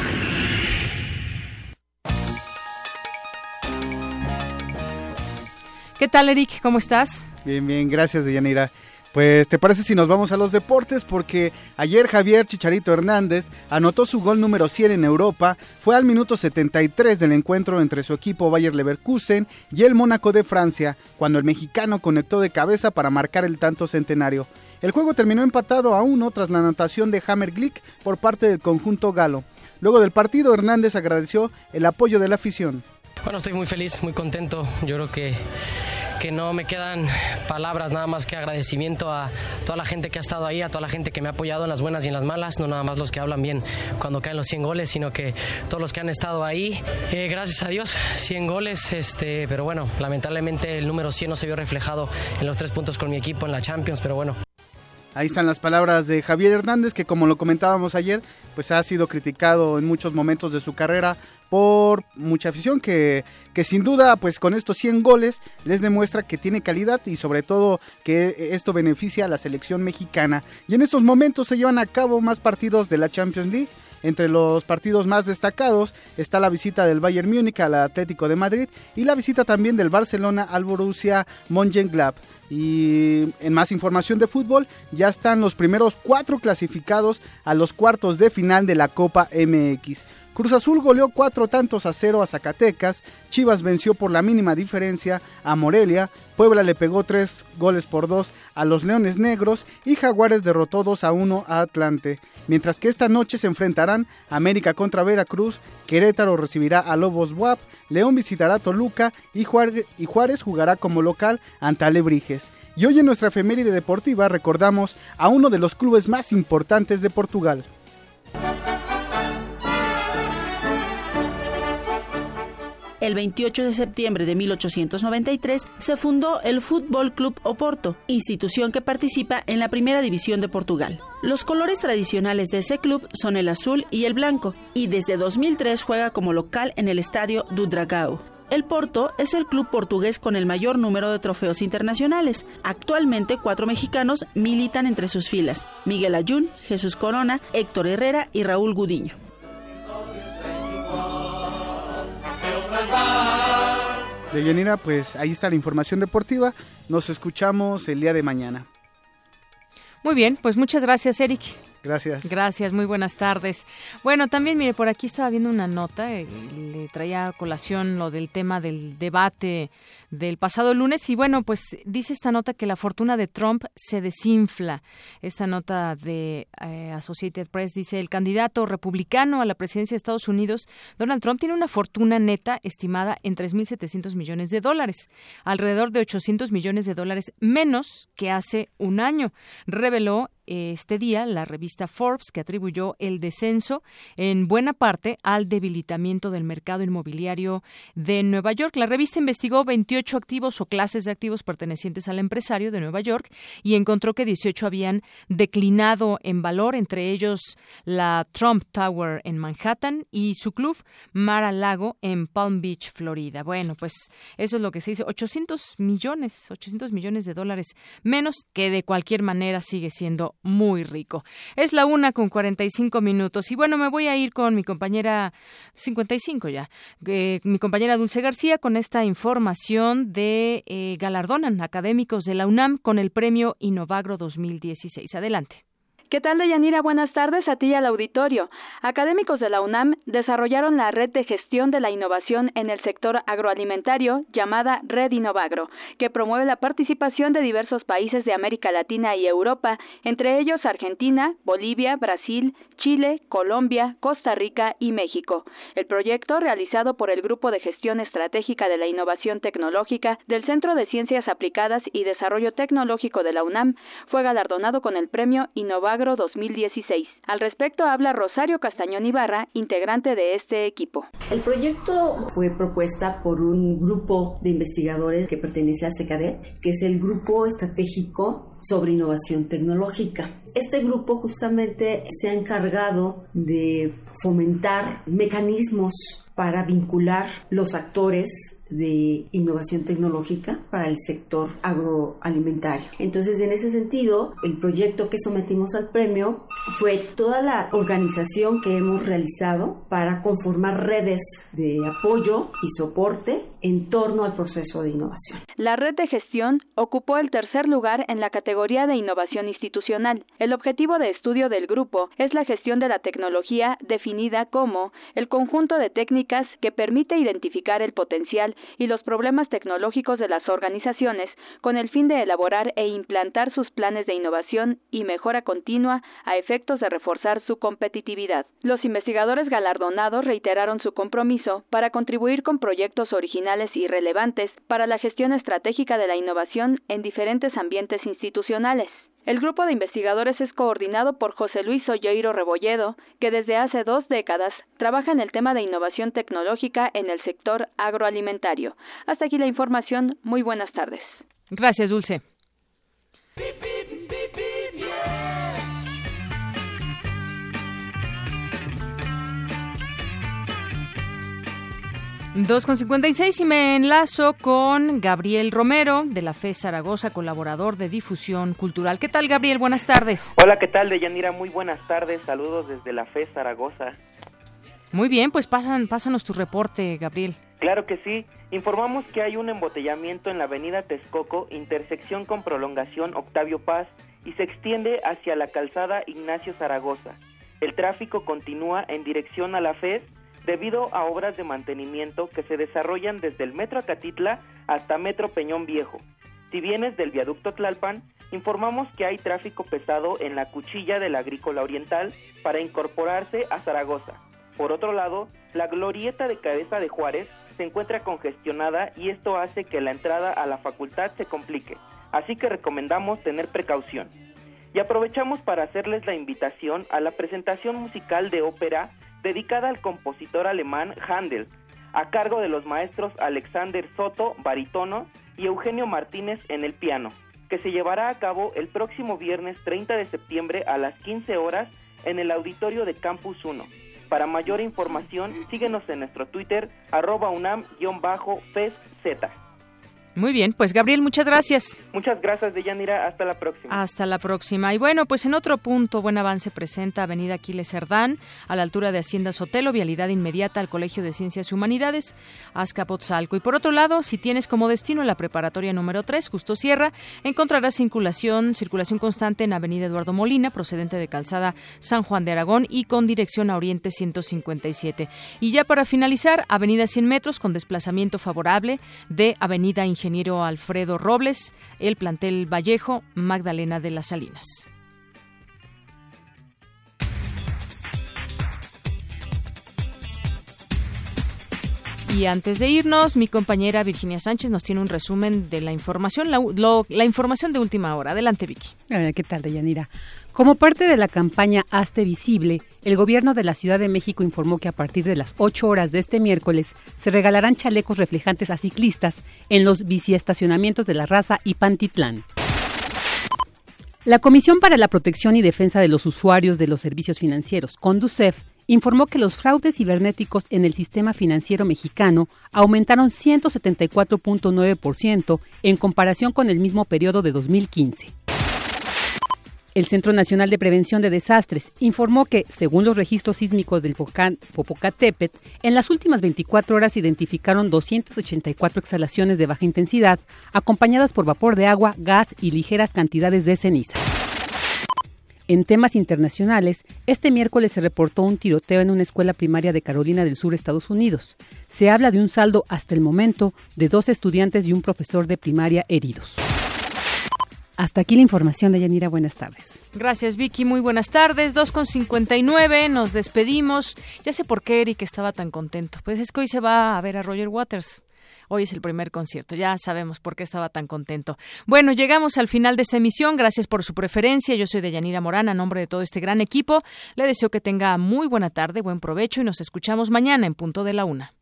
¿Qué tal, Eric? ¿Cómo estás? Bien, bien, gracias, Deyanira. Pues, ¿te parece si nos vamos a los deportes? Porque ayer Javier Chicharito Hernández anotó su gol número 100 en Europa. Fue al minuto 73 del encuentro entre su equipo Bayer Leverkusen y el Mónaco de Francia, cuando el mexicano conectó de cabeza para marcar el tanto centenario. El juego terminó empatado a uno tras la anotación de Hammer Glick por parte del conjunto galo. Luego del partido, Hernández agradeció el apoyo de la afición. Bueno, estoy muy feliz, muy contento. Yo creo que, que no me quedan palabras nada más que agradecimiento a toda la gente que ha estado ahí, a toda la gente que me ha apoyado en las buenas y en las malas, no nada más los que hablan bien cuando caen los 100 goles, sino que todos los que han estado ahí. Eh, gracias a Dios, 100 goles, este, pero bueno, lamentablemente el número 100 no se vio reflejado en los tres puntos con mi equipo en la Champions, pero bueno, Ahí están las palabras de Javier Hernández, que como lo comentábamos ayer, pues ha sido criticado en muchos momentos de su carrera por mucha afición que, que sin duda pues con estos 100 goles les demuestra que tiene calidad y sobre todo que esto beneficia a la selección mexicana. Y en estos momentos se llevan a cabo más partidos de la Champions League. Entre los partidos más destacados está la visita del Bayern Múnich al Atlético de Madrid y la visita también del Barcelona al Borussia Mönchengladbach. Y en más información de fútbol, ya están los primeros cuatro clasificados a los cuartos de final de la Copa MX. Cruz Azul goleó cuatro tantos a cero a Zacatecas, Chivas venció por la mínima diferencia a Morelia, Puebla le pegó tres goles por dos a los Leones Negros y Jaguares derrotó 2 a 1 a Atlante. Mientras que esta noche se enfrentarán América contra Veracruz, Querétaro recibirá a Lobos WAP, León visitará Toluca y Juárez jugará como local ante Alebrijes. Y hoy en nuestra efeméride deportiva recordamos a uno de los clubes más importantes de Portugal. El 28 de septiembre de 1893 se fundó el Fútbol Club Oporto, institución que participa en la Primera División de Portugal. Los colores tradicionales de ese club son el azul y el blanco, y desde 2003 juega como local en el estadio do Dragao. El Porto es el club portugués con el mayor número de trofeos internacionales. Actualmente cuatro mexicanos militan entre sus filas, Miguel Ayun, Jesús Corona, Héctor Herrera y Raúl Gudiño. De Yanira, pues ahí está la información deportiva. Nos escuchamos el día de mañana. Muy bien, pues muchas gracias, Eric. Gracias. Gracias, muy buenas tardes. Bueno, también, mire, por aquí estaba viendo una nota, eh, le traía a colación lo del tema del debate del pasado lunes. Y bueno, pues dice esta nota que la fortuna de Trump se desinfla. Esta nota de eh, Associated Press dice, el candidato republicano a la presidencia de Estados Unidos, Donald Trump, tiene una fortuna neta estimada en 3.700 millones de dólares, alrededor de 800 millones de dólares menos que hace un año, reveló este día la revista Forbes, que atribuyó el descenso en buena parte al debilitamiento del mercado inmobiliario de Nueva York. La revista investigó 28 activos o clases de activos pertenecientes al empresario de Nueva York y encontró que 18 habían declinado en valor, entre ellos la Trump Tower en Manhattan y su club Mar a Lago en Palm Beach, Florida. Bueno, pues eso es lo que se dice, 800 millones, 800 millones de dólares menos que de cualquier manera sigue siendo muy rico. Es la una con 45 minutos y bueno, me voy a ir con mi compañera 55 ya, eh, mi compañera Dulce García con esta información de eh, galardonan académicos de la UNAM con el premio Innovagro 2016. Adelante. ¿Qué tal, Deyanira? Buenas tardes a ti y al auditorio. Académicos de la UNAM desarrollaron la red de gestión de la innovación en el sector agroalimentario llamada Red Innovagro, que promueve la participación de diversos países de América Latina y Europa, entre ellos Argentina, Bolivia, Brasil, Chile, Colombia, Costa Rica y México. El proyecto, realizado por el Grupo de Gestión Estratégica de la Innovación Tecnológica del Centro de Ciencias Aplicadas y Desarrollo Tecnológico de la UNAM, fue galardonado con el premio Innovagro 2016. Al respecto habla Rosario Castañón Ibarra, integrante de este equipo. El proyecto fue propuesta por un grupo de investigadores que pertenece a SECADET, que es el Grupo Estratégico sobre Innovación Tecnológica. Este grupo justamente se ha encargado de fomentar mecanismos para vincular los actores de innovación tecnológica para el sector agroalimentario. Entonces, en ese sentido, el proyecto que sometimos al premio fue toda la organización que hemos realizado para conformar redes de apoyo y soporte en torno al proceso de innovación. La red de gestión ocupó el tercer lugar en la categoría de innovación institucional. El objetivo de estudio del grupo es la gestión de la tecnología definida como el conjunto de técnicas que permite identificar el potencial y los problemas tecnológicos de las organizaciones con el fin de elaborar e implantar sus planes de innovación y mejora continua a efectos de reforzar su competitividad. Los investigadores galardonados reiteraron su compromiso para contribuir con proyectos originales y relevantes para la gestión estratégica de la innovación en diferentes ambientes institucionales. El grupo de investigadores es coordinado por José Luis Olleiro Rebolledo, que desde hace dos décadas trabaja en el tema de innovación tecnológica en el sector agroalimentario. Hasta aquí la información. Muy buenas tardes. Gracias, Dulce. 2.56 y me enlazo con Gabriel Romero de la FE Zaragoza, colaborador de difusión cultural. ¿Qué tal, Gabriel? Buenas tardes. Hola, ¿qué tal, Deyanira? Muy buenas tardes. Saludos desde la FE Zaragoza. Muy bien, pues pasan, pásanos tu reporte, Gabriel. Claro que sí. Informamos que hay un embotellamiento en la avenida Texcoco, intersección con prolongación Octavio Paz, y se extiende hacia la calzada Ignacio Zaragoza. El tráfico continúa en dirección a la FES debido a obras de mantenimiento que se desarrollan desde el Metro Acatitla hasta Metro Peñón Viejo. Si vienes del viaducto Tlalpan, informamos que hay tráfico pesado en la cuchilla de la Agrícola Oriental para incorporarse a Zaragoza. Por otro lado, la glorieta de Cabeza de Juárez se encuentra congestionada y esto hace que la entrada a la facultad se complique, así que recomendamos tener precaución. Y aprovechamos para hacerles la invitación a la presentación musical de ópera dedicada al compositor alemán Handel, a cargo de los maestros Alexander Soto, baritono, y Eugenio Martínez en el piano, que se llevará a cabo el próximo viernes 30 de septiembre a las 15 horas en el auditorio de Campus 1. Para mayor información, síguenos en nuestro Twitter, arroba unam-feszz. Muy bien, pues Gabriel, muchas gracias. Muchas gracias, Deyanira. Hasta la próxima. Hasta la próxima. Y bueno, pues en otro punto, Buen Avance presenta Avenida Aquiles Cerdán, a la altura de Hacienda Sotelo, vialidad inmediata al Colegio de Ciencias y Humanidades, Azcapotzalco. Y por otro lado, si tienes como destino la preparatoria número 3, Justo Sierra, encontrarás circulación, circulación constante en Avenida Eduardo Molina, procedente de Calzada San Juan de Aragón y con dirección a Oriente 157. Y ya para finalizar, Avenida 100 metros con desplazamiento favorable de Avenida Ingeniero Alfredo Robles, el plantel Vallejo, Magdalena de las Salinas. Y antes de irnos, mi compañera Virginia Sánchez nos tiene un resumen de la información, la, la información de última hora. Adelante, Vicky. ¿Qué tal, Deyanira? Como parte de la campaña Hazte Visible, el gobierno de la Ciudad de México informó que a partir de las 8 horas de este miércoles se regalarán chalecos reflejantes a ciclistas en los biciestacionamientos de la raza y Pantitlán. La Comisión para la Protección y Defensa de los Usuarios de los Servicios Financieros, CONDUCEF, informó que los fraudes cibernéticos en el sistema financiero mexicano aumentaron 174.9% en comparación con el mismo periodo de 2015. El Centro Nacional de Prevención de Desastres informó que, según los registros sísmicos del volcán Popocatépetl, en las últimas 24 horas identificaron 284 exhalaciones de baja intensidad, acompañadas por vapor de agua, gas y ligeras cantidades de ceniza. En temas internacionales, este miércoles se reportó un tiroteo en una escuela primaria de Carolina del Sur, Estados Unidos. Se habla de un saldo hasta el momento de dos estudiantes y un profesor de primaria heridos. Hasta aquí la información de Yanira. Buenas tardes. Gracias, Vicky. Muy buenas tardes. 2.59. Nos despedimos. Ya sé por qué Eric estaba tan contento. Pues es que hoy se va a ver a Roger Waters. Hoy es el primer concierto, ya sabemos por qué estaba tan contento. Bueno, llegamos al final de esta emisión, gracias por su preferencia. Yo soy Deyanira Morán, a nombre de todo este gran equipo. Le deseo que tenga muy buena tarde, buen provecho y nos escuchamos mañana en punto de la una.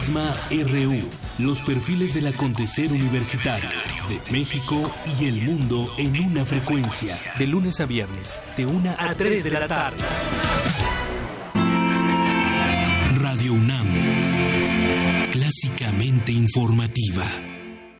Prisma RU. Los perfiles del acontecer universitario de México y el mundo en una frecuencia. De lunes a viernes, de una a 3 de la tarde. Radio UNAM. Clásicamente informativa.